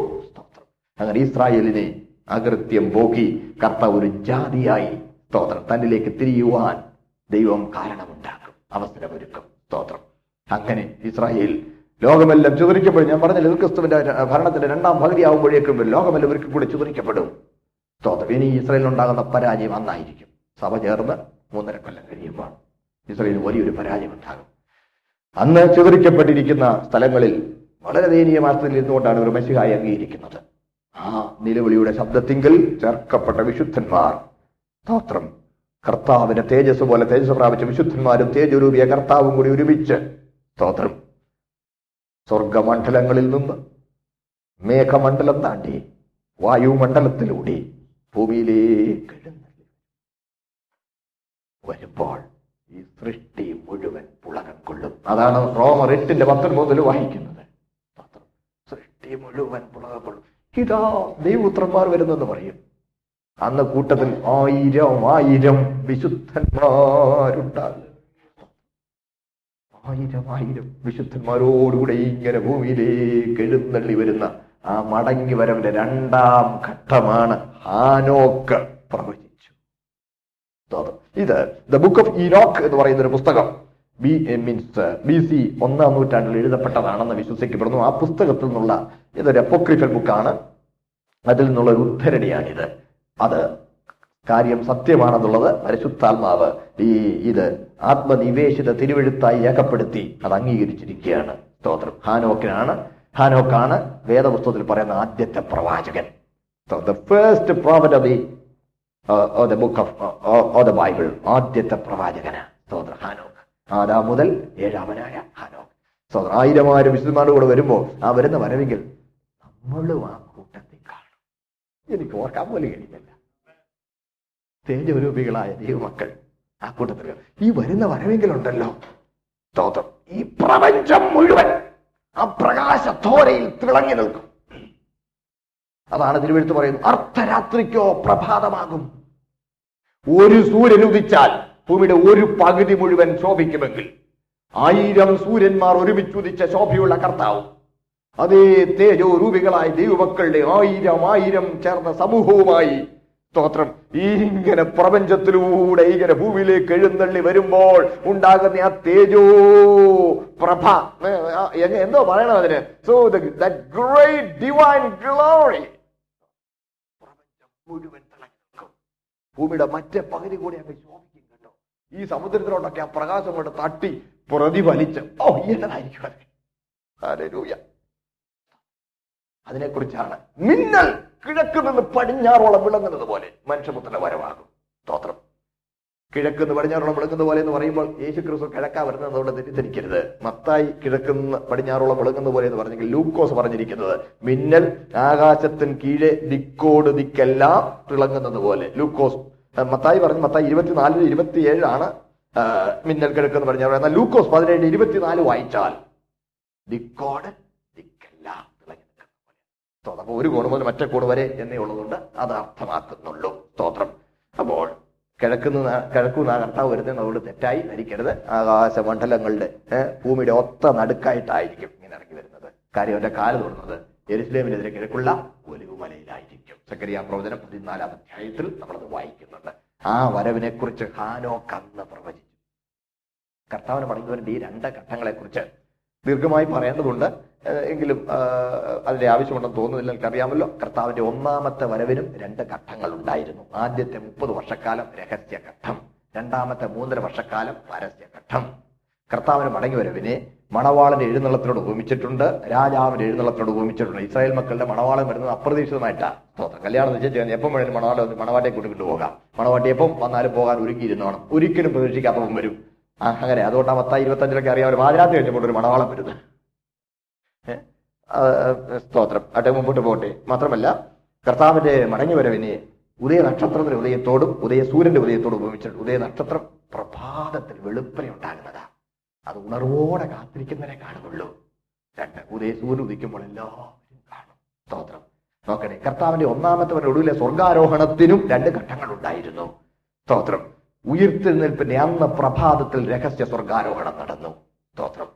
അങ്ങനെ ഇസ്രായേലിനെ അകൃത്യം പോക്കി കർത്ത ഒരു ജാതിയായി. സ്തോത്രം. തന്നിലേക്ക് തിരിയുവാൻ ദൈവം കാരണമുണ്ടാക്കും. അവസരമൊരുക്കും. സ്തോത്രം. അങ്ങനെ ഇസ്രായേൽ ലോകമെല്ലാം ചിതറിക്കപ്പെടും ഞാൻ പറഞ്ഞില്ല ക്രിസ്തുവിന്റെ ഭരണത്തിന്റെ രണ്ടാം പകുതി ആകുമ്പോഴേക്കും ലോകമെല്ലാം ഒരിക്കൽ കൂടി ചിതറിക്കപ്പെടും സ്തോത്രം. ഇനി ഇസ്രായേലിനുണ്ടാകുന്ന പരാജയം അന്നായിരിക്കും. സഭ ചേർന്ന് മൂന്നര കൊല്ലം കഴിയുമ്പോൾ ഇസ്രായേലിന് വലിയൊരു പരാജയം ഉണ്ടാകും. അന്ന് ചിതറിക്കപ്പെട്ടിരിക്കുന്ന സ്ഥലങ്ങളിൽ വളരെ ദയനീയമായ സ്ഥിതിയിൽ ഇരുന്നുകൊണ്ടാണ് ഒരു മെസ്സിഹായി അംഗീകരിക്കുന്നത്. ആ നിലവിളിയുടെ ശബ്ദത്തിങ്കിൽ ചേർക്കപ്പെട്ട വിശുദ്ധന്മാർ. സ്തോത്രം. കർത്താവിന്റെ തേജസ് പോലെ തേജസ് പ്രാപിച്ച വിശുദ്ധന്മാരും തേജരൂപിയ കർത്താവും കൂടി ഒരുമിച്ച്. സ്തോത്രം. സ്വർഗമണ്ഡലങ്ങളിൽ നിന്ന് മേഘമണ്ഡലം താണ്ടി വായുമണ്ഡലത്തിലൂടെ ഭൂമിയിലേക്ക് വരുമ്പോൾ ഈ സൃഷ്ടി മുഴുവൻ പുളകം കൊള്ളും. അതാണ് റോമർ എട്ടിന്റെ പത്തൊൻപതിൽ വായിക്കുന്നത്. സൃഷ്ടി മുഴുവൻ പുളകം കൊള്ളും. ഇതാ ദൈവപുത്രന്മാർ വരുന്നെന്ന് പറയും. അന്ന് കൂട്ടത്തിൽ ആയിരം ആയിരം വിശുദ്ധന്മാരുണ്ടാകും. ആയിരം ആയിരം വിശുദ്ധന്മാരോടുകൂടെ ഇങ്ങനെ ഭൂമിയിലേക്ക് എഴുന്നള്ളി വരുന്ന ആ മടങ്ങി വരവിന്റെ രണ്ടാം ഘട്ടമാണ് ഹാനോക്ക് പ്രവചിച്ചു. ഇത് ദ ബുക്ക് ഓഫ് ഈനോക്ക് എന്ന് പറയുന്ന ഒരു പുസ്തകം. ബി മീൻസ് ബി സി ഒന്നാം നൂറ്റാണ്ടിൽ എഴുതപ്പെട്ടതാണെന്ന് വിശ്വസിക്കപ്പെടുന്നു. ആ പുസ്തകത്തിൽ നിന്നുള്ള ഇതൊരു അപ്പോക്രിഫൽ ബുക്കാണ് അതിൽ നിന്നുള്ള ഒരു ഉദ്ധരണിയാണിത്. അത് കാര്യം സത്യമാണെന്നുള്ളത് പരിശുദ്ധാത്മാവ് ഈ ഇത് ആത്മനിവേശിത തിരുവെഴുത്തായി രേഖപ്പെടുത്തി അത് അംഗീകരിച്ചിരിക്കുകയാണ്. സ്തോത്രം. ഹാനോക്കിനാണ് ഹാനോക്കാണ് വേദപുസ്തകത്തിൽ പറയുന്ന ആദ്യത്തെ പ്രവാചകൻ. Prophet of the book of the Bible ആദ്യത്തെ പ്രവാചകന് സ്തോത്രം. ഹാനോക്ക് ആദാം മുതൽ ഏഴാമനായ ഹാനോക്ക്. സ്തോത്രം ആയിരം വിശുദ്ധന്മാരുടെ കൂടെ വരുമ്പോൾ ആ വരുന്ന വരവെങ്കിൽ നമ്മളും ആ കൂട്ടത്തിൽ കാണും. എനിക്ക് ഓർക്കാൻ പോലും കഴിയുന്നില്ല. തേജരൂപികളായ ദൈവമക്കൾ ആ കൂട്ടത്തിൽ ഈ വരുന്ന വരവെങ്കിലുണ്ടല്ലോ സ്തോത്രം ഈ പ്രപഞ്ചം മുഴുവൻ ആ പ്രകാശത്തോരയിൽ തിളങ്ങി നിൽക്കും. അതാണ് തിരുവെഴുത്ത് പറയുന്നത്. അർദ്ധരാത്രിക്കോ പ്രഭാതമാകും. ഒരു സൂര്യൻ ഉദിച്ചാൽ ഭൂമിയുടെ ഒരു പകുതി മുഴുവൻ ശോഭിക്കുമെങ്കിൽ ആയിരം സൂര്യന്മാർ ഒരുമിച്ച് ഉദിച്ച ശോഭയുള്ള കർത്താവും അതേ തേജോ രൂപികളായ ദൈവമക്കളുടെ ആയിരം ആയിരം ചേർന്ന സമൂഹവുമായി സ്തോത്രം. ഇങ്ങനെ പ്രപഞ്ചത്തിലൂടെ ഇങ്ങനെ ഭൂമിയിലേക്ക് എഴുന്നള്ളി വരുമ്പോൾ ഉണ്ടാകുന്ന ആ തേജോ പ്രഭ എന്തോ പറയണം അതിന്. സോ ഗ്രേറ്റ് ഡിവൈൻ ഗ്ലോറി മുഴുവൻ ഭൂമിയുടെ മറ്റേ പകുതി കൂടി അങ്ങ് ഈ സമുദ്രത്തിലോട്ടൊക്കെ ആ പ്രകാശം കൊണ്ട് തട്ടി പ്രതിഫലിച്ച്. ഓ ഇങ്ങനായിരിക്കും ഹല്ലേലൂയ. അതിനെക്കുറിച്ചാണ് മിന്നൽ കിഴക്ക് നിന്ന് പടിഞ്ഞാറോളം വിളങ്ങുന്നത് പോലെ മനുഷ്യപുത്രന്റെ വരവാകും സ്തോത്രം. കിഴക്ക് നിന്ന് പടിഞ്ഞാറോളം വിളങ്ങുന്ന പോലെ എന്ന് പറയുമ്പോൾ യേശു ക്രിസ്തു കിഴക്കാ വരുന്നത് അതുകൊണ്ട് തെറ്റിദ്ധരിക്കരുത്. മത്തായി കിഴക്ക് നിന്ന് പടിഞ്ഞാറോളം വിളങ്ങുന്ന പോലെ എന്ന് പറഞ്ഞെങ്കിൽ ലൂക്കോസ് പറഞ്ഞിരിക്കുന്നത് മിന്നൽ ആകാശത്തിന് കീഴെ ദിക്കോട് ദിക്കെല്ലാം തിളങ്ങുന്നത് പോലെ ലൂക്കോസ് മത്തായി പറഞ്ഞു മത്തായി ഇരുപത്തിനാലിന് ഇരുപത്തിയേഴാണ് മിന്നൽ മിന്നൽ കിഴക്കെന്ന് പറഞ്ഞാൽ എന്നാൽ ലൂക്കോസ് പതിനേഴ് ഇരുപത്തിനാല് വായിച്ചാൽ ദിക്കോട് ഒരു കോണ് മുതൽ മറ്റേ കോണ് വരെ എന്നേ ഉള്ളതുകൊണ്ട് അത് അർത്ഥമാക്കുന്നുള്ളൂ സ്തോത്രം. അപ്പോൾ കിഴക്കുന്ന കിഴക്കുന്ന കർത്താവ് വരുന്നത് അതുകൊണ്ട് തെറ്റായി ധരിക്കരുത്. ആകാശമണ്ഡലങ്ങളുടെ മണ്ഡലങ്ങളുടെ ഭൂമിയുടെ ഒത്ത നടുക്കായിട്ടായിരിക്കും ഇങ്ങനെ ഇറങ്ങി വരുന്നത്. കാര്യം അവന്റെ കാൽ തൊടുന്നത് എരുസലേമിനെതിരെ കിഴക്കുള്ള ഒലിവ് മലയിലായിരിക്കും സക്കരിയ പ്രവചനം പതിനാലാം അധ്യായത്തിൽ നമ്മളത് വായിക്കുന്നുണ്ട്. ആ വരവിനെ കുറിച്ച് ഹാനോ കന്ന് പ്രവചിച്ചു. കർത്താവിന് മടങ്ങുന്നതിന്റെ ഈ രണ്ട് ഘട്ടങ്ങളെ കുറിച്ച് ദീർഘമായി പറയേണ്ടതുണ്ട്. എങ്കിലും അതിന്റെ ആവശ്യമുണ്ടെന്ന് തോന്നുന്നില്ല എനിക്കറിയാമല്ലോ. കർത്താവിന്റെ ഒന്നാമത്തെ വരവിനും രണ്ട് ഘട്ടങ്ങൾ ഉണ്ടായിരുന്നു. ആദ്യത്തെ മുപ്പത് വർഷക്കാലം രഹസ്യഘട്ടം. രണ്ടാമത്തെ മൂന്നര വർഷക്കാലം പരസ്യഘട്ടം. കർത്താവിന് മടങ്ങി വരവിനെ മണവാളന്റെ എഴുന്നള്ളത്തിനോട് ഉപമിച്ചിട്ടുണ്ട് രാജാവിന്റെ എഴുന്നള്ളത്തിനോട് ഉപമിച്ചിട്ടുണ്ട് ഇസ്രായേൽ മക്കളുടെ മണവാളൻ വരുന്നത് അപ്രതീക്ഷിതമായിട്ടാണ് സ്തോത്രം കല്യാണം നിശ്ചയിച്ചു എപ്പം വേണേലും മണവാളെ മണവാട്ടിയെ കൂട്ടി പോകാം. മണവാട്ടി എപ്പം വന്നാലും പോകാൻ ഒരുങ്ങിയിരുന്നോണം ഒരിക്കലും പ്രതീക്ഷിക്കാത്തപ്പം വരും. അങ്ങനെ. അതുകൊണ്ട് ആ പത്താം ഇരുപത്തഞ്ചിലൊക്കെ അറിയാം ഒരു പാതിരാത്രി കഴിഞ്ഞപ്പോൾ ഒരു മണവാളം വരുന്നത്. സ്തോത്രം. അട്ടെ മുമ്പോട്ട് പോകട്ടെ. മാത്രമല്ല കർത്താവിന്റെ മടങ്ങി വരവിനെ ഉദയ നക്ഷത്രത്തിന്റെ ഉദയത്തോടും ഉദയ സൂര്യന്റെ ഉദയത്തോടും ഉപമിച്ചിട്ടുണ്ട് ഉദയ നക്ഷത്രം പ്രഭാതത്തിൽ വെളുപ്പനെ ഉണ്ടാകുന്നതാ. അത് ഉണർവോടെ കാത്തിരിക്കുന്നവരെ കാണുകയുള്ളൂ രണ്ട് ഉദയ സൂര്യൻ ഉദിക്കുമ്പോൾ എല്ലാവരും കാണും. സ്തോത്രം. നോക്കണേ കർത്താവിന്റെ ഒന്നാമത്തെ ഒടുവിലെ സ്വർഗാരോഹണത്തിനും രണ്ട് ഘട്ടങ്ങൾ ഉണ്ടായിരുന്നു സ്തോത്രം. ഉയർത്തെഴുന്നേൽപ്പിന്റെ അന്ന് പ്രഭാതത്തിൽ രഹസ്യ സ്വർഗാരോഹണം നടന്നു. സ്തോത്രം.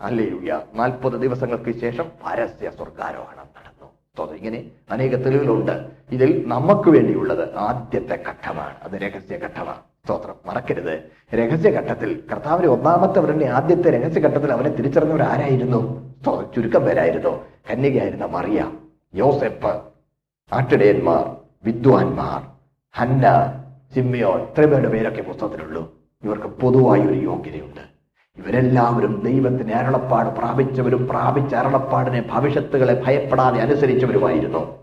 അല്ലേലൂയ നാൽപ്പത് ദിവസങ്ങൾക്ക് ശേഷം പരസ്യ സ്വർഗാരോഹണം നടന്നു. സ്തോത്രം. ഇങ്ങനെ അനേക തെളിവുകളുണ്ട്. ഇതിൽ നമുക്ക് വേണ്ടിയുള്ളത് ആദ്യത്തെ ഘട്ടമാണ്. അത് രഹസ്യ ഘട്ടമാണ്. സ്തോത്രം. മറക്കരുത്. രഹസ്യഘട്ടത്തിൽ കർത്താവിന്റെ ഒന്നാമത്തെ അവരുടെ ആദ്യത്തെ രഹസ്യഘട്ടത്തിൽ അവനെ തിരിച്ചറിഞ്ഞവർ ആരായിരുന്നു? ചുരുക്കം പേരായിരുന്നു. കന്യകയായിരുന്ന മറിയ യോസെപ്പ് ആട്ടിടയന്മാർ വിദ്വാൻമാർ ഹന്ന സിമ്മിയോൻ ഇത്രയും പേരുടെ പേരൊക്കെ പുസ്തകത്തിലുള്ളൂ. ഇവർക്ക് പൊതുവായി ഒരു യോഗ്യതയുണ്ട്. ഇവരെല്ലാവരും ദൈവത്തിന് അരുളപ്പാട് പ്രാപിച്ചവരും പ്രാപിച്ച അരുളപ്പാടിനെ ഭവിഷ്യത്തുകളെ ഭയപ്പെടാതെ അനുസരിച്ചവരുമായിരുന്നു.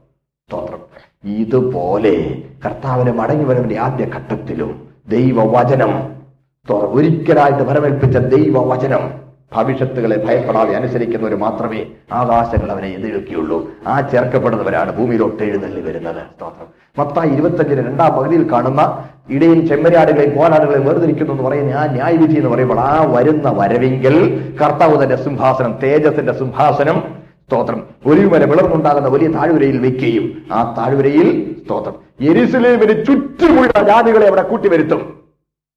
സ്തോത്രം. ഇതുപോലെ കർത്താവിനെ മടങ്ങി വരവിന്റെ ആദ്യ ഘട്ടത്തിലും ദൈവവചനം. ഒരിക്കലായിട്ട് ഫലമേൽപ്പിച്ച ദൈവവചനം. ഭവിഷ്യത്തുകളെ ഭയപ്പെടാതെ അനുസരിക്കുന്നവർ മാത്രമേ ആകാശങ്ങൾ അവനെ എതിരൊക്കെയുള്ളൂ. ആ ചേർക്കപ്പെടുന്നവരാണ് ഭൂമിയിലോട്ട് എഴുന്നള്ളി വരുന്നത്. സ്തോത്രം. മത്തായി ഇരുപത്തഞ്ചിന് രണ്ടാം പകുതിയിൽ കാണുന്ന ഇടയിൽ ചെമ്മരിയാടുകളെയും പോരാടുകളെയും വേർതിരിക്കുന്നു എന്ന് പറയുന്ന ആ ന്യായവിധി എന്ന് പറയുമ്പോൾ ആ വരുന്ന വരവിങ്കിൽ കർത്താവ് തന്റെ സിംഹാസനം തേജസിന്റെ സിംഹാസനം സ്തോത്രം. ഒരു വരെ വിളർന്നുണ്ടാകുന്ന വലിയ താഴ്വരയിൽ വെക്കുകയും ആ താഴ്വരയിൽ സ്തോത്രം. എരിശിലേമിന് ചുറ്റുമുള്ള ജാതികളെ അവിടെ കൂട്ടിവരുത്തും.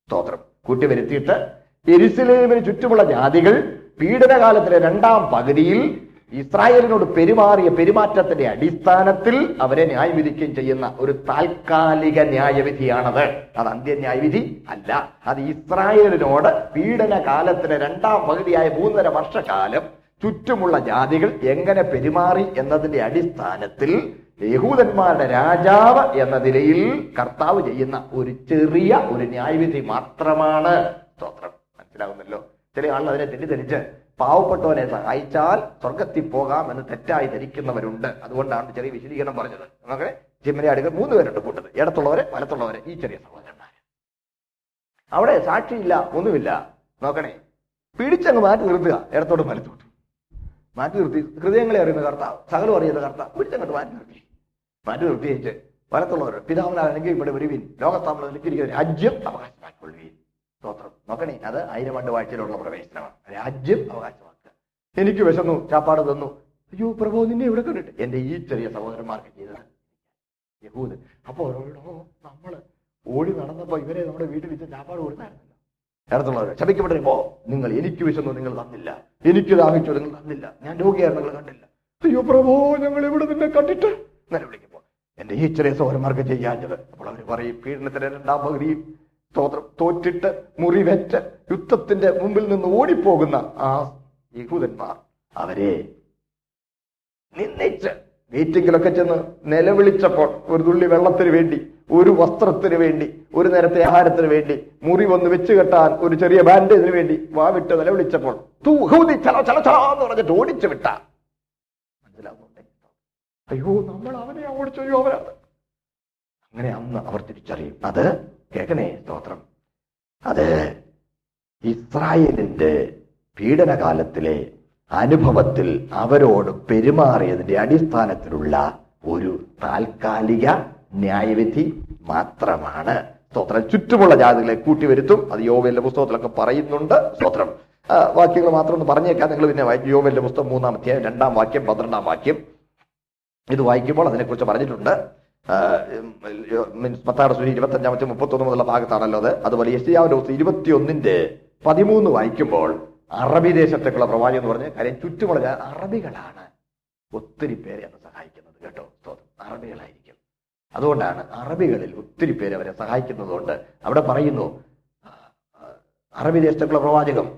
സ്തോത്രം. കൂട്ടിവരുത്തിയിട്ട് എരിശിലേമിന് ചുറ്റുമുള്ള ജാതികൾ പീഡനകാലത്തിലെ രണ്ടാം പകുതിയിൽ ഇസ്രായേലിനോട് പെരുമാറിയ പെരുമാറ്റത്തിന്റെ അടിസ്ഥാനത്തിൽ അവരെ ന്യായവിധിക്കുകയും ചെയ്യുന്ന ഒരു താൽക്കാലിക ന്യായവിധിയാണത്. അത് അന്ത്യന്യായവിധി അല്ല. അത് ഇസ്രായേലിനോട് പീഡന കാലത്തിലെ രണ്ടാം പകുതിയായ മൂന്നര വർഷക്കാലം ചുറ്റുമുള്ള ജാതികൾ എങ്ങനെ പെരുമാറി എന്നതിന്റെ അടിസ്ഥാനത്തിൽ യഹൂദന്മാരുടെ രാജാവ് എന്ന നിലയിൽ കർത്താവ് ചെയ്യുന്ന ഒരു ചെറിയ ഒരു ന്യായവിധി മാത്രമാണ് സ്തോത്രം. മനസ്സിലാകുന്നല്ലോ ചില ആളുകൾ അതിനെ തെറ്റിദ്ധരിച്ച് പാവപ്പെട്ടവനെ സഹായിച്ചാൽ സ്വർഗത്തിൽ പോകാം എന്ന് തെറ്റായി ധരിക്കുന്നവരുണ്ട്. അതുകൊണ്ടാണ് ചെറിയ വിശദീകരണം പറഞ്ഞത്. നോക്കണേ ജിമ്മനാടുകൾ മൂന്ന് പേരുണ്ട് കൂട്ടത് ഇടത്തുള്ളവരെ വലത്തുള്ളവരെ ഈ ചെറിയ സഹോദരന്മാര്. അവിടെ സാക്ഷിയില്ല ഒന്നുമില്ല. നോക്കണേ പിടിച്ചങ്ങ് മാറ്റി നിർത്തുക. ഇടത്തോട്ട് വലത്തോട്ട്. മാറ്റി നിർത്തി. ഹൃദയങ്ങളെ അറിയുന്ന കർത്താവ് സകലം അറിയുന്ന കർത്താവ് പിടിച്ചങ്ങോട്ട് മാറ്റി നിർത്തി മാറ്റി നിർത്തിയേച്ച് വലത്തുള്ളവർ പിതാവിനാൽ ഇവിടെ വരുവിൻ ലോകത്താമളം എനിക്കിരിക്കുന്ന രാജ്യം അവകാശമാക്കിക്കൊള്ളുവിൻ സ്തോത്രം. നോക്കണേ അത് ആയിരം ആണ്ട് വാഴ്ചയിലുള്ള പ്രവേശനമാണ്. രാജ്യം അവകാശമാക്കുക. എനിക്ക് വിശന്നു ചാപ്പാട് തന്നു. അയ്യോ പ്രഭോ നിന്നെ ഇവിടെ കണ്ടിട്ട് എന്റെ ഈ ചെറിയ സഹോദരന്മാർക്ക് ചെയ്തത് യഹൂദ് അപ്പോൾ അവരോടോ നമ്മൾ ഓടി നടന്നപ്പോ ഇവരെ നമ്മുടെ വീട്ടിൽ വെച്ച് ചാപ്പാട് കൊടുത്തായിരുന്നല്ലോ അടുത്തുള്ളവർ ശപിക്കപ്പെട്ടപ്പോ നിങ്ങൾ എനിക്ക് വിശന്നു നിങ്ങൾ തന്നില്ല. എനിക്ക് ദാഹിച്ചു നിങ്ങൾ തന്നില്ല. ഞാൻ രോഗിയായിരുന്നു നിങ്ങൾ കണ്ടില്ല. അയ്യോ പ്രഭോ ഞങ്ങൾ ഇവിടെ നിന്നെ കണ്ടിട്ട്. അങ്ങനെ വിളിക്കുമ്പോ എന്റെ ഈ ചെറിയ സൗരന്മാർക്ക് ചെയ്യാഞ്ഞത്. അപ്പോൾ അവർ പറയും പീഡനത്തിന്റെ രണ്ടാം പകുതിയും തോറ്റിട്ട് മുറിവെറ്റ് യുദ്ധത്തിന്റെ മുമ്പിൽ നിന്ന് ഓടിപ്പോകുന്ന ആ യഹൂദന്മാർ അവരെ നിന്നിച്ച് മീറ്റിങ്ങിലൊക്കെ ചെന്ന് നിലവിളിച്ചപ്പോൾ ഒരു തുള്ളി വെള്ളത്തിന് വേണ്ടി ഒരു വസ്ത്രത്തിന് വേണ്ടി ഒരു നേരത്തെ ആഹാരത്തിന് വേണ്ടി മുറി വന്ന് വെച്ച് കെട്ടാൻ ഒരു ചെറിയ ബാൻഡേജിന് വേണ്ടി വാവിട്ട് നിലവിളിച്ചപ്പോൾ വിളിച്ചപ്പോൾ. ചല പറഞ്ഞിട്ട് ഓടിച്ചു വിട്ട. അയ്യോ നമ്മൾ അവനെ ഓടിച്ചു അയ്യോ അങ്ങനെ അന്ന് അവർ തിരിച്ചറിയും. അത് കേൾക്കണേ സ്തോത്രം. അത് ഇസ്രായേലിന്റെ പീഡനകാലത്തിലെ അനുഭവത്തിൽ അവരോട് പെരുമാറിയതിന്റെ അടിസ്ഥാനത്തിലുള്ള ഒരു താൽക്കാലിക ന്യായവിധി മാത്രമാണ്. സ്തോത്രം. ചുറ്റുമുള്ള ജാതികളെ കൂട്ടി വരുത്തും അത് യോവലിന്റെ പുസ്തകത്തിലൊക്കെ പറയുന്നുണ്ട്. സ്തോത്രം. വാക്യങ്ങൾ മാത്രം ഒന്ന് പറഞ്ഞേക്കാം. നിങ്ങൾ പിന്നെ വായിക്കും പുസ്തകം മൂന്നാം അധ്യായം രണ്ടാം വാക്യം പന്ത്രണ്ടാം വാക്യം. ഇത് വായിക്കുമ്പോൾ അതിനെക്കുറിച്ച് പറഞ്ഞിട്ടുണ്ട്. പത്താറ് സുനി ഇരുപത്തഞ്ചാമത്തെ മുപ്പത്തൊന്ന് മുതലുള്ള ഭാഗത്താണല്ലോ അത്. അതുപോലെ യശയാവിന്റെ പുസ്തകം ഇരുപത്തിയൊന്നിന്റെ പതിമൂന്ന് വായിക്കുമ്പോൾ അറബി ദേശത്തേക്കുള്ള പ്രവാചകം എന്ന് പറഞ്ഞ് കാര്യം ചുറ്റുമുള്ള അറബികളാണ് ഒത്തിരി പേരെ അത് സഹായിക്കുന്നത്. കേട്ടോ? അറബികളായിരിക്കും. അതുകൊണ്ടാണ് അറബികളിൽ ഒത്തിരി പേര് അവരെ സഹായിക്കുന്നത് കൊണ്ട് അവിടെ പറയുന്നു അറബി ദേശത്തേക്കുള്ള പ്രവാചകം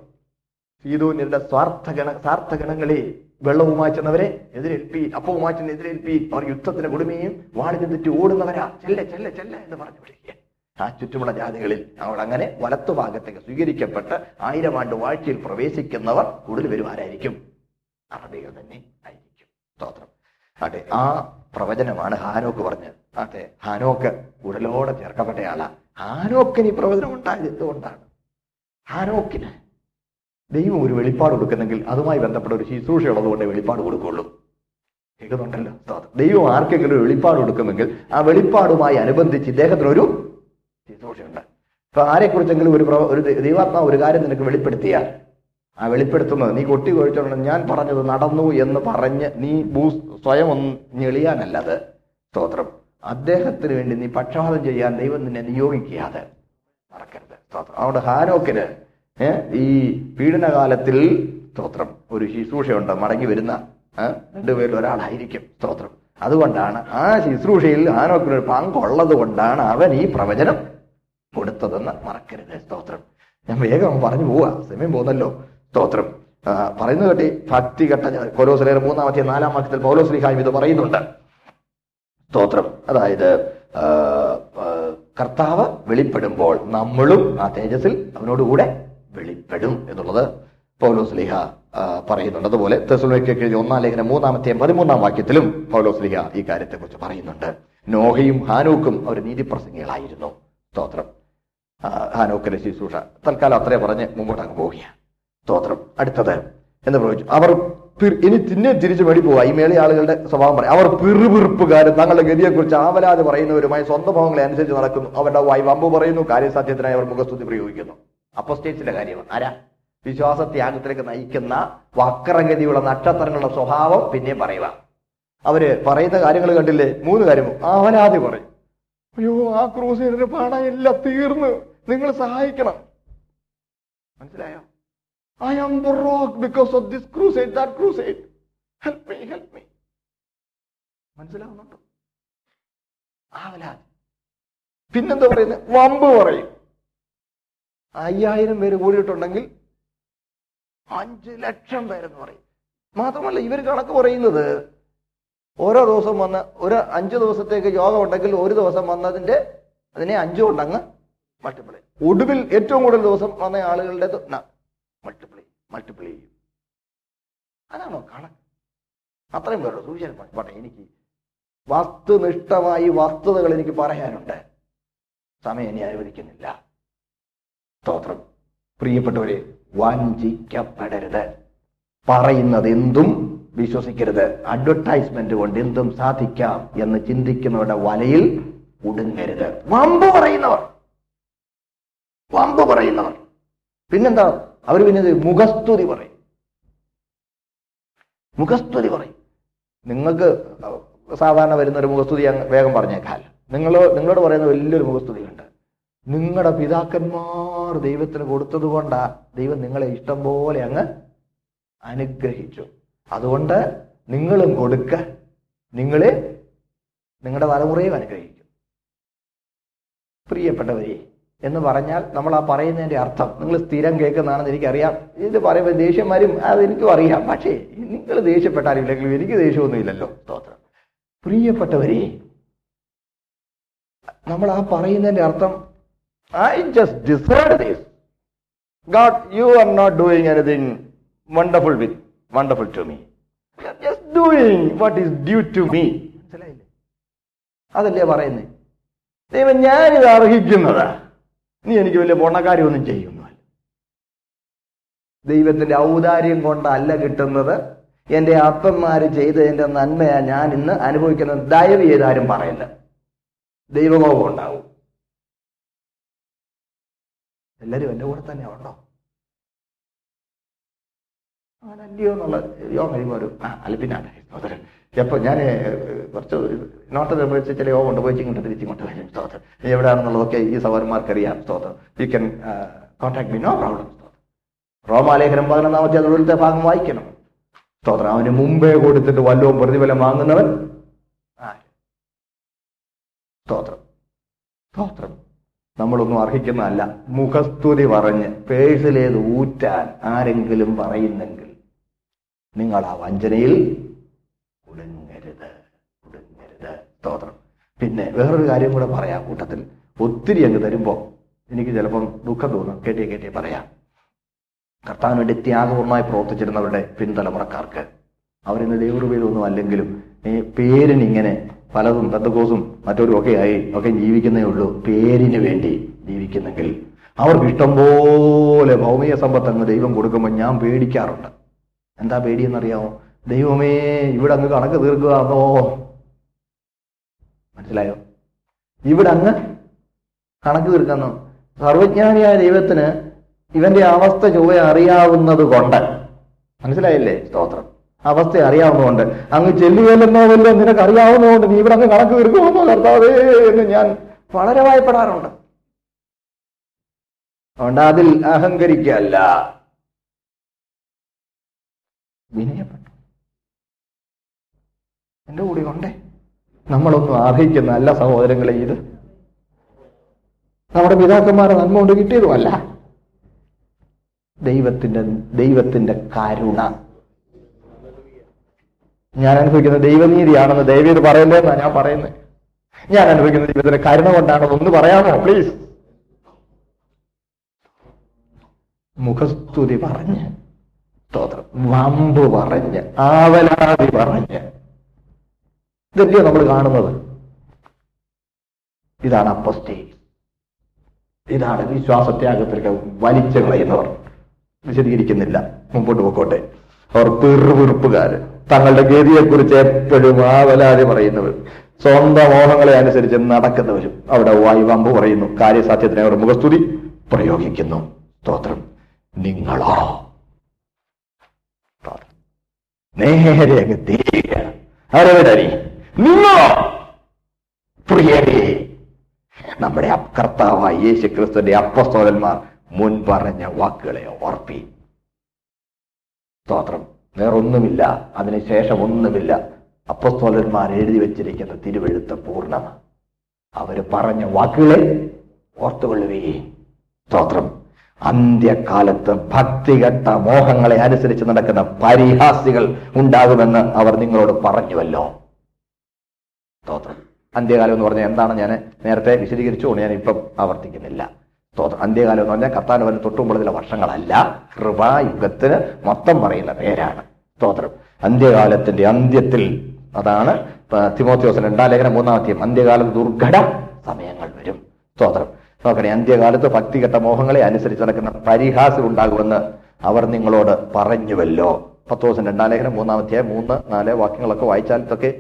സ്വാർത്ഥ സ്വാർത്ഥഗണ സ്വാർത്ഥഗണങ്ങളെ വെള്ളവുമായി ചെന്നവരെ എതിരേൽപ്പി അപ്പവുമായി ചെന്ന് എതിരേൽപ്പി. അവർ യുദ്ധത്തിന് കൊടുമയും വാടിന് തെറ്റി ഓടുന്നവരാ. ചെല്ല ചെല്ല ചെല്ല എന്ന് പറഞ്ഞു വിളിക്കുക. ആ ചുറ്റുമുള്ള ജാതികളിൽ അവർ അങ്ങനെ വലത്തുഭാഗത്തേക്ക് സ്വീകരിക്കപ്പെട്ട് ആയിരം ആണ്ട് വാഴ്ചയിൽ പ്രവേശിക്കുന്നവർ കൂടുതൽ വരുമാരായിരിക്കും അറബികൾ തന്നെ ആയിരിക്കും. സ്തോത്രം. അതെ ആ പ്രവചനമാണ് ഹാനോക്ക് പറഞ്ഞത്. അതെ ഹാനോക്ക് ഉടലോടെ ചേർക്കപ്പെട്ടയാളാണ് ഹാനോക്കിന് ഈ പ്രവചനം ഉണ്ടായത് എന്തുകൊണ്ടാണ്? ഹാനോക്കിന് ദൈവം ഒരു വെളിപ്പാട് കൊടുക്കുന്നെങ്കിൽ അതുമായി ബന്ധപ്പെട്ട ഒരു ശുശ്രൂഷ ഉള്ളതുകൊണ്ട് വെളിപ്പാട് കൊടുക്കുള്ളൂ കേൾക്കുന്നുണ്ടല്ലോ. ദൈവം ആർക്കെങ്കിലും വെളിപ്പാട് കൊടുക്കുമെങ്കിൽ ആ വെളിപ്പാടുമായി അനുബന്ധിച്ച് ഇദ്ദേഹത്തിനൊരു ശുശ്രൂഷയുണ്ട്. അപ്പൊ ആരെക്കുറിച്ചെങ്കിലും ഒരു ഒരു ദൈവാത്മാ ഒരു കാര്യം നിനക്ക് വെളിപ്പെടുത്തിയാൽ ആ വെളിപ്പെടുത്തുന്നത് നീ കൊട്ടി കൊഴിച്ചോണ്ട് ഞാൻ പറഞ്ഞത് നടന്നു എന്ന് പറഞ്ഞ് നീ സ്വയം ഒന്ന് ഞെളിയാനല്ലത്. സ്തോത്രം. അദ്ദേഹത്തിന് വേണ്ടി നീ പക്ഷപാതം ചെയ്യാൻ ദൈവം നിന്നെ നിയോഗിക്കാതെ നടക്കരുത് സ്തോത്രം. അവിടെ ഹാനോക്കിന് ഈ പീഡനകാലത്തിൽ സ്തോത്രം ഒരു ശുശ്രൂഷയുണ്ട്. മടങ്ങി വരുന്ന രണ്ടുപേരിൽ ഒരാളായിരിക്കും. സ്തോത്രം. അതുകൊണ്ടാണ് ആ ശുശ്രൂഷയിൽ ഹാനോക്കിന് ഒരു പങ്കുള്ളത് കൊണ്ടാണ് അവൻ ഈ പ്രവചനം കൊടുത്തതെന്ന് മറക്കരുത്. സ്തോത്രം. ഞാൻ വേഗം പറഞ്ഞു പോവാ. സമയം പോകുന്നല്ലോ. സ്തോത്രം. പറയുന്നത് കേട്ടി ഭക്തി ഘട്ടം കൊലോസിലേറെ മൂന്നാമത്തെ നാലാം വാക്യത്തിൽ പൗലോസ്ലിഹായും ഇത് പറയുന്നുണ്ട്. സ്തോത്രം. അതായത് കർത്താവ് വെളിപ്പെടുമ്പോൾ നമ്മളും ആ തേജസ്സിൽ അവനോടുകൂടെ വെളിപ്പെടും എന്നുള്ളത് പൗലോസ് ലിഹ പറയുന്നുണ്ട്. അതുപോലെ തെസുലേക്ക് ഒന്നാം ലേഖനം മൂന്നാമത്തെയും പതിമൂന്നാം വാക്യത്തിലും പൗലോസ്ലിഹ ഈ കാര്യത്തെക്കുറിച്ച് പറയുന്നുണ്ട്. നോഹയും ഹാനൂക്കും അവർ നീതിപ്രസംഗികളായിരുന്നു. സ്തോത്രം. ഹാനൂക്കിന്റെ ശുശ്രൂഷ. തൽക്കാലം അത്രേ പറഞ്ഞ് മുമ്പോട്ടങ്ങ് പോവുകയാണ്. സ്തോത്രം. അടുത്തത് എന്ന് പ്രവചിച്ചു. അവർ ഇനി തിന്നെ തിരിച്ചു മേടി പോവാ. ഈ മേളി ആളുകളുടെ സ്വഭാവം പറയും. അവർ പിറുപിറുപ്പുകാരും തങ്ങളുടെ ഗതിയെക്കുറിച്ച് ആവലാതെ പറയുന്നവരുമായി സ്വന്തം ഭാവങ്ങളെ അനുസരിച്ച് നടക്കുന്നു. അവരുടെ വായി വമ്പ് പറയുന്നു. കാര്യസാധ്യത്തിനായി അവർ മുഖസ്തുതി പ്രയോഗിക്കുന്നു. അപ്പോസ്റ്റേറ്റ്സിന്റെ കാര്യമാണ് ആരാ? വിശ്വാസത്യാഗത്തിലേക്ക് നയിക്കുന്ന വക്രഗതിയുള്ള നക്ഷത്രങ്ങളുടെ സ്വഭാവം പിന്നെ പറയുക. അവർ പറയുന്ന കാര്യങ്ങൾ കണ്ടില്ലേ? മൂന്ന് കാര്യം. ആവലാതെ പറയും. അയ്യോ ആ ക്രൂസൈഡിന് പണമില്ല തീർന്നു. നിങ്ങൾ സഹായിക്കണം. മനസ്സിലായോ? I the rock because of this crusade, that crusade. Help me help me മനസ്സിലാവുന്നുണ്ടോ? ആവലാതി. പിന്നെന്താ പറയുന്നത് വമ്പ് പറയും. അയ്യായിരം പേര് കൂടിയിട്ടുണ്ടെങ്കിൽ അഞ്ച് ലക്ഷം പേരെന്ന് പറയും. മാത്രമല്ല ഇവർ കണക്ക് പറയുന്നത് ഓരോ ദിവസം വന്ന ഒരു അഞ്ച് ദിവസത്തേക്ക് യോഗം ഉണ്ടെങ്കിൽ ഒരു ദിവസം വന്നതിന്റെ അതിനെ അഞ്ചു കൊണ്ടങ്ങ് മൾട്ടിപ്ലൈ ഒടുവിൽ ഏറ്റവും കൂടുതൽ ദിവസം വന്ന ആളുകളുടെ മൾട്ടിപ്ലൈ മൾട്ടിപ്ലൈ ചെയ്യും. അതാണോ കണക്ക്. അത്രയും പേരുള്ളൂ സൂചന പോട്ടെ എനിക്ക് വസ്തുനിഷ്ഠമായി വസ്തുതകൾ എനിക്ക് പറയാനുണ്ട്. സമയം ഇനി അനുവദിക്കുന്നില്ല. സ്തോത്രം. പ്രിയപ്പെട്ടവരെ വഞ്ചിക്കപ്പെടരുത്. പറയുന്നത് എന്തും വിശ്വസിക്കരുത്. അഡ്വർടൈസ്മെന്റ് കൊണ്ട് എന്തും സാധിക്കാം എന്ന് ചിന്തിക്കുന്നവരുടെ വലയിൽ ഉടുങ്ങരുത് വമ്പ് പറയുന്നവർ. വമ്പ് പറയുന്നവർ. പിന്നെന്താ? അവർ പിന്നെ മുഖസ്തുതി പറയും. മുഖസ്തുതി പറയും. നിങ്ങൾക്ക് സാധാരണ വരുന്ന ഒരു മുഖസ്തുതി വേഗം പറഞ്ഞേക്കാൽ നിങ്ങൾ നിങ്ങളോട് പറയുന്ന വലിയൊരു മുഖസ്തുതിയുണ്ട്. നിങ്ങളുടെ പിതാക്കന്മാർ ദൈവത്തിന് കൊടുത്തത് കൊണ്ടാ ദൈവം നിങ്ങളെ ഇഷ്ടം പോലെ അങ്ങ് അനുഗ്രഹിച്ചു. അതുകൊണ്ട് നിങ്ങളും കൊടുക്ക. നിങ്ങളെ നിങ്ങളുടെ തലമുറയും അനുഗ്രഹിക്കും. പ്രിയപ്പെട്ടവരെ എന്ന് പറഞ്ഞാൽ നമ്മൾ ആ പറയുന്നതിന്റെ അർത്ഥം. നിങ്ങൾ സ്ഥിരം കേൾക്കുന്നതാണെന്ന് എനിക്കറിയാം. ഇത് പറയുമ്പോൾ ദേഷ്യം വരും അതെനിക്കും അറിയാം. പക്ഷേ നിങ്ങൾ ദേഷ്യപ്പെട്ടാലും ഇല്ലെങ്കിലും എനിക്ക് ദേഷ്യമൊന്നും ഇല്ലല്ലോ സ്തോത്രം. പ്രിയപ്പെട്ടവരെ നമ്മൾ ആ പറയുന്നതിന്റെ അർത്ഥം I just decide this God you are not doing anything wonderful with wonderful to me just doing what is due to me മനസ്സിലായില്ലേ? അതല്ലേ പറയുന്നത് ദൈവം ഞാനിത് അർഹിക്കുന്നതാ. നീ എനിക്ക് വലിയ ഗുണകാര്യമൊന്നും ചെയ്യുന്നതല്ല ദൈവത്തിന്റെ ഔദാര്യം കൊണ്ടല്ല കിട്ടുന്നത്. എന്റെ അപ്പന്മാര് ചെയ്തതിന്റെ നന്മയാ ഞാൻ ഇന്ന് അനുഭവിക്കുന്നത്. ദയവ് ചെയ്താരും പറയില്ല. ദൈവകോപം ഉണ്ടാവും. എല്ലാരും എന്റെ കൂടെ തന്നെ ഉണ്ടോ? അങ്ങനല്ലയോ എന്നുള്ള യോഗം കഴിയുമ്പോൾ ഒരു അല്ല സഹോദരൻ. ഞാൻ കുറച്ച് നോട്ട് നിർമ്മിച്ച ചില യോഗം കൊണ്ട് പോയി ഇങ്ങോട്ട് തിരിച്ചിങ്ങോട്ട് വരും സഹോദരൻ. നീ എവിടെയാണെന്നുള്ളതൊക്കെ ഈ സഹോദരന്മാർക്കറിയാം സ്തോത്രം you can contact me no problem റോമാലേഖനം പതിനൊന്നാമത്തെ അതിലത്തെ ഭാഗം വായിക്കണം. സ്തോത്രം അവന് മുമ്പേ കൊടുത്തിട്ട് വല്ലവും പ്രതിഫലം വാങ്ങുന്നവൻ? സ്തോത്രം സ്തോത്രം നമ്മളൊന്നും അർഹിക്കുന്നതല്ല. മുഖസ്തുതി പറഞ്ഞ് പേഴ്സിലേത് ഊറ്റാൻ ആരെങ്കിലും പറയുന്നെങ്കിൽ നിങ്ങൾ ആ വഞ്ചനയിൽ കുടുങ്ങരുത് കുടുങ്ങരുത്. സ്തോത്രം. പിന്നെ വേറൊരു കാര്യം കൂടെ പറയാം കൂട്ടത്തിൽ. ഒത്തിരി അങ്ങ് തരുമ്പോ എനിക്ക് ചിലപ്പം ദുഃഖം തോന്നും. കേട്ടേ കേട്ടേ പറയാം. കർത്താവിന് വേണ്ടി ത്യാഗപൂർണമായി പ്രവർത്തിച്ചിരുന്നവരുടെ പിൻതലമുറക്കാർക്ക്. അവരിന്ന് ദൈവരൂപയിലൊന്നും അല്ലെങ്കിലും ഈ പേരിനിങ്ങനെ പലതും ബന്ധക്കോസും മറ്റൊരു ഒക്കെ ആയി ഒക്കെ ജീവിക്കുന്നേ ഉള്ളൂ. പേരിന് വേണ്ടി ജീവിക്കുന്നെങ്കിൽ. അവർക്ക് ഇഷ്ടം പോലെ ഭൗമിക സമ്പത്ത് അങ്ങ് ദൈവം കൊടുക്കുമ്പോൾ ഞാൻ പേടിക്കാറുണ്ട്. എന്താ പേടിയെന്നറിയാമോ ദൈവമേ ഇവിടെ അങ്ങ് കണക്ക് തീർക്കുകയാണോ മനസ്സിലായോ? ഇവിടെ അങ്ങ് കണക്ക് തീർക്കുന്നു. സർവജ്ഞാനിയായ ദൈവത്തിന് ഇവന്റെ അവസ്ഥ ചൊവ്വ അറിയാവുന്നത് കൊണ്ട്. മനസ്സിലായില്ലേ? സ്തോത്രം. അവസ്ഥ അറിയാവുന്നതുകൊണ്ട്. അങ്ങ് ചെല്ലുകയല്ലെന്നോ വല്ലോ നിനക്ക് അറിയാവുന്നതുകൊണ്ട് നീ ഇവിടെ അങ്ങ് കണക്ക് തീർക്കുമെന്നോ കർത്താവേ എന്ന് ഞാൻ വളരെ ഭയപ്പെടാറുണ്ട്. അതുകൊണ്ട് അതിൽ അഹങ്കരിക്കല്ല വിനയപ്പെട്ടു. എന്റെ കൂടെ ഉണ്ടേ. നമ്മളൊന്നും ആർഹിക്കുന്ന അല്ല സഹോദരങ്ങളെ ഇത് നമ്മുടെ പിതാക്കന്മാരെ നന്മ കൊണ്ട് കിട്ടിയതുമല്ല. ദൈവത്തിന്റെ ദൈവത്തിന്റെ കരുണ. ഞാൻ അനുഭവിക്കുന്ന ദൈവനീതിയാണെന്ന് ദൈവീത് പറയുന്നതെന്നാണ് ഞാൻ പറയുന്നത് ഞാൻ അനുഭവിക്കുന്ന ദൈവത്തിന്റെ കരുണ കൊണ്ടാണ് ഒന്ന് പറയാമോ പ്ലീസ് മുഖസ്തുതി പറഞ്ഞ് സ്തോത്രം. വമ്പ് പറഞ്ഞ് ആവലാതി പറഞ്ഞ്. ഇതല്ലയോ നമ്മൾ കാണുന്നത്. ഇതാണ് അപ്പസ്റ്റേ. ഇതാണ് വിശ്വാസത്യാഗത്തിലൊക്കെ വലിച്ചു കളയുന്നവർ. വിശദീകരിക്കുന്നില്ല. മുമ്പോട്ട് പോക്കോട്ടെ അവർ പിറുപിറുപ്പുകാര്. തങ്ങളുടെ ഗതിയെക്കുറിച്ച് എപ്പോഴും ആവലാതി പറയുന്നവർ സ്വന്തം മോഹങ്ങളെ അനുസരിച്ച് നടക്കുന്നവരും അവിടെ വായുവമ്പ് പറയുന്നു. കാര്യസാധ്യത്തിനെ അവർ മുഖസ്തുതി പ്രയോഗിക്കുന്നു. സ്തോത്രം. നിങ്ങളോ. നേരെ അങ്ങ് തിരിയുക. ആരവിടെ നിന്നോ? പ്രിയരേ നമ്മുടെ കർത്താവായ യേശു ക്രിസ്തുവിന്റെ അപ്പസ്തോലന്മാർ മുൻ പറഞ്ഞ വാക്കുകളെ ഓർപ്പി. സ്തോത്രം. വേറൊന്നുമില്ല. അതിനുശേഷം ഒന്നുമില്ല. അപ്പസ്തോലന്മാർ എഴുതി വെച്ചിരിക്കുന്ന തിരുവെഴുത്ത് പൂർണമാണ്. അവർ പറഞ്ഞ വാക്കുകളെ ഓർത്തുകൊള്ളുകയും സ്തോത്രം. അന്ത്യകാലത്ത് ഭക്തികെട്ട മോഹങ്ങളെ അനുസരിച്ച് നടക്കുന്ന പരിഹാസികൾ ഉണ്ടാകുമെന്ന് അവർ നിങ്ങളോട് പറഞ്ഞുവല്ലോ. സ്തോത്രം അന്ത്യകാലം എന്ന് പറഞ്ഞാൽ എന്താണ് ഞാൻ നേരത്തെ വിശദീകരിച്ചു ഞാൻ ഇപ്പം ആവർത്തിക്കുന്നില്ല. സ്തോത്രം അന്ത്യകാലം എന്ന് പറഞ്ഞാൽ കത്താൻ വരുന്ന തൊട്ടുമ്പോഴത്തിലെ വർഷങ്ങളല്ല. കൃപായുഗത്തിന് മൊത്തം പറയുന്ന പേരാണ് സ്തോത്രം അന്ത്യകാലത്തിന്റെ അന്ത്യത്തിൽ അതാണ് തിമോത്യോസിന് രണ്ടാം ലേഖനം മൂന്നാമത്തെയും അന്ത്യകാലം ദുർഘട സമയങ്ങൾ വരും സ്തോത്രം നോക്കണേ അന്ത്യകാലത്ത് ഭക്തികെട്ട മോഹങ്ങളെ അനുസരിച്ച് നടക്കുന്ന പരിഹാസം ഉണ്ടാകുമെന്ന് അവർ നിങ്ങളോട് പറഞ്ഞുവല്ലോ. പത്ത് ദിവസം രണ്ടാം ലേഖനം മൂന്നാമത്തെ മൂന്ന് നാല് വാക്യങ്ങളൊക്കെ വായിച്ചാൽ ഇതൊക്കെ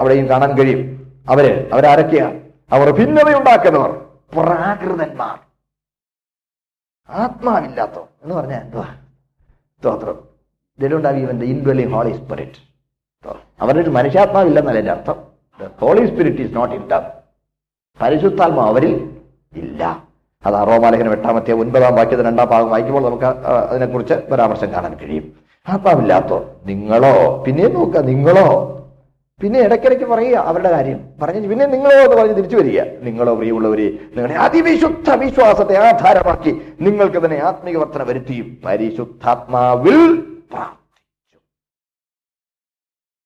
അവിടെയും കാണാൻ കഴിയും. അവർ അവരാരൊക്കെയാ? അവർ ഭിന്നതയുണ്ടാക്കുന്നവർ പ്രാകൃതന്മാർ. ആത്മാവില്ലാത്തോ എന്ന് പറഞ്ഞാൽ എന്തുവാ? സ്തോത്രം ഇവന്റെ ഇൻഡ്വെല്ലിംഗ് ഹോളി സ്പിരിറ്റ് അവരുടെ ഒരു മനുഷ്യാത്മാവില്ലെന്നല്ല എന്റെ അർത്ഥം. Holy Spirit is not in them പരിശുദ്ധാത്മാ അവരിൽ ഇല്ല. അത് റോമാലേഖനം എട്ടാമത്തെ ഒൻപതാം വാക്യത്തിന് രണ്ടാം ഭാഗം വായിക്കുമ്പോൾ നമുക്ക് അതിനെക്കുറിച്ച് പരാമർശം കാണാൻ കഴിയും. ആത്മാവില്ലാത്തോ നിങ്ങളോ പിന്നെയും നോക്കുക നിങ്ങളോ. പിന്നെ ഇടയ്ക്കിടയ്ക്ക് പറയുക അവരുടെ കാര്യം. പറഞ്ഞു പിന്നെ നിങ്ങളോ എന്ന് പറഞ്ഞ് തിരിച്ചു വരിക. നിങ്ങളോ പ്രിയമുള്ളവരെ നിങ്ങളുടെ അതിവിശുദ്ധ വിശ്വാസത്തെ ആധാരമാക്കി നിങ്ങൾക്ക് തന്നെ ആത്മീയ വർധന വരുത്തിയും പരിശുദ്ധാത്മാവിൽ പ്രാർത്ഥിച്ചു.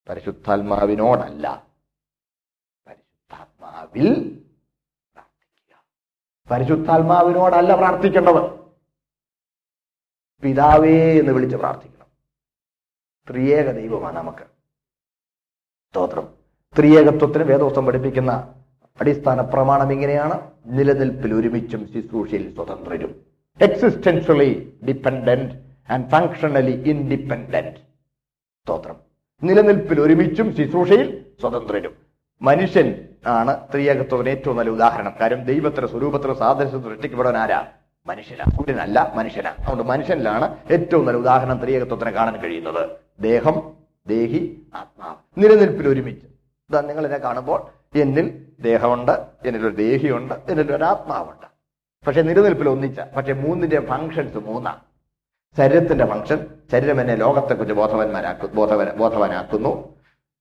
പരിശുദ്ധാത്മാവിനോടല്ല പരിശുദ്ധാത്മാവിൽ പരിശുദ്ധാത്മാവിനോടല്ല പ്രാർത്ഥിക്കേണ്ടത്. പിതാവേ എന്ന് വിളിച്ച് പ്രാർത്ഥിക്കണം. ത്രിയേക ദൈവമാണ് നമുക്ക്. സ്തോത്രം. ത്രിയേകത്വത്തിന് വേദോസം പഠിപ്പിക്കുന്ന അടിസ്ഥാന പ്രമാണം ഇങ്ങനെയാണ്. നിലനിൽപ്പിൽ ഒരുമിച്ചും ശുശ്രൂഷയിൽ സ്വതന്ത്രരും. Existentially dependent and functionally independent സ്തോത്രം. നിലനിൽപ്പിൽ ഒരുമിച്ചും ശുശ്രൂഷയിൽ സ്വതന്ത്രരും. മനുഷ്യൻ ആണ് ത്രിയേകത്വത്തിന് ഏറ്റവും നല്ല ഉദാഹരണം. കാര്യം ദൈവത്തിന്റെ സ്വരൂപത്തിന് സാദൃശ്യം സൃഷ്ടിക്കപ്പെടാൻ ആരാ? മനുഷ്യനാ. സൂര്യനല്ല മനുഷ്യനാ. അതുകൊണ്ട് മനുഷ്യനിലാണ് ഏറ്റവും നല്ല ഉദാഹരണം ത്രിയേകത്വത്തിന് കാണാൻ കഴിയുന്നത്. ദേഹം ദേഹി ആത്മാവ്. നിലനിൽപ്പിൽ ഒരുമിച്ച്. ഇതാ നിങ്ങൾ എന്നെ കാണുമ്പോൾ എന്നിൽ ദേഹമുണ്ട് എന്നിലൊരു ദേഹിയുണ്ട് എന്നിലൊരു ആത്മാവുണ്ട്. പക്ഷെ നിലനിൽപ്പിൽ ഒന്നിച്ച പക്ഷെ മൂന്നിന്റെ ഫങ്ഷൻസ് മൂന്നാണ് ശരീരത്തിന്റെ ഫങ്ഷൻ ശരീരം എന്നെ ലോകത്തെക്കുറിച്ച് ബോധവാന്മാരാക്കു ബോധവ ബോധവാനാക്കുന്നു.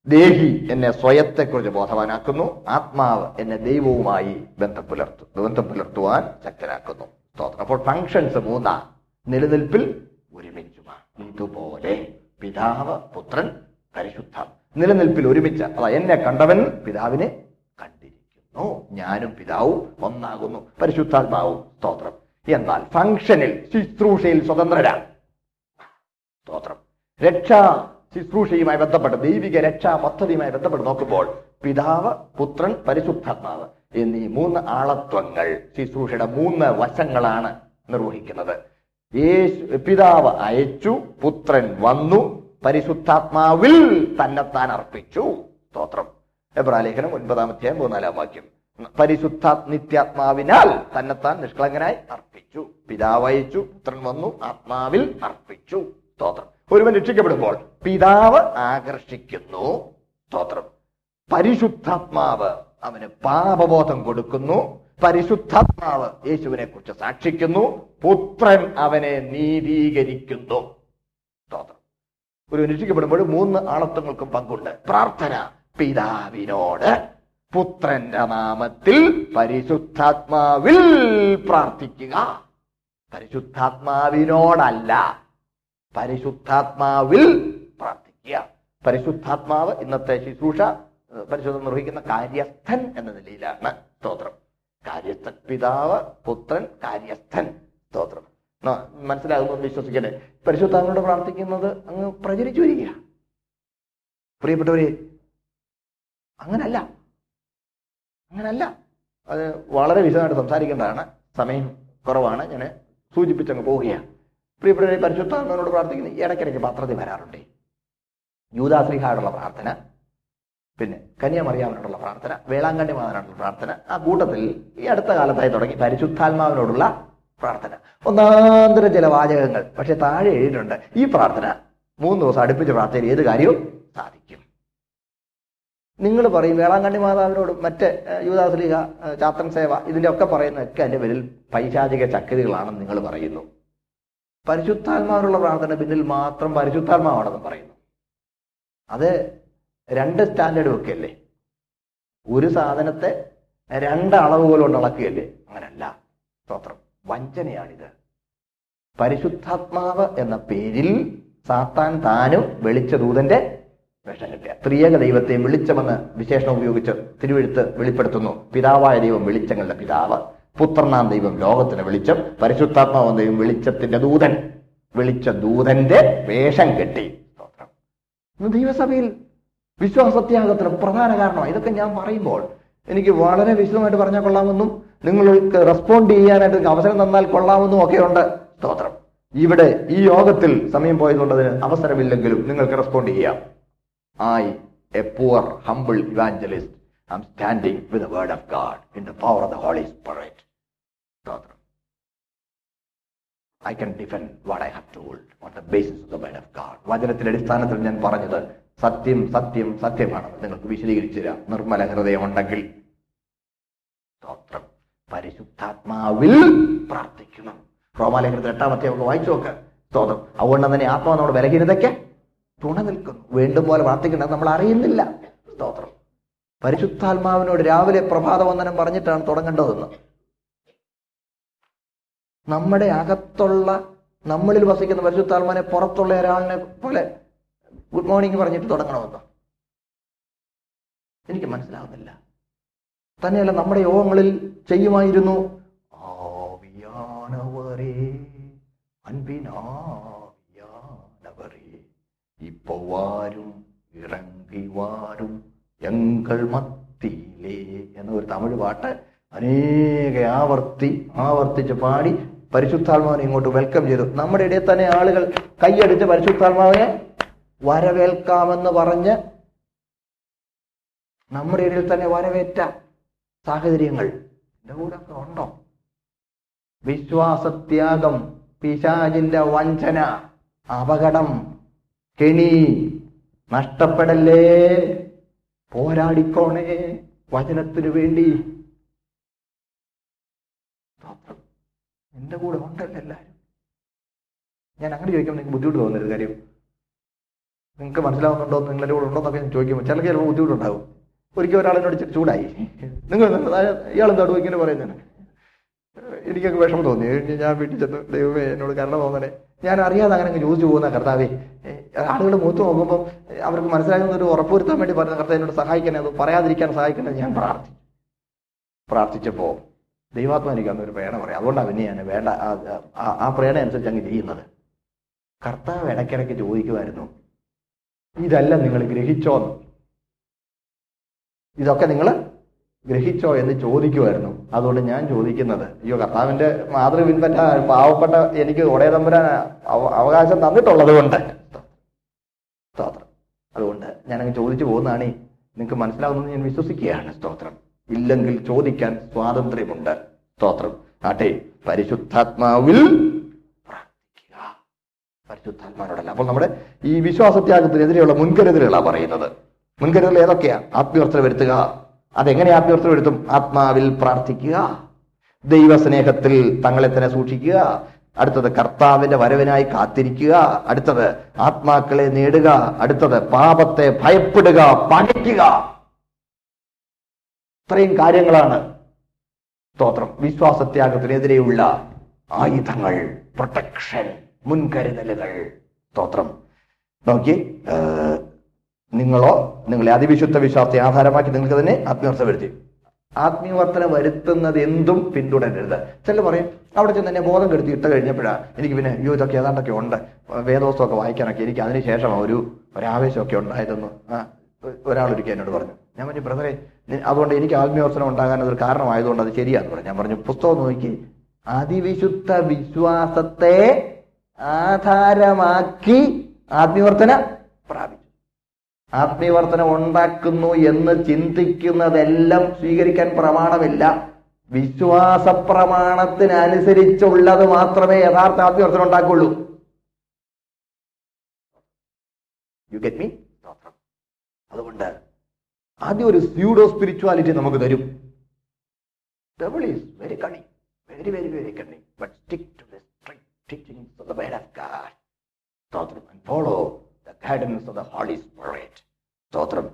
ദേഹി എന്നെ സ്വയത്തെക്കുറിച്ച് ബോധവാനാക്കുന്നു. ആത്മാവ് എന്നെ ദൈവവുമായി ബന്ധം പുലർത്തു ബന്ധം പുലർത്തുവാൻ ശക്തനാക്കുന്നു. സ്തോത്രം. അപ്പോൾ ഫങ്ഷൻസ് മൂന്നാ. നിലനിൽപ്പിൽ ഒരുമിച്ചുമാണ്. ഇതുപോലെ പിതാവ് പുത്രൻ പരിശുദ്ധ. നിലനിൽപ്പിൽ ഒരുമിച്ച് അതാ എന്നെ കണ്ടവൻ പിതാവിനെ കണ്ടിരിക്കുന്നു. ഞാനും പിതാവും ഒന്നാകുന്നു. പരിശുദ്ധാത്മാവും സ്തോത്രം. എന്നാൽ ഫങ്ഷനിൽ ശുശ്രൂഷയിൽ സ്വതന്ത്രരാണ് സ്തോത്രം. രക്ഷാ ശുശ്രൂഷയുമായി ബന്ധപ്പെട്ട് ദൈവിക രക്ഷാ പദ്ധതിയുമായി ബന്ധപ്പെട്ട് നോക്കുമ്പോൾ പിതാവ് പുത്രൻ പരിശുദ്ധാത്മാവ് എന്നീ മൂന്ന് ആളത്വങ്ങൾ ശുശ്രൂഷയുടെ മൂന്ന് വശങ്ങളാണ് നിർവഹിക്കുന്നത്. യേശു പിതാവ് അയച്ചു പുത്രൻ വന്നു പരിശുദ്ധാത്മാവിൽ തന്നെത്താൻ അർപ്പിച്ചു. സ്തോത്രം. എബ്രാലേഖനം ഒൻപതാമത്തെ മൂന്നാലാം വാക്യം. പരിശുദ്ധ നിത്യാത്മാവിനാൽ തന്നെത്താൻ നിഷ്കളങ്കനായി അർപ്പിച്ചു. പിതാവ് അയച്ചു പുത്രൻ വന്നു ആത്മാവിൽ അർപ്പിച്ചു. സ്തോത്രം. ഒരുവൻ രക്ഷിക്കപ്പെടുമ്പോൾ പിതാവ് ആകർഷിക്കുന്നു. സ്തോത്രം. പരിശുദ്ധാത്മാവ് അവന് പാപബോധം കൊടുക്കുന്നു. പരിശുദ്ധാത്മാവ് യേശുവിനെ കുറിച്ച് സാക്ഷിക്കുന്നു. പുത്രൻ അവനെ നീതീകരിക്കുന്നു. സ്തോത്രം. ഒരു രക്ഷിക്കപ്പെടുമ്പോൾ മൂന്ന് ആളത്വങ്ങൾക്കും പങ്കുണ്ട്. പ്രാർത്ഥന പിതാവിനോട് പുത്രന്റെ നാമത്തിൽ പരിശുദ്ധാത്മാവിൽ പ്രാർത്ഥിക്കുക. പരിശുദ്ധാത്മാവിനോടല്ല പരിശുദ്ധാത്മാവിൽ പ്രാർത്ഥിക്കുക. പരിശുദ്ധാത്മാവ് ഇന്നത്തെ ശുശ്രൂഷ പരിശോധന നിർവഹിക്കുന്ന കാര്യസ്ഥൻ എന്ന നിലയിലാണ് സ്തോത്രം. കാര്യസ്ഥൻ പിതാവ് പുത്രൻ കാര്യസ്ഥൻ സ്തോത്രം. മനസ്സിലാകുന്നു വിശ്വസിക്കട്ടെ പരിശുദ്ധാത്മാവോട് പ്രാർത്ഥിക്കുന്നത് അങ്ങ് പ്രചരിച്ചു വരിക. പ്രിയപ്പെട്ടവരെ അങ്ങനല്ല. അങ്ങനല്ല. അത് വളരെ വിശദമായിട്ട് സംസാരിക്കേണ്ടതാണ്. സമയം കുറവാണ്. ഞാൻ സൂചിപ്പിച്ചങ്ങ് പോവുകയാണ്. പ്രിയപ്പെട്ടവരെ പരിശുദ്ധാത്മാവിനോട് പ്രാർത്ഥിക്കുന്നു. ഇടയ്ക്കിടയ്ക്ക് പത്രത്തിൽ വരാറുണ്ട്. യൂതാശ്രീഹായോടുള്ള പ്രാർത്ഥന പിന്നെ കന്യാമറിയാമനോടുള്ള പ്രാർത്ഥന വേളാങ്കണ്ണി മാതാവിനോടുള്ള പ്രാർത്ഥന ആ കൂട്ടത്തിൽ ഈ അടുത്ത കാലത്തായി തുടങ്ങി പരിശുദ്ധാത്മാവിനോടുള്ള പ്രാർത്ഥന. ഒന്നാന്തര ചില വാചകങ്ങൾ പക്ഷെ താഴെ എഴുതിയിട്ടുണ്ട്. ഈ പ്രാർത്ഥന മൂന്ന് ദിവസം അടുപ്പിച്ച് പ്രാർത്ഥന ഏത് കാര്യവും സാധിക്കും. നിങ്ങൾ പറയും വേളാങ്കണ്ണി മാതാവിനോട് മറ്റ് ഏഹ്, ചാത്രം സേവ ഇതിന്റെ ഒക്കെ പറയുന്നതൊക്കെ അതിന്റെ പേരിൽ പൈശാചിക ചക്രികളാണെന്ന് നിങ്ങൾ പറയുന്നു. പരിശുദ്ധാത്മാവിനുള്ള പ്രാർത്ഥന പിന്നിൽ മാത്രം പരിശുദ്ധാത്മാവാണെന്ന് പറയുന്നു. അത് രണ്ട് സ്റ്റാൻഡേർഡ് വെക്കല്ലേ ഒരു സാധനത്തെ രണ്ട് അളവുകൾ കൊണ്ട് അളക്കുകയല്ലേ? അങ്ങനല്ല. സ്തോത്രം. വഞ്ചനയാണിത്. പരിശുദ്ധാത്മാവ് എന്ന പേരിൽ സാത്താൻ താനും വെളിച്ച ദൂതന്റെ വേഷം കിട്ടിയ ത്രിയേക ദൈവത്തെ വെളിച്ചമെന്ന് വിശേഷണം ഉപയോഗിച്ച് തിരുവെഴുത്ത് വെളിപ്പെടുത്തുന്നു. പിതാവായ ദൈവം വെളിച്ചങ്ങളുടെ പിതാവ്. പുത്രനാം ദൈവം ലോകത്തിന് വെളിച്ചം പരിശുദ്ധാത്മാവ് ദൈവം വെളിച്ചത്തിന്റെ ദൂതൻ വെളിച്ച ദൂതന്റെ വേഷം കെട്ടി. സ്തോത്രം. ദൈവസഭയിൽ വിശ്വാസത്യാഗത്തിന് പ്രധാന കാരണം ഇതൊക്കെ ഞാൻ പറയുമ്പോൾ എനിക്ക് വളരെ വിശദമായിട്ട് പറഞ്ഞാൽ കൊള്ളാമെന്നും നിങ്ങൾക്ക് റെസ്പോണ്ട് ചെയ്യാനായിട്ട് അവസരം തന്നാൽ കൊള്ളാമെന്നും ഒക്കെ ഉണ്ട്. സ്തോത്രം. ഇവിടെ ഈ യോഗത്തിൽ സമയം പോയതുകൊണ്ടതിന് അവസരമില്ലെങ്കിലും നിങ്ങൾക്ക് റെസ്പോണ്ട് ചെയ്യാം. I a poor humble evangelist. I standing with the word of God in the power of the Holy Spirit. I can defend what I have told on the basis of the word of God വചനത്തിന്റെ അടിസ്ഥാനത്തിൽ ഞാൻ പറഞ്ഞത് സത്യം സത്യം സത്യമാണ്. നിങ്ങൾക്ക് വിശദീകരിച്ചു തരാം. നിർമ്മല ഹൃദയം ഉണ്ടെങ്കിൽ സ്തോത്രം. പരിശുദ്ധാത്മാവിൽ പ്രാർത്ഥിക്കണം. റോമാലേഖനത്തിൽ എട്ടാമത്തെ നമുക്ക് വായിച്ചു നോക്ക്. സ്തോത്രം. അതുകൊണ്ട് തന്നെ ആത്മാവ് നമ്മുടെ ബലഹീനതയ്ക്ക് തുണ നിൽക്കുന്നു. വേണ്ടും പോലെ പ്രാർത്ഥിക്കുന്നത് നമ്മൾ അറിയുന്നില്ല. സ്തോത്രം. പരിശുദ്ധാത്മാവിനോട് രാവിലെ പ്രഭാതവന്ദനം പറഞ്ഞിട്ടാണ് തുടങ്ങേണ്ടതെന്ന്. നമ്മുടെ അകത്തുള്ള നമ്മളിൽ വസിക്കുന്ന പരിശുദ്ധാത്മാനെ പുറത്തുള്ള ഒരാളിനെ പോലെ ഗുഡ് മോർണിംഗ് പറഞ്ഞിട്ട് തുടങ്ങണമെന്ന്. എനിക്ക് മനസ്സിലാവുന്നില്ല. തന്നെയല്ല നമ്മുടെ യോഗങ്ങളിൽ ചെയ്യുമായിരുന്നു ആവിയാനവരേ അൻപിനാവിയാനവരേ ഇപ്പൊ വാരും ഇറങ്ങി വാരും എങ്കൾ മത്തിയിലേ എന്ന ഒരു തമിഴ് പാട്ട് അനേക ആവർത്തി ആവർത്തിച്ച് പാടി പരിശുദ്ധാത്മാവിനെ ഇങ്ങോട്ട് വെൽക്കം ചെയ്തു. നമ്മുടെ ഇടയിൽ തന്നെ ആളുകൾ കൈയടിച്ച് പരിശുദ്ധാത്മാവിനെ വരവേൽക്കാമെന്ന് പറഞ്ഞ് നമ്മുടെ ഇടയിൽ തന്നെ വരവേറ്റ സാഹചര്യങ്ങൾ എന്റെ കൂടെ ഉണ്ടോ? വിശ്വാസത്യാഗം പിശാചിന്റെ വഞ്ചന അപകടം കെണി നഷ്ടപ്പെടല്ലേ? പോരാടിക്കോണേ വചനത്തിനു വേണ്ടി. എന്റെ കൂടെ ഉണ്ടല്ലോ എല്ലാരും. ഞാൻ അങ്ങനെ ചോദിക്കുമ്പോൾ നിങ്ങൾക്ക് ബുദ്ധിമുട്ട് തോന്നരുത് കാര്യം നിങ്ങൾക്ക് മനസ്സിലാവുന്നുണ്ടോ നിങ്ങൾ എന്റെ കൂടെ ഉണ്ടോ എന്നൊക്കെ ഞാൻ ചോദിക്കുമ്പോൾ ചിലർക്ക് ചിലപ്പോൾ ബുദ്ധിമുട്ടുണ്ടാവും. ഒരിക്കൽ ഒരാളെന്നോട് ഇച്ചിരി ചൂടായി. നിങ്ങൾ ഇയാളെന്താടോ ഇങ്ങനെ പറയുന്നത് എനിക്കൊക്കെ വിഷമം തോന്നി. ഞാൻ വീട്ടിൽ ചെന്ന് ദൈവമേ എന്നോട് കരുണ തോന്നണേ. ഞാൻ അറിയാതെ അങ്ങനെ അങ്ങ് ചോദിച്ചു പോകുന്ന കർത്താവേ ആളുകൾ മൂത്ത് നോക്കുമ്പോൾ അവർക്ക് മനസ്സിലാകുന്ന ഒരു ഉറപ്പുവരുത്താൻ വേണ്ടി പറഞ്ഞ കർത്താവ് എന്നോട് സഹായിക്കണേ അത് പറയാതിരിക്കാൻ സഹായിക്കണേ ഞാൻ പ്രാർത്ഥിച്ചു. പ്രാർത്ഥിച്ചപ്പോൾ ദൈവാത്മാ എനിക്ക് അന്നൊരു പ്രേരണ പറയാം. അതുകൊണ്ടാണ് പിന്നെ ഞാൻ വേണ്ട ആ- പ്രേണ അനുസരിച്ച് അങ്ങ് ചെയ്യുന്നത്. കർത്താവ് ഇടയ്ക്കിടയ്ക്ക് ചോദിക്കുമായിരുന്നു ഇതല്ല നിങ്ങൾ ഗ്രഹിച്ചോന്ന്? ഇതൊക്കെ നിങ്ങൾ ഗ്രഹിച്ചോ എന്ന് ചോദിക്കുമായിരുന്നു അതുകൊണ്ട് ഞാൻ ചോദിക്കുന്നത് അയ്യോ കർത്താവിന്റെ മാതൃ പിൻപറ്റ പാവപ്പെട്ട എനിക്ക് ഉടയ തമ്പുരാൻ അവ- അവകാശം തന്നിട്ടുള്ളത് കൊണ്ട്. സ്തോത്രം. അതുകൊണ്ട് ഞാനങ്ങ് ചോദിച്ചു പോകുന്നതാണ് നിങ്ങൾക്ക് മനസ്സിലാവുന്നത് ഞാൻ വിശ്വസിക്കുകയാണ്. സ്തോത്രം. ഇല്ലെങ്കിൽ ചോദിക്കാൻ സ്വാതന്ത്ര്യമുണ്ട്. സ്തോത്രം. ആട്ടെ പരിശുദ്ധാത്മാവിൽ പ്രാർത്ഥിക്കുക. പരിശുദ്ധാത്മാവിനോടല്ല. അപ്പോൾ നമ്മുടെ ഈ വിശ്വാസത്യാഗത്തിനെതിരെയുള്ള മുൻകരുതലുകളാണ് പറയുന്നത്. മുൻകരുതൽ ഏതൊക്കെയാ? ആത്മീയർത്ഥന വരുത്തുക. അതെങ്ങനെ ആത്മീയർത്ഥം വരുത്തും ആത്മാവിൽ പ്രാർത്ഥിക്കുക ദൈവസ്നേഹത്തിൽ തങ്ങളെ തന്നെ സൂക്ഷിക്കുക അടുത്തത് കർത്താവിന്റെ വരവിനായി കാത്തിരിക്കുക അടുത്തത് ആത്മാക്കളെ നേടുക അടുത്തത് പാപത്തെ ഭയപ്പെടുക പകയ്ക്കുക ഇത്രയും കാര്യങ്ങളാണ് സ്തോത്രം. വിശ്വാസത്യാഗത്തിനെതിരെയുള്ള ആയുധങ്ങൾ പ്രൊട്ടക്ഷൻ മുൻകരുതലുകൾ. സ്തോത്രം. നോക്കി നിങ്ങളോ നിങ്ങളെ അതിവിശുദ്ധ വിശ്വാസത്തെ ആധാരമാക്കി നിങ്ങൾക്ക് തന്നെ ആത്മീയർത്ഥ വരുത്തി ആത്മീയവർത്തന വരുത്തുന്നത് എന്തും പിന്തുടരരുത്. ചില പറയും അവിടെ ചെന്ന് എന്നെ ബോധം കെടുത്തി ഇട്ട് കഴിഞ്ഞപ്പോഴാണ് എനിക്ക് പിന്നെ അയ്യോ ഇതൊക്കെ ഏതാണ്ടൊക്കെ ഉണ്ട്. വേദോസ്തമൊക്കെ വായിക്കാനൊക്കെ എനിക്ക് അതിനുശേഷം ഒരു ഒരാവേശമൊക്കെ ഉണ്ടായതെന്ന് ആ ഒരാളൊരിക്കൽ എന്നോട് പറഞ്ഞു. ഞാൻ പറഞ്ഞു ബ്രദറെ അതുകൊണ്ട് എനിക്ക് ആത്മീയവർത്തനം ഉണ്ടാകാൻ അതൊരു കാരണമായതുകൊണ്ട് അത് ശരിയാന്ന് പറഞ്ഞു. ഞാൻ പറഞ്ഞു പുസ്തകം നോക്കി അതിവിശുദ്ധ വിശ്വാസത്തെ ആധാരമാക്കി ആത്മീയവർത്തന പ്രാപിച്ചു ആത്മീയവർത്തനം ഉണ്ടാക്കുന്നു എന്ന് ചിന്തിക്കുന്നതെല്ലാം സ്വീകരിക്കാൻ പ്രമാണമില്ല. വിശ്വാസ പ്രമാണത്തിനനുസരിച്ചുള്ളത് മാത്രമേ യഥാർത്ഥ ആത്മീയവർത്തനം ഉണ്ടാക്കുള്ളൂ യു ഗെറ്റ് മീ അതുകൊണ്ട് ആദ്യം ഒരു സ്യൂഡോ സ്പിരിച്വാലിറ്റി നമുക്ക് തരും. Is very very very very but to of follow. The of the Holy Spirit. സ്തോത്രം.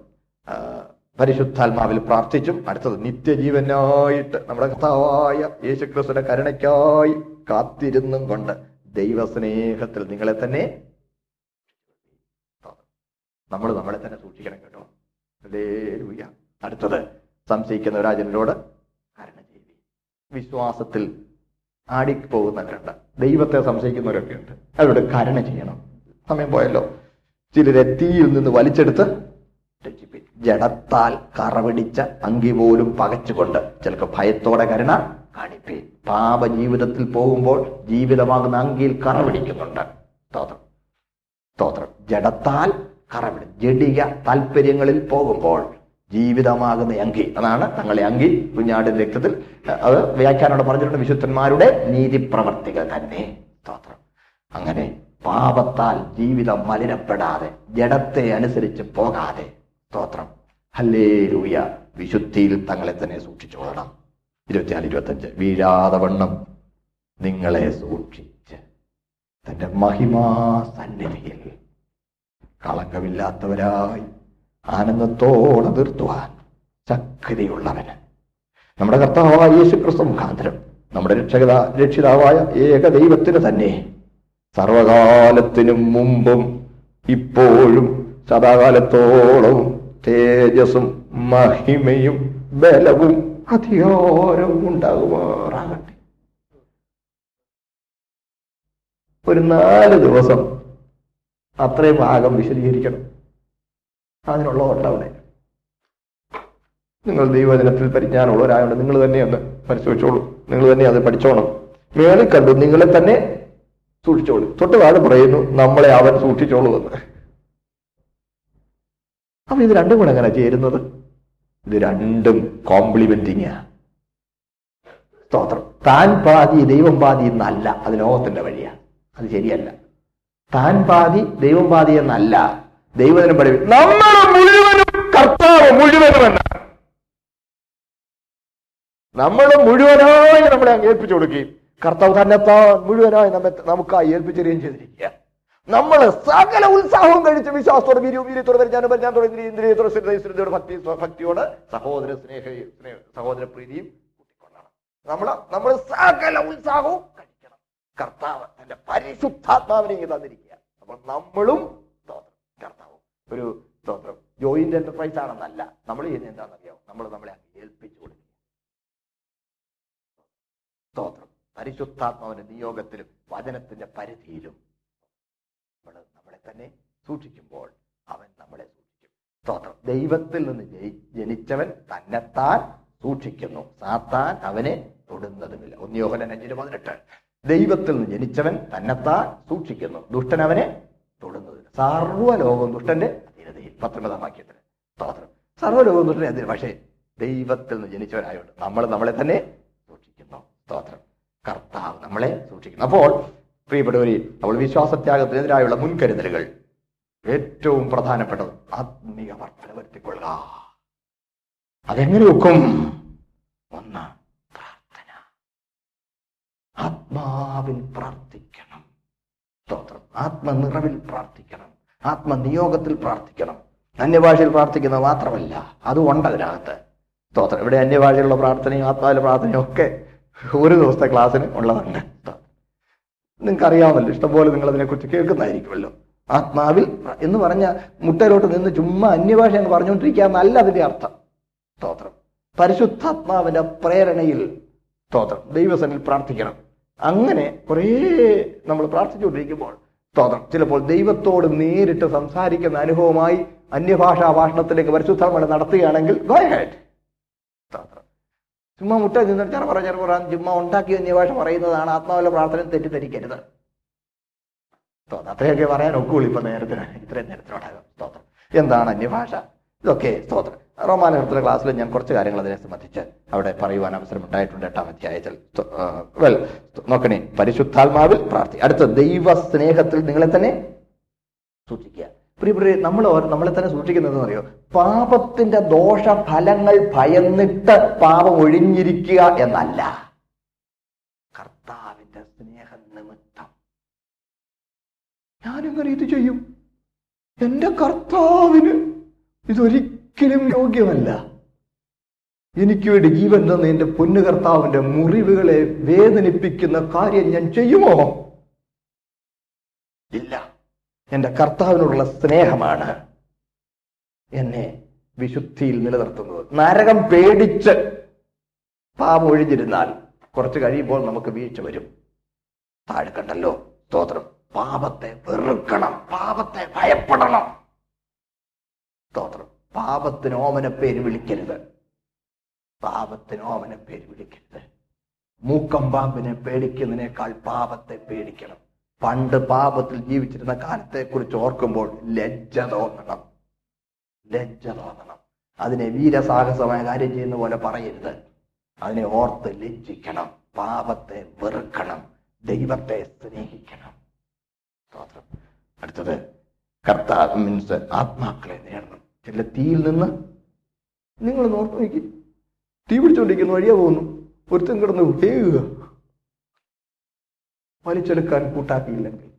പരിശുദ്ധാത്മാവിൽ പ്രാർത്ഥിച്ചും അടുത്തത് നിത്യജീവനായിട്ട് നമ്മുടെ കർത്താവായ യേശുക്രിസ്തുവിന്റെ കരുണയ്ക്കായി കാത്തിരുന്നും കൊണ്ട് ദൈവസ്നേഹത്തിൽ നിങ്ങളെ തന്നെ നമ്മൾ നമ്മളെ തന്നെ സൂക്ഷിക്കണം കേട്ടോ. അടുത്തത് സംശയിക്കുന്ന രാജനോട് കരുണ ചെയ്തി വിശ്വാസത്തിൽ ആടിപ്പോകുന്നവരുണ്ട് ദൈവത്തെ സംശയിക്കുന്നവരൊക്കെ ഉണ്ട്. അവരോട് കരുണ ചെയ്യണം. സമയം പോയല്ലോ. ചിലരെ തീയിൽ നിന്ന് വലിച്ചെടുത്ത് ജടത്താൽ കറപിടിച്ച അങ്കി പോലും പകച്ചുകൊണ്ട് ചിലർക്ക് ഭയത്തോടെ കരുണ കാണിപ്പേ. പാപ ജീവിതത്തിൽ പോകുമ്പോൾ ജീവിതമാകുന്ന അങ്കിയിൽ കറവിടിക്കുന്നുണ്ട് സ്തോത്രം. സ്തോത്രം. ജഡത്താൽ കറപിടി ജഡിക താല്പര്യങ്ങളിൽ പോകുമ്പോൾ ജീവിതമാകുന്ന അങ്കി. അതാണ് തങ്ങളെ അങ്കി. കുഞ്ഞാടിന്റെ രക്തത്തിൽ അത് വ്യാഖ്യാനോട് പറഞ്ഞിട്ടുണ്ട് വിശുദ്ധന്മാരുടെ നീതി പ്രവർത്തികൾ തന്നെ. സ്തോത്രം. അങ്ങനെ പാപത്താൽ ജീവിതം മലിനപ്പെടാതെ ജഡത്തെ അനുസരിച്ച് പോകാതെ. സ്തോത്രം. ഹല്ലേ രൂയ വിശുദ്ധിയിൽ തങ്ങളെ തന്നെ സൂക്ഷിച്ചോളണം ഇരുപത്തിനാല് ഇരുപത്തഞ്ച്. വീഴാതെ വണ്ണം നിങ്ങളെ സൂക്ഷിച്ച്. തന്റെ മഹിമാ സന്നിധിയിൽ കളങ്കമില്ലാത്തവരായി ആനന്ദത്തോടെ നിർത്തുവാൻ ശക്തിയുള്ളവന്. നമ്മുടെ കർത്താവായ യേശു ക്രിസ്തു മുഖാന്തരം നമ്മുടെ രക്ഷകത രക്ഷിതാവായ ഏക ദൈവത്തിന് തന്നെ സർവകാലത്തിനും മുമ്പും ഇപ്പോഴും സദാകാലത്തോളവും തേജസ്സും മഹിമയും ബലവും അധികാരവും ഉണ്ടാകുമാറാകട്ടെ. ഒരു നാല് ദിവസം അത്രയും ഭാഗം വിശദീകരിക്കണം. അതിനുള്ള ഓട്ടം അവിടെ. നിങ്ങൾ ദൈവജനത്തിൽ പരിജ്ഞാനമുള്ളവരായോണ്ട് നിങ്ങൾ തന്നെ ഒന്ന് പരിശോധിച്ചോളൂ. നിങ്ങൾ തന്നെ അത് പഠിച്ചോണം. മേളിൽ കണ്ടു നിങ്ങളെ തന്നെ സൂക്ഷിച്ചോളൂ. തൊട്ട് താഴെ പറയുന്നു നമ്മളെ അവൻ സൂക്ഷിച്ചോളൂ എന്ന്. അപ്പൊ ഇത് രണ്ടും കൂടെ എങ്ങനെ ചേരുന്നത്? ഇത് രണ്ടും കോംപ്ലിമെന്റിങ് സ്തോത്രം. താൻ പാതി ദൈവം പാതി എന്നല്ല. അത് ലോകത്തിന്റെ വഴിയാണ് അത് ശരിയല്ല. താൻ പാതി ദൈവം പാതി എന്നല്ല. ദൈവത്തിനും പഠി നമ്മൾ മുഴുവനും കർത്താവ് മുഴുവനും എന്ന നമ്മൾ മുഴുവനായി നമ്മളെ അങ്ങേൽപ്പിച്ചു കൊടുക്കുകയും കർത്താവ് തന്നെ മുഴുവനായി നമ്മെ നമുക്കായി ഏൽപ്പിച്ചെറിയുകയും ചെയ്തിരിക്കുക. നമ്മൾ സകല ഉത്സാഹവും കഴിച്ച് വിശ്വാസത്തോടെ വീര്യത്തോടെ പരിജ്ഞാനം പരിജ്ഞാനത്തോടെ ഇന്ദ്രിയ ഇന്ദ്രിയത്തോടെ ഭക്തി ഭക്തിയോട് സഹോദര സ്നേഹ സ്നേഹ സഹോദര പ്രീതിയും കൂട്ടിക്കൊണ്ടാണ് നമ്മൾ നമ്മൾ സകല ഉത്സാഹവും കഴിക്കണം. കർത്താവ് തന്റെ പരിശുദ്ധാത്മാവിനെ തന്നിരിക്കുക. അപ്പോൾ നമ്മളും കർത്താവും ഒരു സ്തോത്രം. ജോയിന്റ് എന്റർപ്രൈസ് ആണെന്നല്ല. നമ്മൾ ചെയ്യുന്നത് എന്താണെന്നറിയാവും? നമ്മൾ നമ്മളെ ഏൽപ്പിച്ചു കൊടുക്കുക സ്തോത്രം. പരിശുദ്ധാത്മാവിന്റെ നിയോഗത്തിലും വചനത്തിന്റെ പരിധിയിലും നമ്മൾ നമ്മളെ തന്നെ സൂക്ഷിക്കുമ്പോൾ അവൻ നമ്മളെ സൂക്ഷിക്കും. സ്തോത്രം. ദൈവത്തിൽ നിന്ന് ജനിച്ചവൻ തന്നെത്താൻ സൂക്ഷിക്കുന്നു. സാത്താൻ അവനെ തൊടുന്നതുമില്ല. ഒന്നിയോഹന അഞ്ചിന് പതിനെട്ട്. ദൈവത്തിൽ നിന്ന് ജനിച്ചവൻ തന്നെത്താൻ സൂക്ഷിക്കുന്നു. ദുഷ്ടൻ അവനെ തൊടുന്നതില്ല സർവലോകം ദുഷ്ടന്റെ അധീനതയിൽ. പത്തൊമ്പതാം വാക്യത്തിന് സ്തോത്രം. സർവലോകം ദുഷ്ടന്റെ അധീനം പക്ഷേ ദൈവത്തിൽ നിന്ന് ജനിച്ചവനായോണ്ട് നമ്മൾ നമ്മളെ തന്നെ സൂക്ഷിക്കുന്നു. സ്തോത്രം. കർത്താവ് നമ്മളെ സൂക്ഷിക്കുന്നു. അപ്പോൾ പ്രിയപ്പെട്ടവരെ നമ്മൾ വിശ്വാസത്യാഗത്തിനെതിരായുള്ള മുൻകരുതലുകൾ ഏറ്റവും പ്രധാനപ്പെട്ടത് ആത്മീയ വർധന വരുത്തിക്കൊള്ളുക. അതെങ്ങനെ ഒക്കും ഒന്ന് പ്രാർത്ഥന. ആത്മാവിൽ പ്രാർത്ഥിക്കണം. സ്തോത്രം. ആത്മനിറവിൽ പ്രാർത്ഥിക്കണം. ആത്മനിയോഗത്തിൽ പ്രാർത്ഥിക്കണം. അന്യഭാഷയിൽ പ്രാർത്ഥിക്കുന്നത് മാത്രമല്ല അതുകൊണ്ട് അതിനകത്ത് സ്തോത്രം. ഇവിടെ അന്യഭാഷയിലുള്ള പ്രാർത്ഥനയും ആത്മാവിലെ പ്രാർത്ഥനയും ഒക്കെ ഒരു ദിവസത്തെ ക്ലാസ്സിന് ഉള്ളതാണ് നിങ്ങൾക്ക് അറിയാമല്ലോ ഇഷ്ടംപോലെ നിങ്ങൾ അതിനെക്കുറിച്ച് കേൾക്കുന്നതായിരിക്കുമല്ലോ. ആത്മാവിൽ എന്ന് പറഞ്ഞ മുട്ടയിലോട്ട് നിന്ന് ചുമ്മാ അന്യഭാഷ എന്ന് പറഞ്ഞുകൊണ്ടിരിക്കുക എന്നല്ല അതിന്റെ അർത്ഥം. സ്തോത്രം. പരിശുദ്ധാത്മാവിന്റെ പ്രേരണയിൽ സ്തോത്രം. ദൈവസനിൽ പ്രാർത്ഥിക്കണം. അങ്ങനെ കുറേ നമ്മൾ പ്രാർത്ഥിച്ചുകൊണ്ടിരിക്കുമ്പോൾ സ്തോത്രം. ചിലപ്പോൾ ദൈവത്തോട് നേരിട്ട് സംസാരിക്കുന്ന അനുഭവമായി അന്യഭാഷാ ഭാഷണത്തിലേക്ക് പരിശുദ്ധാത്മാവിനെ നടത്തുകയാണെങ്കിൽ. സ്തോത്രം ചുമ്മാ മുട്ട നിന്ന് ചെറുപറ ചെറുപറ ചുമ്മാ ഉണ്ടാക്കിയ അന്യഭാഷ പറയുന്നതാണ് ആത്മാവിലെ പ്രാർത്ഥന തെറ്റിദ്ധരിക്കരുത്. സ്തോത്രം. അത്രയൊക്കെ പറയാൻ ഒക്കുള്ളൂ ഇപ്പൊ നേരത്തിന്. ഇത്രയും നേരത്തിനോടാകും. സ്തോത്രം. എന്താണ് അന്യഭാഷ ഇതൊക്കെ സ്തോത്രം. റോമാനഹത്തിലെ ക്ലാസ്സിൽ ഞാൻ കുറച്ച് കാര്യങ്ങൾ അതിനെ സംബന്ധിച്ച് അവിടെ പറയുവാൻ അവസരം ഉണ്ടായിട്ടുണ്ട് എട്ടാം അധ്യായത്തിൽ. വെൽ നോക്കണേ. പരിശുദ്ധാത്മാവിൽ പ്രാർത്ഥി. അടുത്ത ദൈവ സ്നേഹത്തിൽ നിങ്ങളെ തന്നെ സൂക്ഷിക്കുക. പ്രിയപ്രിയ നമ്മൾ നമ്മളെ തന്നെ സൂക്ഷിക്കുന്നത് അറിയോ? പാപത്തിന്റെ ദോഷഫലങ്ങൾ ഭയന്നിട്ട് പാപം ഒഴിഞ്ഞിരിക്കുക എന്നല്ല. കർത്താവിന്റെ സ്നേഹ നിമിത്തം. ഞാനിങ്ങനെ ഇത് ചെയ്യും. എന്റെ കർത്താവിന് ഇതൊരിക്കലും യോഗ്യമല്ല. എനിക്ക് വേണ്ടി ജീവൻ തന്ന എന്റെ പൊന്നു കർത്താവിന്റെ മുറിവുകളെ വേദനിപ്പിക്കുന്ന കാര്യം ഞാൻ ചെയ്യുമോ? ഇല്ല. എന്റെ കർത്താവിനോടുള്ള സ്നേഹമാണ് എന്നെ വിശുദ്ധിയിൽ നിലനിർത്തുന്നത്. നരകം പേടിച്ച് പാപം ഒഴിഞ്ഞിരുന്നാൽ കുറച്ച് കഴിയുമ്പോൾ നമുക്ക് വീഴ്ച വരും. താഴെ കണ്ടല്ലോ സ്തോത്രം. പാപത്തെ വെറുക്കണം പാപത്തെ ഭയപ്പെടണം. സ്തോത്രം. പാപത്തിന് ഓമന പേര് വിളിക്കരുത്. പാപത്തിന് ഓമന പേര് വിളിക്കരുത്. മൂക്കം പാമ്പിനെ പേടിക്കുന്നതിനേക്കാൾ പാപത്തെ പേടിക്കണം. പണ്ട് പാപത്തിൽ ജീവിച്ചിരുന്ന കാലത്തെ കുറിച്ച് ഓർക്കുമ്പോൾ ലജ്ജ തോന്നണം. ലജ്ജ തോന്നണം. അതിനെ വീരസാഹസമായ കാര്യം ചെയ്യുന്ന പോലെ പറയരുത്. അതിനെ ഓർത്ത് ലജ്ജിക്കണം. പാപത്തെ വെറുക്കണം. ദൈവത്തെ സ്നേഹിക്കണം. അടുത്തത് കർത്താവ് മീൻസ് ആത്മാക്കളെ നേടണം. ചില തീയിൽ നിന്ന് നിങ്ങൾ നോക്കി. തീ പിടിച്ചോണ്ടിരിക്കുന്ന വഴിയാ പോകുന്നു. ഒരുത്തും കിടന്ന് വേകുക വലിച്ചെടുക്കാൻ കൂട്ടാക്കിയില്ലെങ്കിൽ.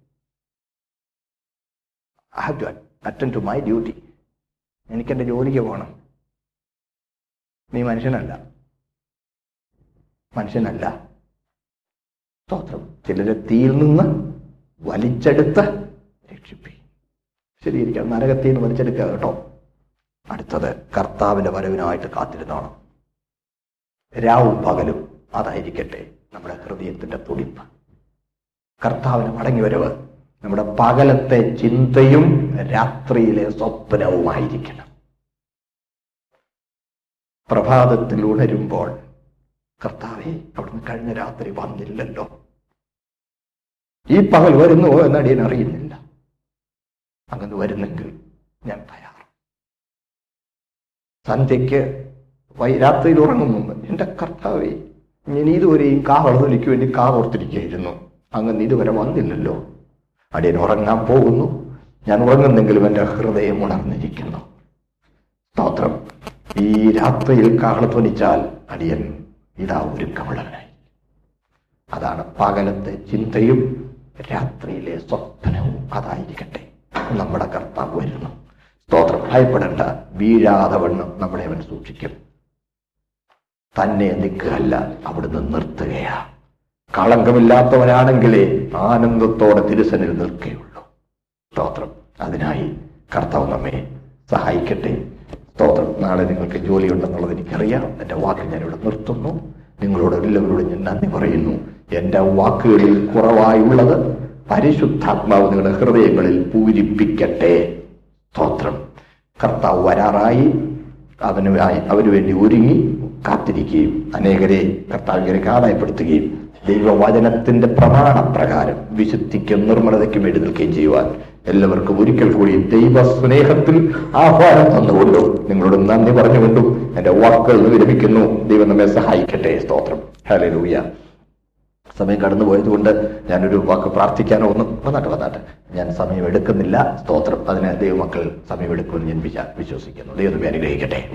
I have to attend to my duty എനിക്കെന്റെ ജോലിക്ക് പോകണം. നീ മനുഷ്യനല്ല. മനുഷ്യനല്ല. സ്തോത്രം. ചിലരെ തീയിൽ നിന്ന് വലിച്ചെടുത്ത് രക്ഷിപ്പി. ശരിയിരിക്കാം. നരകത്തിൽ നിന്ന് വലിച്ചെടുക്കുക കേട്ടോ. അടുത്തത് കർത്താവിന്റെ വരവിനായിട്ട് കാത്തിരുന്നോണം. രാവും പകലും അതായിരിക്കട്ടെ നമ്മുടെ ഹൃദയത്തിന്റെ തുടിപ്പ്. കർത്താവിന് മടങ്ങി വരവ് നമ്മുടെ പകലത്തെ ചിന്തയും രാത്രിയിലെ സ്വപ്നവുമായിരിക്കണം. പ്രഭാതത്തിൽ ഉണരുമ്പോൾ കർത്താവെ അവിടുന്ന് കഴിഞ്ഞ രാത്രി വന്നില്ലല്ലോ. ഈ പകൽ വരുന്നുവോ എന്നടിയൻ അറിയുന്നില്ല. അങ്ങനെ വരുന്നെങ്കിൽ ഞാൻ തയ്യാർ സന്ധ്യയ്ക്ക് വൈ- രാത്രിയിൽ ഉറങ്ങും മുമ്പ് എന്റെ കർത്താവെ ഞാൻ ഇതുവരെയും കാവളതൊലിക്ക് വേണ്ടി കാവോർത്തിരിക്കുകയായിരുന്നു. അങ്ങനെ ഇതുവരെ വന്നില്ലല്ലോ. അടിയൻ ഉറങ്ങാൻ പോകുന്നു. ഞാൻ ഉറങ്ങുന്നെങ്കിലും എന്റെ ഹൃദയം ഉണർന്നിരിക്കുന്നു. സ്തോത്രം. ഈ രാത്രിയിൽ കാഹളധ്വനിച്ചാൽ അടിയൻ ഇതാ ഒരു ഒരുക്കമുള്ളവനായി അതാണ് പകലത്തെ ചിന്തയും രാത്രിയിലെ സ്വപ്നവും അതായിരിക്കട്ടെ. നമ്മുടെ കർത്താവ് വരുന്നു. സ്തോത്രം. ഭയപ്പെടേണ്ട. വീഴാതെ വണ്ണം നമ്മളെ അവൻ സൂക്ഷിക്കും. തന്നെ നിൽക്കുകയല്ല അവിടുന്ന് നിർത്തുകയാ കളങ്കമില്ലാത്തവനാണെങ്കിലേ ആനന്ദത്തോടെ തിരുസനിൽ നിൽക്കുകയുള്ളൂ സ്തോത്രം. അതിനായി കർത്താവ് നമ്മെ സഹായിക്കട്ടെ. സ്തോത്രം. നാളെ നിങ്ങൾക്ക് ജോലിയുണ്ടെന്നുള്ളത് എനിക്കറിയാം. എന്റെ വാക്ക് ഞാനിവിടെ നിർത്തുന്നു. നിങ്ങളോട് എല്ലാവരോടും ഞാൻ നന്ദി പറയുന്നു. എന്റെ വാക്കുകളിൽ കുറവായുള്ളത് പരിശുദ്ധാത്മാവ് നിങ്ങളുടെ ഹൃദയങ്ങളിൽ പൂരിപ്പിക്കട്ടെ. സ്തോത്രം. കർത്താവ് വരാറായി. അവനുമായി അവന് വേണ്ടി ഒരുങ്ങി കാത്തിരിക്കുകയും അനേകരെ കർത്താവിനെ ആദായപ്പെടുത്തുകയും ദൈവവചനത്തിന്റെ പ്രമാണപ്രകാരം വിശുദ്ധിക്കും നിർമ്മലതയ്ക്കും വേണ്ടി നിൽക്കുകയും ചെയ്യുവാൻ എല്ലാവർക്കും ഒരിക്കൽ കൂടി ദൈവ സ്നേഹത്തിൽ ആഹ്വാനം തന്നുകൊണ്ടു. നിങ്ങളോട് നന്ദി പറഞ്ഞുകൊണ്ടും. എന്റെ വാക്കുകൾ വിരമിക്കുന്നു. ദൈവം നമ്മെ സഹായിക്കട്ടെ. സ്തോത്രം. ഹലേ ലൂയ സമയം കടന്നുപോയത് കൊണ്ട് ഞാനൊരു വാക്ക് പ്രാർത്ഥിക്കാനോ ഒന്ന് വന്നാട്ടെ വന്നാട്ടെ. ഞാൻ സമയം എടുക്കുന്നില്ല സ്തോത്രം. അതിന് ദൈവമക്കൾ സമയം എടുക്കുമെന്ന് ഞാൻ വിശ്വസിക്കുന്നു. ദൈവം അനുഗ്രഹിക്കട്ടെ.